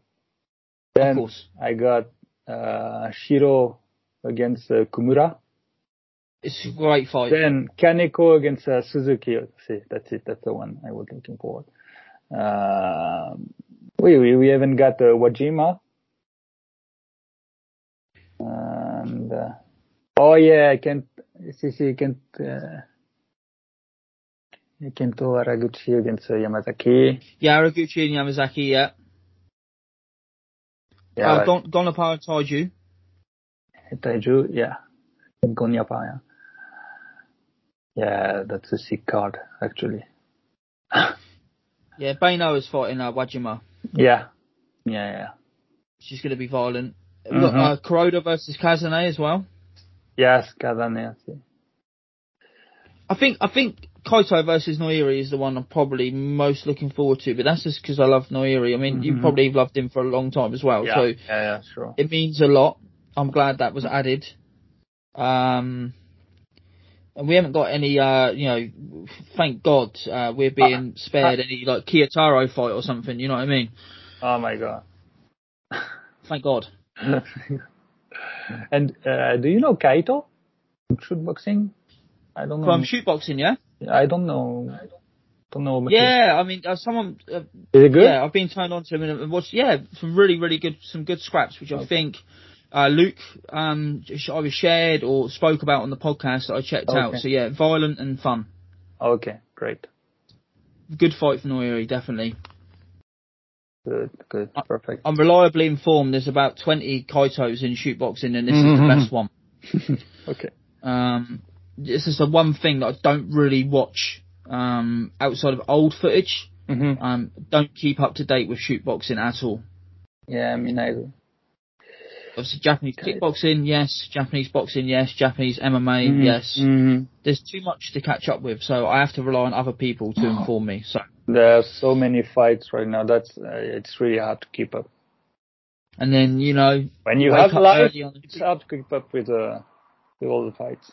Then course. I got uh, Shiro against uh, Kumura. It's a great fight. Then Kaneko against uh, Suzuki. See, that's it. That's the one I was looking for. Um, we, we we haven't got uh, Wajima. And uh, oh yeah, I can see see can uh, Kento Haraguchi against uh, Yamazaki. Yeah, Haraguchi and Yamazaki, yeah. Yeah, uh, but- Gon- Gonapa Taiju. Taiju, yeah. Gonyapa, yeah. Yeah, that's a sick card, actually. Yeah, Bano is fighting uh, Wajima. Yeah. Yeah, yeah. She's going to be violent. We've got uh, Kuroda versus Kazane as well. Yes, Kazane, I see. I think I think Kaito versus Noiri is the one I'm probably most looking forward to, but that's just because I love Noiri. I mean, you Mhm. probably loved him for a long time as well, Yeah, so yeah, yeah, sure. it means a lot. I'm glad that was added. Um, and we haven't got any, uh, you know, thank God, uh, we're being spared any like Kyotaro fight or something. You know what I mean? Oh my god. Thank God. and uh, do you know Kaito? from Shoot boxing? I don't know. From shootboxing, yeah. I don't know. Don't know. Yeah, I mean, uh, someone. Uh, Is it good? Yeah, I've been turned on to him and and watched. Yeah, some really, really good, some good scraps, which I think uh, Luke um either shared or spoke about on the podcast that I checked out. So yeah, violent and fun. Okay, great. Good fight for Noiri, definitely. Good, good, perfect. I'm reliably informed. There's about 20 Kaitos in shootboxing, and this is Mhm. the best one. okay. Um, this is the one thing that I don't really watch um, outside of old footage. Mm-hmm. Um, don't keep up to date with shootboxing at all. Yeah, I mean, I Obviously, Japanese kickboxing, yes. Japanese boxing, yes. Japanese MMA, Mhm. yes. Mhm. There's too much to catch up with, so I have to rely on other people to inform me. So, There are so many fights right now. That's uh, it's really hard to keep up. and then you know, When you have life, early on the it's hard to keep up with uh, with all the fights.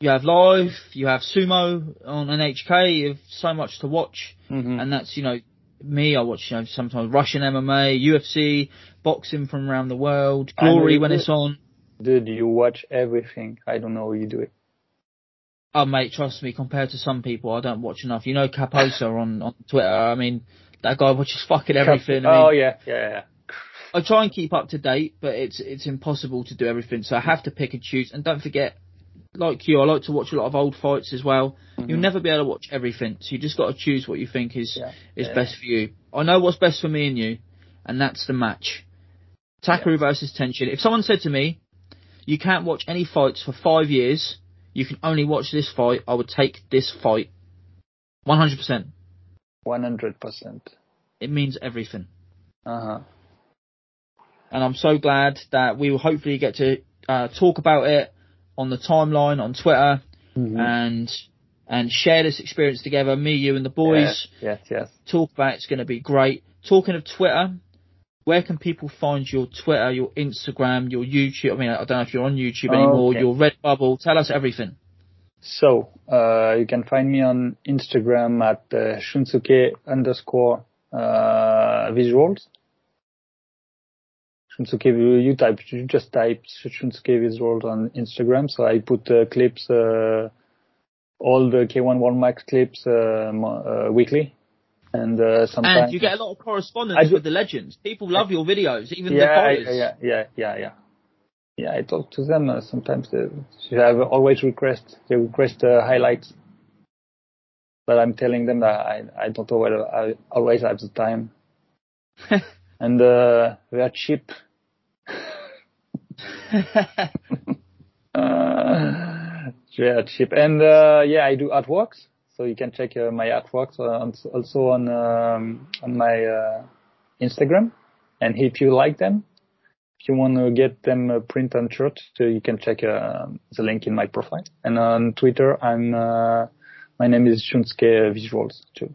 you have live, you have sumo on NHK, you have so much to watch, Mhm. and that's you know me. I watch you know sometimes Russian MMA, UFC, boxing from around the world, Glory when it's on. Dude, you watch everything. I don't know how you do it. Oh mate, trust me. Compared to some people, I don't watch enough. You know Caposa on on Twitter. I mean, that guy watches fucking everything. I oh, mean, oh yeah, yeah, yeah. I try and keep up to date, but it's it's impossible to do everything. So I have to pick and choose. And don't forget, like you, I like to watch a lot of old fights as well. You'll mm-hmm. never be able to watch everything, so you just got to choose what you think is is yeah. best for you. I know what's best for me and you, and that's the match. Takeru versus Tenshin. If someone said to me, "You can't watch any fights for five years. You can only watch this fight," I would take this fight. One hundred percent. One hundred percent. It means everything. Uh huh. and I'm so glad that we will hopefully get to uh, talk about it on the timeline on Twitter Mm-hmm. and and share this experience together. Me, you, and the boys Yes, yes. talk about. it. It's going to be great. Talking of Twitter, where can people find your Twitter, your Instagram, your YouTube? I mean, I don't know if you're on YouTube anymore. Okay. Your Redbubble. Tell us everything. So, uh, you can find me on Instagram at uh, shunsuke underscore uh, visuals. Shunsuke, you type, you just type Shunsuke visuals on Instagram. So I put uh, clips, uh, all the K1 World Max clips uh, uh, weekly. And uh, sometimes. And you get a lot of correspondence with the legends. People love your videos, even the yeah, yeah, yeah, yeah, yeah. Yeah, I talk to them uh, sometimes. They, they have always request they request uh, highlights, but I'm telling them that I I don't know whether I always have the time, and uh, they are cheap. uh, they are cheap, and uh, yeah, I do artworks, so you can check uh, my artworks uh, on, also on um, on my uh, Instagram, and if you like them, if you want to get them uh, print on shirt, so you can check uh, the link in my profile. And on Twitter, I'm uh, my name is Shunsuke Visuals too.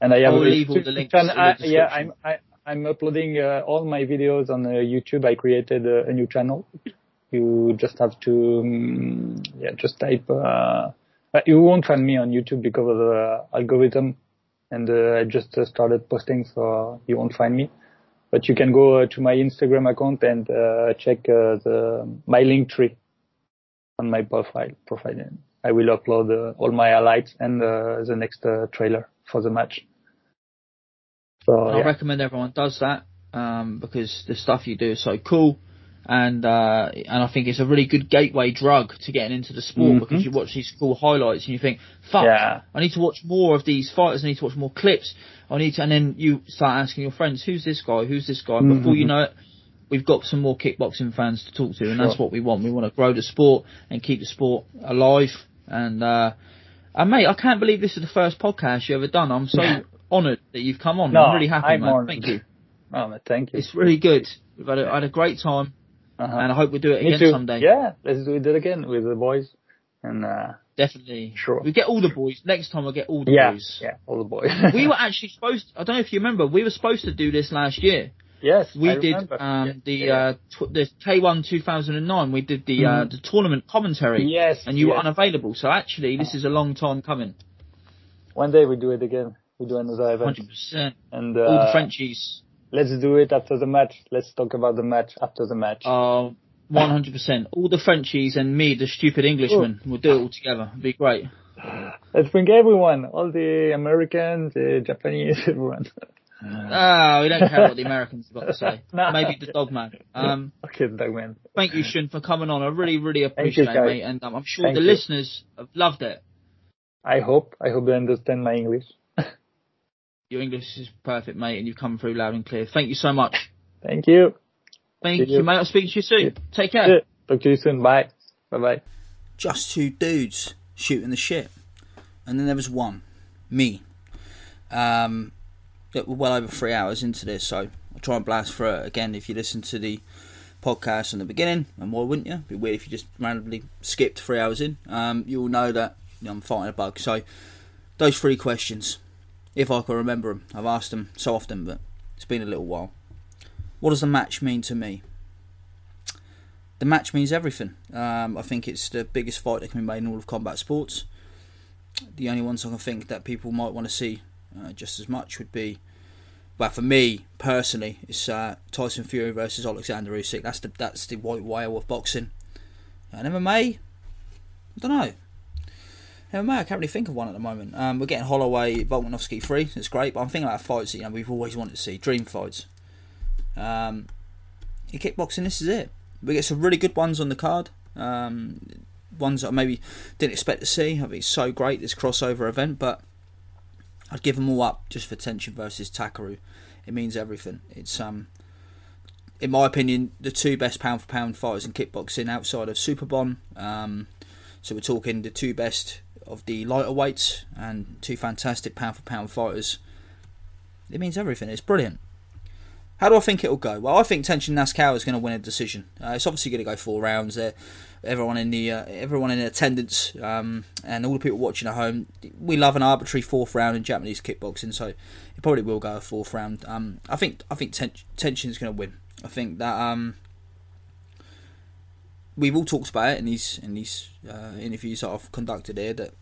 And I have I'll a leave all the links in the I, yeah, I'm I, I'm uploading uh, all my videos on YouTube. I created a, a new channel. You just have to um, yeah, just type. Uh, you won't find me on YouTube because of the algorithm, and uh, I just uh, started posting, so you won't find me. But you can go uh, to my Instagram account and uh, check uh, the my link tree on my profile. Profile. I will upload uh, all my highlights and uh, the next uh, trailer for the match. So I yeah. recommend everyone does that um, because the stuff you do is so cool, and uh, and I think it's a really good gateway drug to getting into the sport Mhm. because you watch these cool highlights and you think, fuck, Yeah. I need to watch more of these fighters. I need to watch more clips. I need to, and then you start asking your friends, who's this guy? Who's this guy? And Before you know it. We've got some more kickboxing fans to talk to, and that's what we want. We want to grow the sport and keep the sport alive. And, uh, and mate, I can't believe this is the first podcast you ever done. I'm so honoured that you've come on. No, I'm really happy, I'm man. honored. Thank you. Oh, thank you. It's really good. We've had a, I had a great time, Uh-huh. and I hope we do it Me again too. someday. Yeah, let's do it again with the boys. And uh, Definitely. Sure. We get all the boys. Next time we'll get all the yeah, boys. yeah, all the boys. we were actually supposed. I don't know if you remember. We were supposed to do this last year. yes, We I did um, the Yeah. uh, tw- the K1 2009. We did the uh, Mhm. the tournament commentary. Yes, And you were unavailable. So actually, this is a long time coming. One day we do it again. We do another event. Hundred percent. And All the uh, Frenchies. Let's do it after the match. Let's talk about the match after the match. Uh, 100%. All the Frenchies and me, the stupid Englishman, we'll do it all together. It'd be great. Let's bring everyone, all the Americans, the Japanese, everyone. Ah, we don't care what the Americans have got to say. Maybe the dogman. Um, okay, Dogman. thank you, Shun, for coming on. I really, really you, appreciate it, mate. And um, I'm sure Thank the you. listeners have loved it. I hope, I hope they understand my English. Your English is perfect, mate, and you've come through loud and clear. Thank you so much. Thank you. Thank you, you. mate. I'll speak to you soon. Take care. Yeah. Talk to you soon. Bye. Bye bye. just two dudes shooting the shit, and then there was one, me. Um, that we're well over three hours into this, so I'll try and blast through it again. If you listen to the podcast from the beginning, and why wouldn't you? It'd be weird if you just randomly skipped three hours in. Um, you'll know that you know, I'm fighting a bug. So those three questions, if I can remember them, I've asked them so often, but it's been a little while. What does the match mean to me? the match means everything. Um, I think it's the biggest fight that can be made in all of combat sports. The only ones I can think that people might want to see uh, just as much would be, well, for me personally, it's uh, Tyson Fury versus Alexander Usyk. That's the that's the white whale of boxing. And MMA, I don't know. MMA, I can't really think of one at the moment. Um, we're getting Holloway, Volkanovski free. It's great, but I'm thinking about fights that you know we've always wanted to see, dream fights. Um, in kickboxing, this is it. We get some really good ones on the card. Um, ones that I maybe didn't expect to see. I think it's so great this crossover event, but I'd give them all up just for Tenshin versus Takeru. It means everything. It's um, in my opinion, the two best pound for pound fighters in kickboxing outside of Superbon. Um, so we're talking the two best of the lighter weights and two fantastic pound for pound fighters. It means everything. It's brilliant. How do I think it'll go? Well, I think Tenshin Nasukawa is going to win a decision. Uh, it's obviously going to go four rounds. There, everyone in the uh, everyone in attendance um, and all the people watching at home, we love an arbitrary fourth round in Japanese kickboxing, so it probably will go a fourth round. Um, I think I think ten- Tenshin's going to win. I think that um, we've all talked about it in these in these uh, interviews that I've conducted here that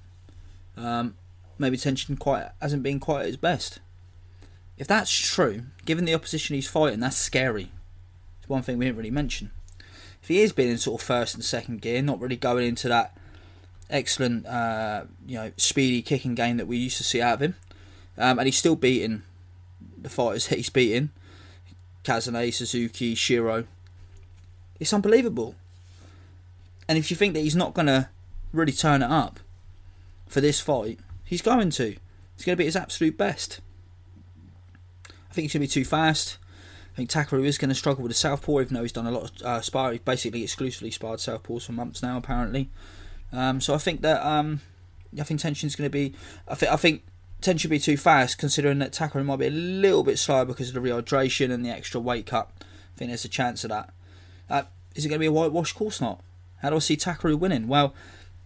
um, maybe Tenshin quite hasn't been quite at his best. If that's true, given the opposition he's fighting, that's scary. It's one thing we didn't really mention. If he is being in sort of first and second gear, not really going into that excellent, uh, you know, speedy kicking game that we used to see out of him, um, and he's still beating the fighters he's beating, Kazane, Suzuki, Shiro. It's unbelievable. And if you think that he's not going to really turn it up for this fight, he's going to. He's going to be his absolute best. I think he's going to be too fast. I think Takeru is going to struggle with the southpaw, even though he's done a lot of uh, spar. He's basically exclusively sparred southpaws for months now, apparently. Um, so I think that um, I think Tenshin's going to be. I think I think Tenshin be too fast, considering that Takeru might be a little bit slower because of the rehydration and the extra weight cut I think there's a chance of that. Uh, is it going to be a whitewash? Of course not. How do I see Takeru winning? Well,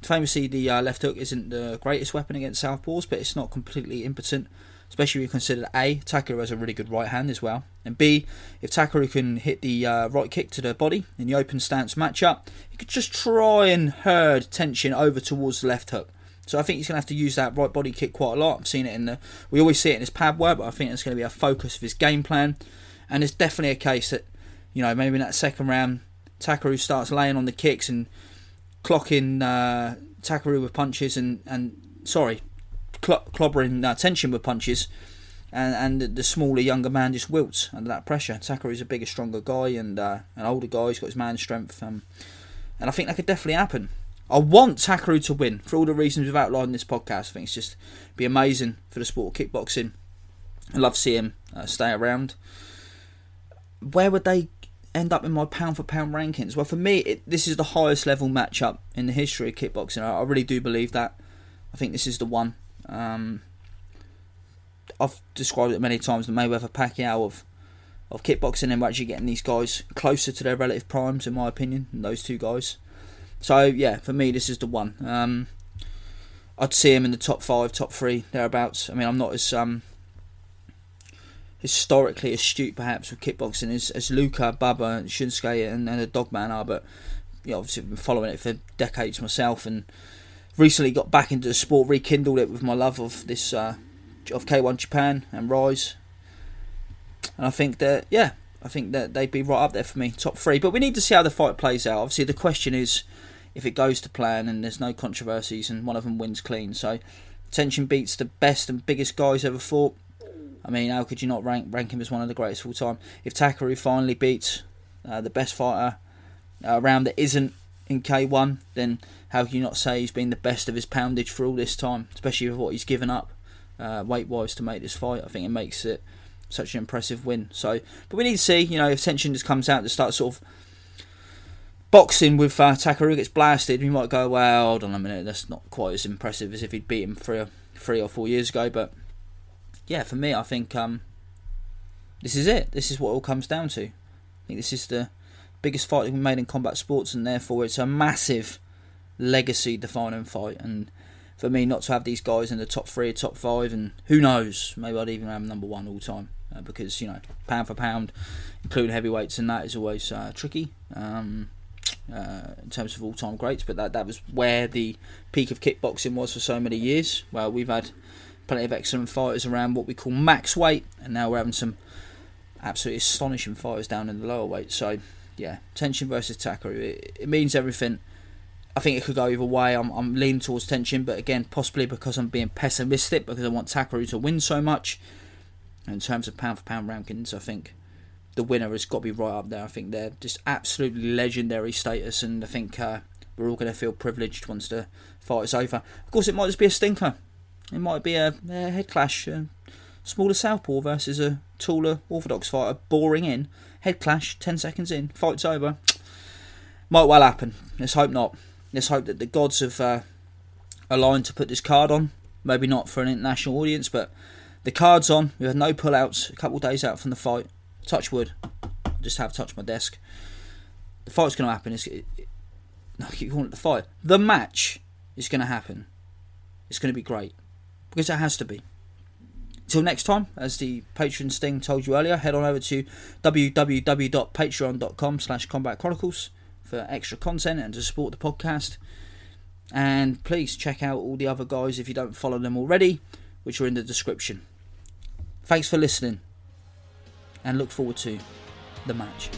famously, the uh, left hook isn't the greatest weapon against southpaws, but it's not completely impotent, especially when you consider A, Takeru has a really good right hand as well, and B, if Takeru can hit the uh, right kick to the body in the open stance matchup, he could just try and herd Tenshin over towards the left hook. So I think he's going to have to use that right body kick quite a lot. I've seen it in the. We always see it in his pad work, but I think it's going to be a focus of his game plan. And it's definitely a case that, you know, maybe in that second round, Takeru starts laying on the kicks and clocking uh, Takeru with punches and and sorry, cl- clobbering uh, Tenshin with punches, and and the smaller younger man just wilts under that pressure. Takeru's a bigger, stronger guy and uh, an older guy. He's got his man strength, um, and I think that could definitely happen. I want Takeru to win for all the reasons we've outlined in this podcast. I think it's just be amazing for the sport of kickboxing. I love seeing him uh, stay around. Where would they end up in my pound for pound rankings? Well, for me, it, this is the highest level matchup in the history of kickboxing. I, I really do believe that. I think this is the one. Um, I've described it many times the Mayweather Pacquiao of of kickboxing, and we're actually getting these guys closer to their relative primes, in my opinion, those two guys. So yeah, for me, this is the one. Um, I'd see him in the top five, top three, thereabouts. I mean, I'm not as um, historically astute, perhaps, with kickboxing as, as Luca, Baba, Shunsuke, and, and the Dogman are, but you know, obviously, I've been following it for decades myself, and recently got back into the sport, rekindled it with my love of this uh, of K1 Japan and Rise, and I think that yeah, I think that they'd be right up there for me, top three. But we need to see how the fight plays out. Obviously, the question is if it goes to plan and there's no controversies and one of them wins clean. So, Tenshin beats the best and biggest guys ever fought. I mean, how could you not rank rank him as one of the greatest of all time? If Takeru finally beats uh, the best fighter uh, around that isn't in K1, then how can you not say he's been the best of his poundage for all this time, especially with what he's given up uh, weight wise to make this fight? I think it makes it such an impressive win. So, but we need to see, you know, if Tenshin just comes out to start sort of boxing with uh, Takeru gets blasted, we might go, well, hold on a minute, that's not quite as impressive as if he'd beat him three or, three or four years ago. But yeah, for me, I think um, this is it. This is what it all comes down to. I think this is the biggest fight we've made in combat sports, and therefore it's a massive legacy defining fight. And for me, not to have these guys in the top three, top five, and who knows, maybe I'd even have number one all time. Uh, because you know, pound for pound, including heavyweights, and that is always uh, tricky. Um, uh, in terms of all-time greats, but that that was where the peak of kickboxing was for so many years. Well, we've had plenty of excellent fighters around what we call max weight, and now we're having some absolutely astonishing fighters down in the lower weight. So, yeah, Tenshin versus Takeru, it, it means everything. I think it could go either way. I'm, I'm leaning towards Tenshin, but again, possibly because I'm being pessimistic because I want Takeru to win so much. In terms of pound for pound rankings, I think the winner has got to be right up there. I think they're just absolutely legendary status, and I think uh, we're all going to feel privileged once the fight is over. Of course, it might just be a stinker. It might be a, a head clash. A smaller southpaw versus a taller orthodox fighter, boring in. Head clash, 10 seconds in, fight's over. Might well happen. Let's hope not. Let's hope that the gods have uh, aligned to put this card on. Maybe not for an international audience, but the card's on. We had no pullouts. A couple days out from the fight touch wood, just have touched my desk. The fight's going to happen. It's, it, it, no, I keep calling it the fight. The match is going to happen. It's going to be great because it has to be. Till next time, as the Patreon Sting told you earlier, head on over to www.patreon.com slash combat chronicles for extra content and to support the podcast. And please check out all the other guys if you don't follow them already, which are in the description. Thanks for listening and look forward to the match.